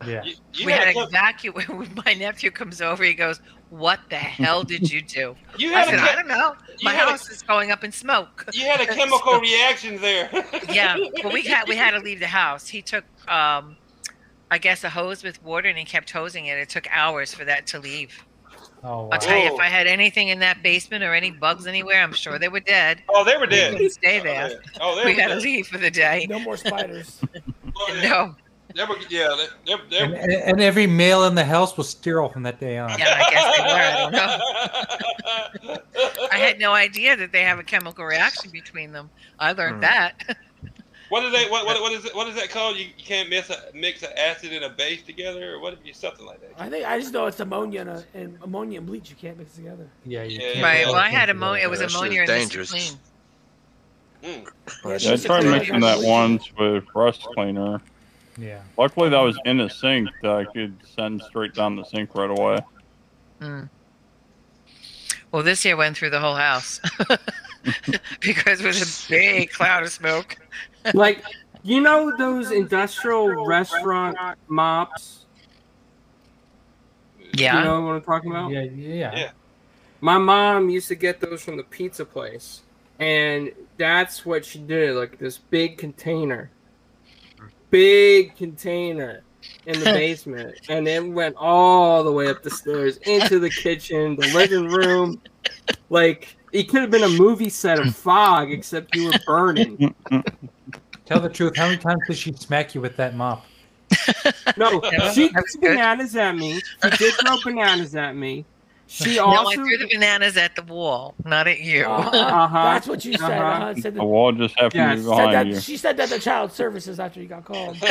Yeah. You, you we had, had a, to evacuate. When my nephew comes over, he goes, "What the hell did you do?" you I had, a, said, "I don't know. My had a- house is going up in smoke." you had a chemical reaction there. yeah, but we had we had to leave the house. He took, um, I guess, a hose with water, and he kept hosing it. It took hours for that to leave. Oh, wow. I'll tell you, if I had anything in that basement or any bugs anywhere, I'm sure they were dead. Oh, they were We dead. couldn't stay Oh, there. yeah. Oh, they We were had to dead. leave for the day. No more spiders. Oh, yeah. No, They were, yeah, they, they, And, they, and, and every male in the house was sterile from that day on. yeah, I guess they were. I don't know. I had no idea that they have a chemical reaction between them. I learned Hmm. that. What is that? What, what, what is it? What is that called? You, you can't mix a mix an acid and a base together, or what? Something like that? I think I just know it's ammonia and, a, and ammonia and bleach. You can't mix together. Yeah, you Yeah. can't right. Well, I had things ammonia. It was That ammonia and dangerous. Mr. Clean. Mm. Yeah, Yeah, I tried they mixing that bleach. once with rust cleaner. Yeah. Luckily, that was in a sink that I could send straight down the sink right away. Mm. Well, this year went through the whole house because it was a big cloud of smoke. Like you know those industrial restaurant mops. Yeah. You know what I'm talking about? Yeah, yeah. Yeah. My mom used to get those from the pizza place, and that's what she did. Like this big container, big container in the basement, and it went all the way up the stairs into the kitchen, the living room. Like it could have been a movie set of fog, except you were burning. Tell the truth. How many times did she smack you with that mop? No, she threw bananas at me. She did throw bananas at me. She No, I threw the bananas at the wall, not at you. Uh-huh. That's what you said. Uh-huh. Uh-huh. Said The that, wall just happened Yes. to be said behind that, you. she said that the child services after you got called.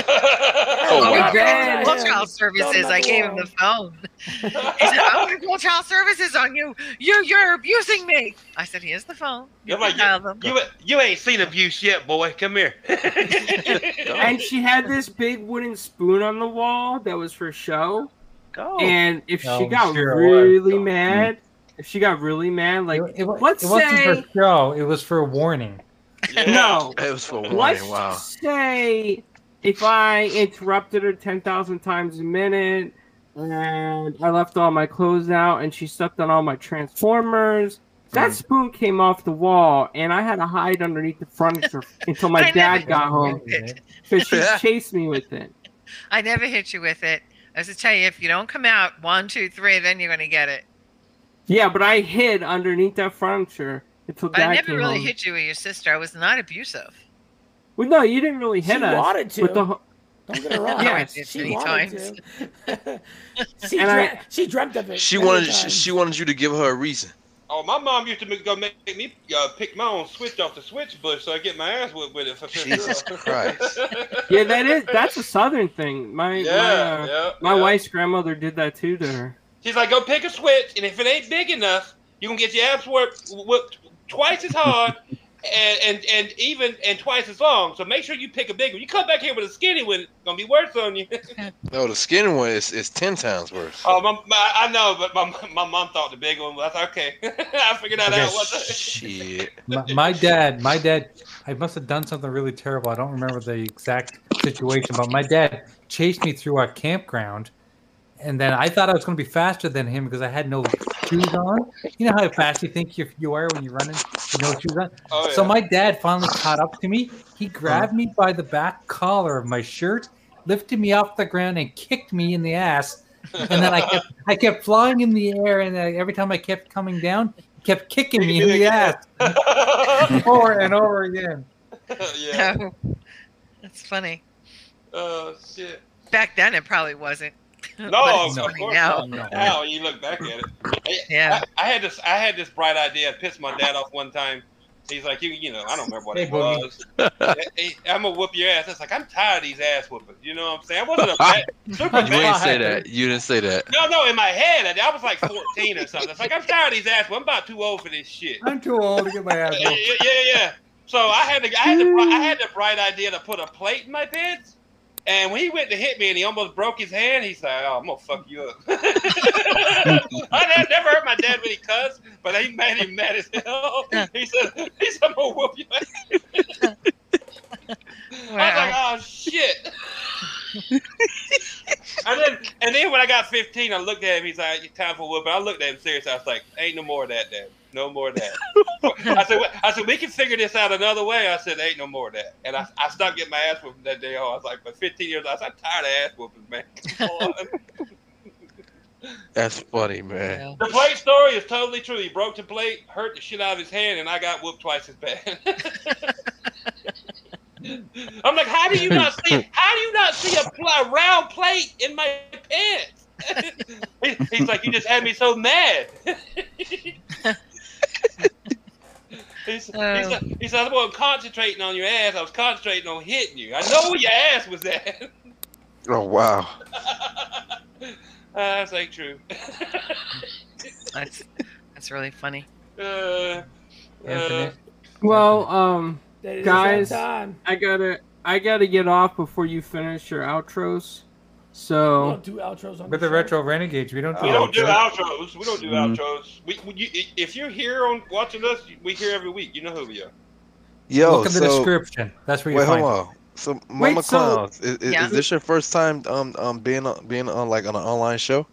Oh, Oh, wow. we did. Call Yeah. child services. I gave him the phone. He said, "I'm going to call child services on you. You, you're abusing me." I said, "Here's the phone. You You're like, can dial them." You you ain't seen abuse yet, boy. Come here. and she had this big wooden spoon on the wall that was for show. Go. And if she Oh, got sure really mad, if she got really mad, like it, it, let's it wasn't say for show. It was for a warning. no, It was for warning. let's Wow. say if I interrupted her ten thousand times a minute, and I left all my clothes out, and she stepped on all my transformers. That hmm. spoon came off the wall, and I had to hide underneath the furniture until my dad got home because she chased me with it. I never hit you with it. I was to tell you, if you don't come out one, two, three, then you're going to get it. Yeah, but I hid underneath that furniture until But I dad never came really home. hit you with your sister. I was not abusive. Well, no, you didn't really hit She us. wanted to. With the, ho- Don't get her wrong. Yes. she Many wanted times. to. she, And I- dreamt, she dreamt of it. She wanted times. she wanted you to give her a reason. Oh, my mom used to make, go make me uh, pick my own switch off the switch bush so I get my ass whipped with it. For Jesus Christ. yeah, that is that's a southern thing. My Yeah, my, uh, yeah, my yeah. wife's grandmother did that too to her. She's like, go pick a switch, and if it ain't big enough, you can get your ass whipped, whipped twice as hard and, and and even and twice as long. So make sure you pick a big one. You come back here with a skinny one, it's gonna be worse on you. No, the skinny one is, is ten times worse. oh, my, my, I know, but my, my mom thought the big one was okay. I figured that Okay, out. What the, Shit. My, my dad, my dad, I must have done something really terrible. I don't remember the exact situation, but my dad chased me through our campground, and then I thought I was going to be faster than him because I had no shoes on. You know how fast you think you, you are when you're running with no shoes on. oh, So my dad finally caught up to me. He grabbed me by the back collar of my shirt, lifted me off the ground, and kicked me in the ass. And then I kept I kept flying in the air, and uh, every time I kept coming down, he kept kicking me in the ass over and over again. yeah. That's funny. Oh shit. Back then, it probably wasn't. No, But it's of course now. not. Now you look back at it. Yeah. I, I had this. I had this bright idea. I pissed my dad off one time. He's like, you, you know, I don't remember what Hey, it Boogie. was. Hey, I'm gonna whoop your ass. It's like I'm tired of these ass whoopings. You know what I'm saying? I wasn't a bad, super You didn't say that. You didn't say that. No, no, in my head, I, I was like 14 or something. It's like I'm tired of these ass. whoopings. I'm about too old for this shit. I'm too old to get my ass Yeah, yeah, yeah, yeah. So I had the, I had the, I had the bright idea to put a plate in my pants. And when he went to hit me and he almost broke his hand, he said, "Oh, I'm gonna fuck you up." I never heard my dad really cuss, but he made him mad as hell. He said, "He said I'm gonna whoop you." I was like, Wow. "Oh and then, and then when I got 15, I looked at him. He's like, "Time for whooping." I looked at him seriously. I was like, "Ain't no more of that, Dad. No more of that." I said, "What-" "I said we can figure this out another way." I said, "Ain't no more of that." And I, I stopped getting my ass whooping that day. on. I was like, for 15 years I said, I'm tired of ass whooping, man." That's funny, man. the plate story is totally true. He broke the plate, hurt the shit out of his hand, and I got whooped twice as bad. I'm like, how do you not see? How do you not see a, pl- a round plate in my pants? He's like, you just had me so mad. He's, he's, like, he said, I wasn't concentrating on your ass. I was concentrating on hitting you. I know where your ass was at. Oh wow. Uh, that's like true. That's that's really funny. uh, Infinite. Well, um, guys. I gotta, I gotta get off before you finish your outros. We So don't do outros on With the show. retro renegades, we don't do we don't do outros. We don't do Mhm. outros. We, we you, if you're here on watching us, we here every week. You know who we are. Yo, Look in the description. That's where you wait, hold find. it. on. So, Mama so- Clowns, is, is, Yeah. is this your first time um um being on being on like on an online show?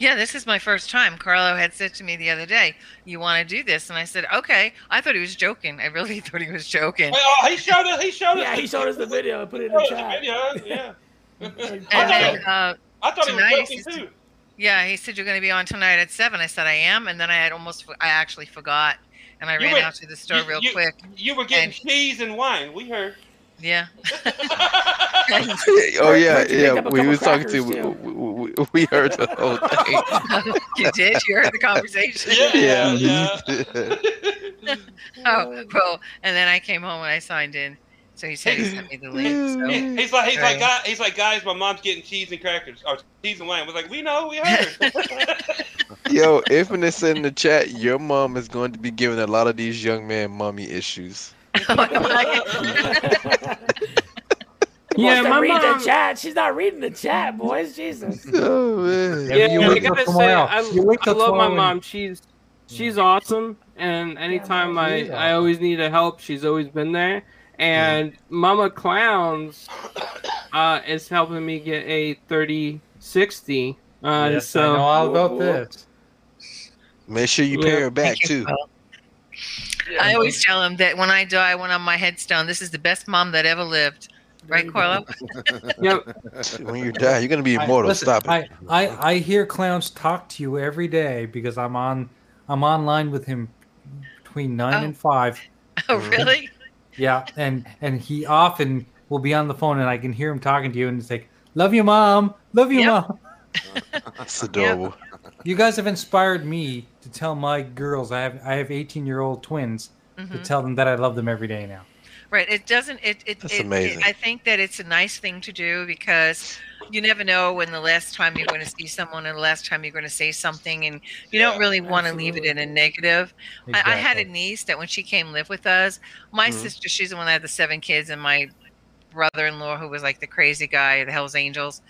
Yeah, this is my first time. Carlo had said to me the other day, "You want to do this?" And I said, "Okay." I thought he was joking. I really thought he was joking. Wait, oh, he showed us. He showed us. Yeah, he showed us the video and put it in Showed the us the chat. video. Yeah. And I then, thought, uh, I thought he was tonight joking he's- too. yeah, he said you're going to be on tonight at seven. I said I am, and then I had almost, I actually forgot, and I You ran were- out to the store you- real you- quick. You were getting And- cheese and wine. We heard. Yeah. Oh yeah, Where'd you pick yeah. We couple was talking to—we we, we, we heard the whole thing. you did. You heard the conversation. Yeah, Yeah. yeah. Oh well, and then I came home and I signed in. So he said he sent me the link. So. He's like, he's like, Right. guys, he's like, guys, my mom's getting cheese and crackers or cheese and wine. We're like, we know, we heard. Yo, Infinite said in the chat, your mom is going to be giving a lot of these young men mommy issues. yeah, Wants to my read mom. the chat. She's not reading the chat, boys. Jesus. Oh man. Yeah, Yeah, you I wait till gotta say, tomorrow. I, I love my mom. She's she's awesome, and anytime she I I always need a help, she's always been there. And Mama Clowns uh, is helping me get a thirty sixty. Uh, yes, so I know all about this. Make sure you Yeah. pay her back too. I always tell him that when I die, when I'm on my headstone, this is the best mom that ever lived. Right, Carlo? yep. When you die, you're gonna be I- immortal. listen, Stop it. I, I, I hear clowns talk to you every day because I'm on I'm online with him between nine Oh. and five. Oh, really? Yeah, and and he often will be on the phone and I can hear him talking to you and it's like, "Love you, mom. Love you, Yep. mom." It's adorable. You guys have inspired me to tell my girls I have I have 18 year old twins to Mhm. tell them that I love them every day now. Right. It doesn't. It. It. That's it, amazing. It, I think that it's a nice thing to do because you never know when the last time you're going to see someone and the last time you're going to say something, and you don't really want to leave it in a negative. I, I had a niece that when she came live with us, my Mhm. sister, she's the one that had the seven kids, and my brother-in-law, who was like the crazy guy, the Hell's Angels,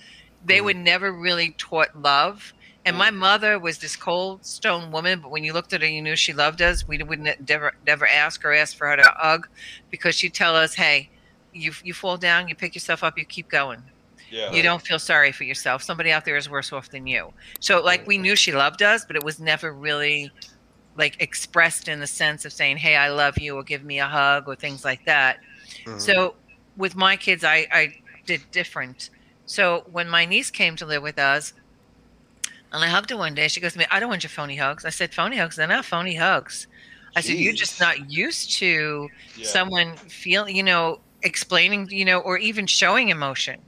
they Mhm. were never really taught love. And my mother was this cold stone woman, but when you looked at her, you knew she loved us. We wouldn't never, never ask or ask for her to hug, because she'd tell us, "Hey, you you fall down, you pick yourself up, you keep going. Yeah. You don't feel sorry for yourself. Somebody out there is worse off than you." So, like, we knew she loved us, but it was never really like expressed in the sense of saying, "Hey, I love you," or "Give me a hug," or things like that. Mhm. So with my kids, I, I did different. So when my niece came to live with us, and I hugged her one day, she goes to me, I don't want your phony hugs. I said, phony hugs? They're not phony hugs. I said, you're just not used to Yeah. someone feeling, you know, explaining, you know, or even showing emotion.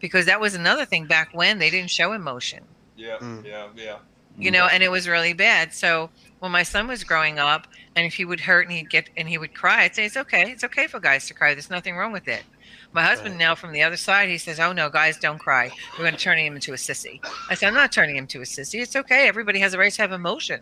Because that was another thing back when they didn't show emotion Yeah. Mm. Yeah. Yeah. you know, and it was really bad. So when my son was growing up, and if he would hurt and he'd get and he would cry, I'd say it's okay. It's okay for guys to cry. There's nothing wrong with it. My husband now from the other side, he says, "Oh no, guys don't cry. We're going to turn him into a sissy." I said, "I'm not turning him to a sissy. It's okay. Everybody has a right to have emotion."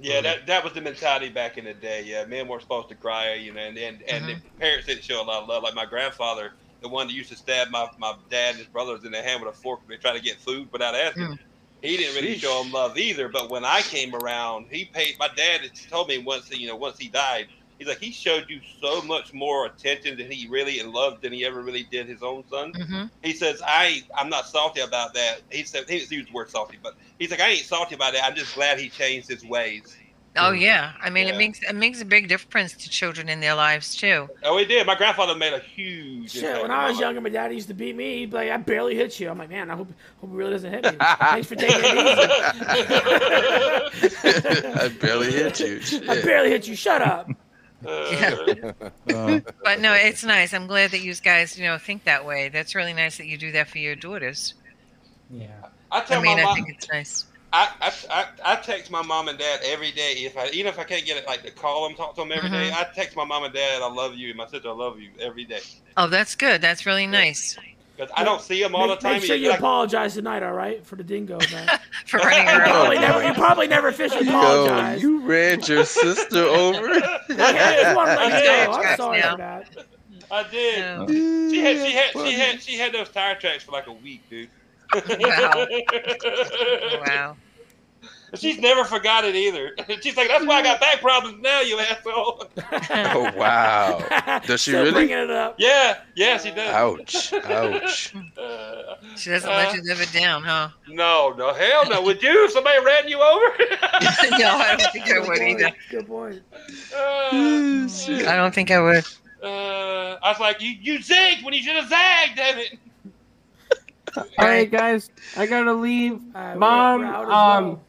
Yeah, that that was the mentality back in the day. Yeah, men weren't supposed to cry, you know, and and, and the parents didn't show a lot of love. Like my grandfather, the one that used to stab my, my dad and his brothers in the hand with a fork when they try to get food without asking. Mm. He didn't really show them love either. But when I came around, he paid. My dad told me once, you know, once he died, he's like, he showed you so much more attention than he really and love than he ever really did his own son. hmm He says, I, I'm not salty about that. He said, he used the word salty, but he's like, I ain't salty about that. I'm just glad he changed his ways. Oh yeah, I mean Yeah. it makes it makes a big difference to children in their lives too. Oh, he did. My grandfather made a huge. Shit, impact when I was younger, my dad used to beat me. He'd be like, I barely hit you. I'm like, man, I hope, hope he really doesn't hit me. Thanks for taking it easy. I barely hit you. I barely hit you. Shut up. Yeah. Uh, But no, it's nice. I'm glad that you guys, you know, think that way. That's really nice that you do that for your daughters. Yeah. I tell I mean, my I think it's nice. I, I, I, I text my mom and dad every day. If I even if I can't get it like to call them, talk to them every day, Mhm. I text my mom and dad, I love you, and my sister, I love you every day. Oh, that's good. That's really nice Because I don't see them all Make, the time. make sure you like- apologize tonight, all right, for the dingo. Man. for running You around. probably never, you probably never officially Yo, apologize. you ran your sister over. I just want to let you know. I'm sorry now. for that. I did. No. She had, she had, she had, she had those tire tracks for like a week, dude. Wow. Wow. She's never forgot it either. She's like, that's why I got back problems now, you asshole. Oh wow. Does she Still really? bringing it up. Yeah, yeah, she does. Ouch. Ouch. Uh, She doesn't uh, let you live it down, huh? No, no, hell no. Would you? If somebody ran you over? no, I don't think I would point. either. Good point. Uh, I don't think I would. uh, I was like, you, you zigged when you should have zagged, damn it. All right, guys, I gotta leave. All right, Mom, we're- we're um, well.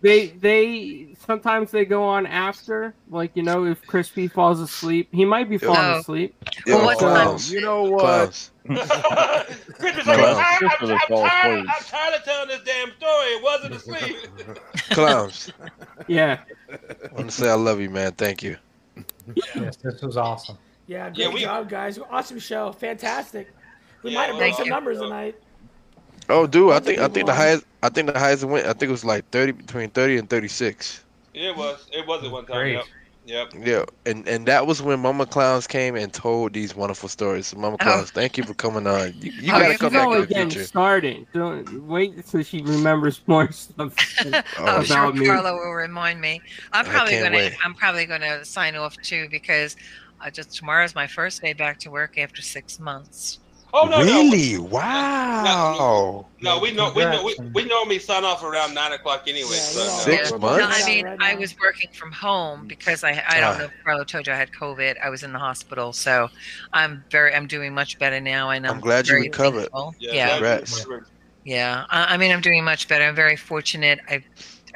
They they sometimes they go on after, like you know, if Crispy falls asleep, he might be falling Oh. asleep. Well, what's the time? You know what? Clowns. Chris was like, I'm, tired, I'm, I'm, tired. I'm tired of telling this damn story. It wasn't asleep. Clowns. Yeah, I want to say I love you, man. Thank you. Yes, this was awesome. Yeah, great Yeah, we- job, guys. Awesome show. Fantastic. We Yeah, might have well, broke some you. numbers tonight. Oh, dude, I think I think the highest I think the highest went. I think it was like thirty between thirty and thirty six. it was. It was at one time. Great. Yep. Yep. Yeah, and and that was when Mama Clowns came and told these wonderful stories. So Mama Oh. Clowns, thank you for coming on. You, you Oh, gotta come she's back only in the getting future. started. Don't wait until she remembers more stuff. Oh, Oh, sure, about me. Carlo will remind me. I'm probably gonna. wait. I'm probably gonna sign off too because uh, just tomorrow's my first day back to work after six months. Oh no, no. really? Wow. No, we know we know we, we normally sign off around nine o'clock anyway. Yeah, so, we're no. Six we're months? No, I out mean, right I was working from home because I I don't Ah. know if Carlo told you I had COVID. I was in the hospital, so I'm very I'm doing much better now, and I'm, I'm glad you recovered. thankful. Yeah. Yeah, Congrats. yeah. I, I mean, I'm doing much better. I'm very fortunate. I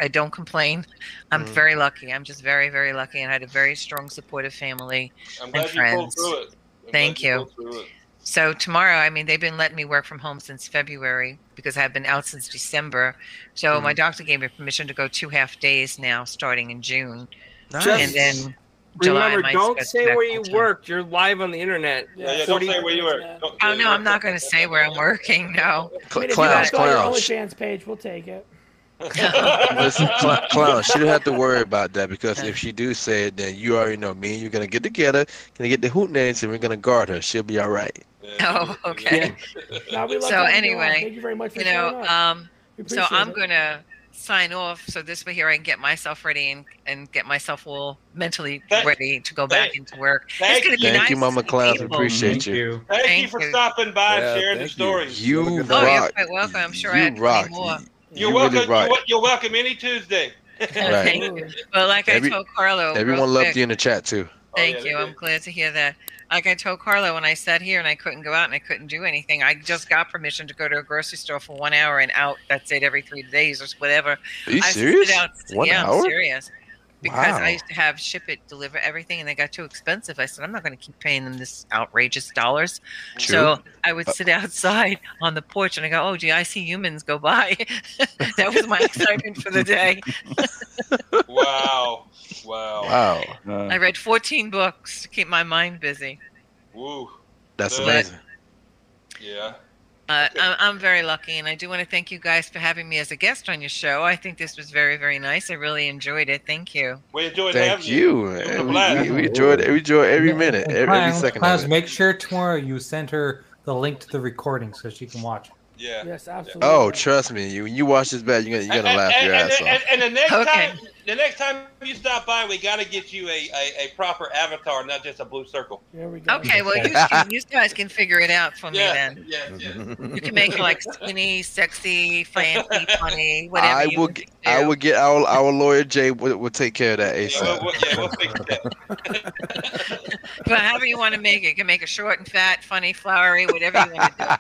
I don't complain. I'm Mhm. very lucky. I'm just very very lucky, and I had a very strong supportive family. I'm glad and you pulled friends. through it. I'm Thank glad you. Pulled through it. So tomorrow, I mean, they've been letting me work from home since February because I've been out since December. So Mm-hmm. my doctor gave me permission to go two half days now, starting in June, Nice. and then July. Remember, don't say where you full-time. worked. You're live on the internet. Yeah, yeah. Don't say where you were. Don't Oh no, I'm not going to say where I'm working. No. I mean, if clowns, you got your clowns. OnlyFans page, we'll take it. Listen, cl- clown, she don't have to worry about that because if she do say it, then you already know me and you're gonna get together, gonna get the hoot names, and we're gonna guard her. She'll be all right. Oh, okay. Now, we So having you on. anyway, thank you very much for You know, um, so I'm it. going to sign off so this way here I can get myself ready and, and get myself all mentally Thank- ready to go back thank- into work. thank it's going to be Thank nice you, Mama to Clowns. We people. appreciate you. Thank, Thank you for you. stopping by Yeah, and sharing the thank you. stories. You Have a good Oh, night. you're quite welcome. I'm sure I you had plenty rock. more. You're You welcome. really rock. You're, you're welcome any Tuesday. Thank you. Well, like Every- I told Carlo, Everyone loved quick- you in the chat too. Oh, Thank Oh, yeah, you. I'm glad to hear that. Like I told Carlo when I sat here and I couldn't go out and I couldn't do anything. I just got permission to go to a grocery store for one hour and out. That's it every three days or whatever. Are you I serious? Sit out, One yeah, hour? I'm serious. Because Wow. I used to have ship it, deliver everything, and they got too expensive. I said, I'm not going to keep paying them this outrageous dollars. True. So I would Uh, sit outside on the porch and I go, Oh, gee, I see humans go by. that was my excitement for the day. Wow. Wow. Wow, Uh, I read 14 books to keep my mind busy. Woo. that's But- amazing. Yeah. Uh, I'm, I'm very lucky, and I do want to thank you guys for having me as a guest on your show. I think this was very, very nice. I really enjoyed it. Thank you. We enjoyed Thank having you. It was a man. blast. We, we enjoyed it. We enjoyed every minute, every, every second Clowns, of it. make sure tomorrow you send her the link to the recording so she can watch. it. Yeah. Yes, absolutely. Oh, trust me, you you watch this back, you're gonna you're gonna laugh and, your and, ass and, off. and the next Okay. time, the next time you stop by, we got to get you a, a, a proper avatar, not just a blue circle. There we go. Okay, well, you, you guys can figure it out for me Yeah, then. yeah, yeah. You can make it like skinny, sexy, fancy, funny, whatever. I will want I will get our our lawyer Jay will, will take care of that Yeah, ASAP. we'll, we'll- yeah, we'll fix that. But however you want to make it, you can make it short and fat, funny, flowery, whatever you want to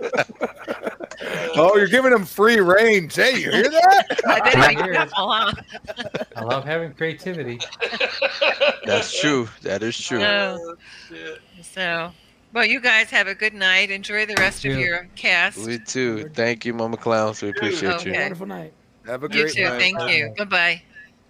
do. Oh, you're giving him free rein, Hey, You hear that? I better be Weird. careful, huh? I love having creativity. That's true. That is true. So, oh, so, well, you guys have a good night. Enjoy the rest of your cast. We too. Thank you, Mama Clowns. We appreciate you. Okay. Wonderful night. Have a great You too. night. Thank you. Bye bye.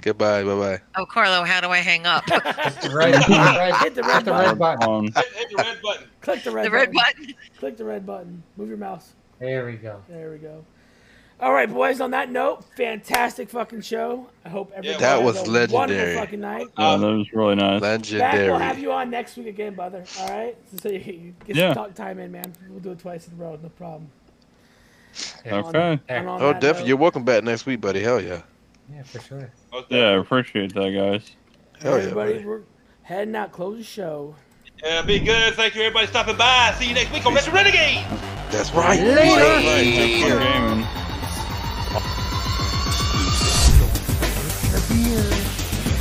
Goodbye. Bye bye. Oh, Carlo, how do I hang up? Hit the red, hit the red, Hit the red hit the red button. button. Hit, hit the red button. Click the red the red button. button. Click the red button. Move your mouse. There we go. There we go. All right, boys. On that note, fantastic fucking show. I hope everybody That was a legendary. Wonderful fucking night. yeah, um, that was really nice. Back, we'll have you on next week again, brother. All right. So you, you get Yeah. some talk time in, man. We'll do it twice in a row. No problem. Okay. And on Oh, definitely. note- You're welcome back next week, buddy. Hell yeah. Yeah, for sure. Yeah, I appreciate that, guys. Hell yeah, Everybody, buddy. we're heading out. Close the show. Yeah, be good. Thank you, everybody, stopping by. See you next week on Retro Renegade. That's right. Later. That's right. Take Good care. gaming.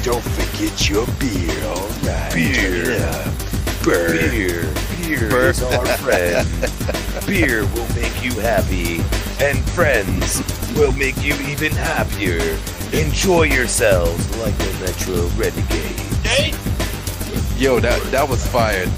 Don't forget your beer, alright. Beer. Beer. Beer is our friend. beer will make you happy, and friends will make you even happier. Enjoy yourselves like a Retro Renegade. Okay? Yo, that that was fired.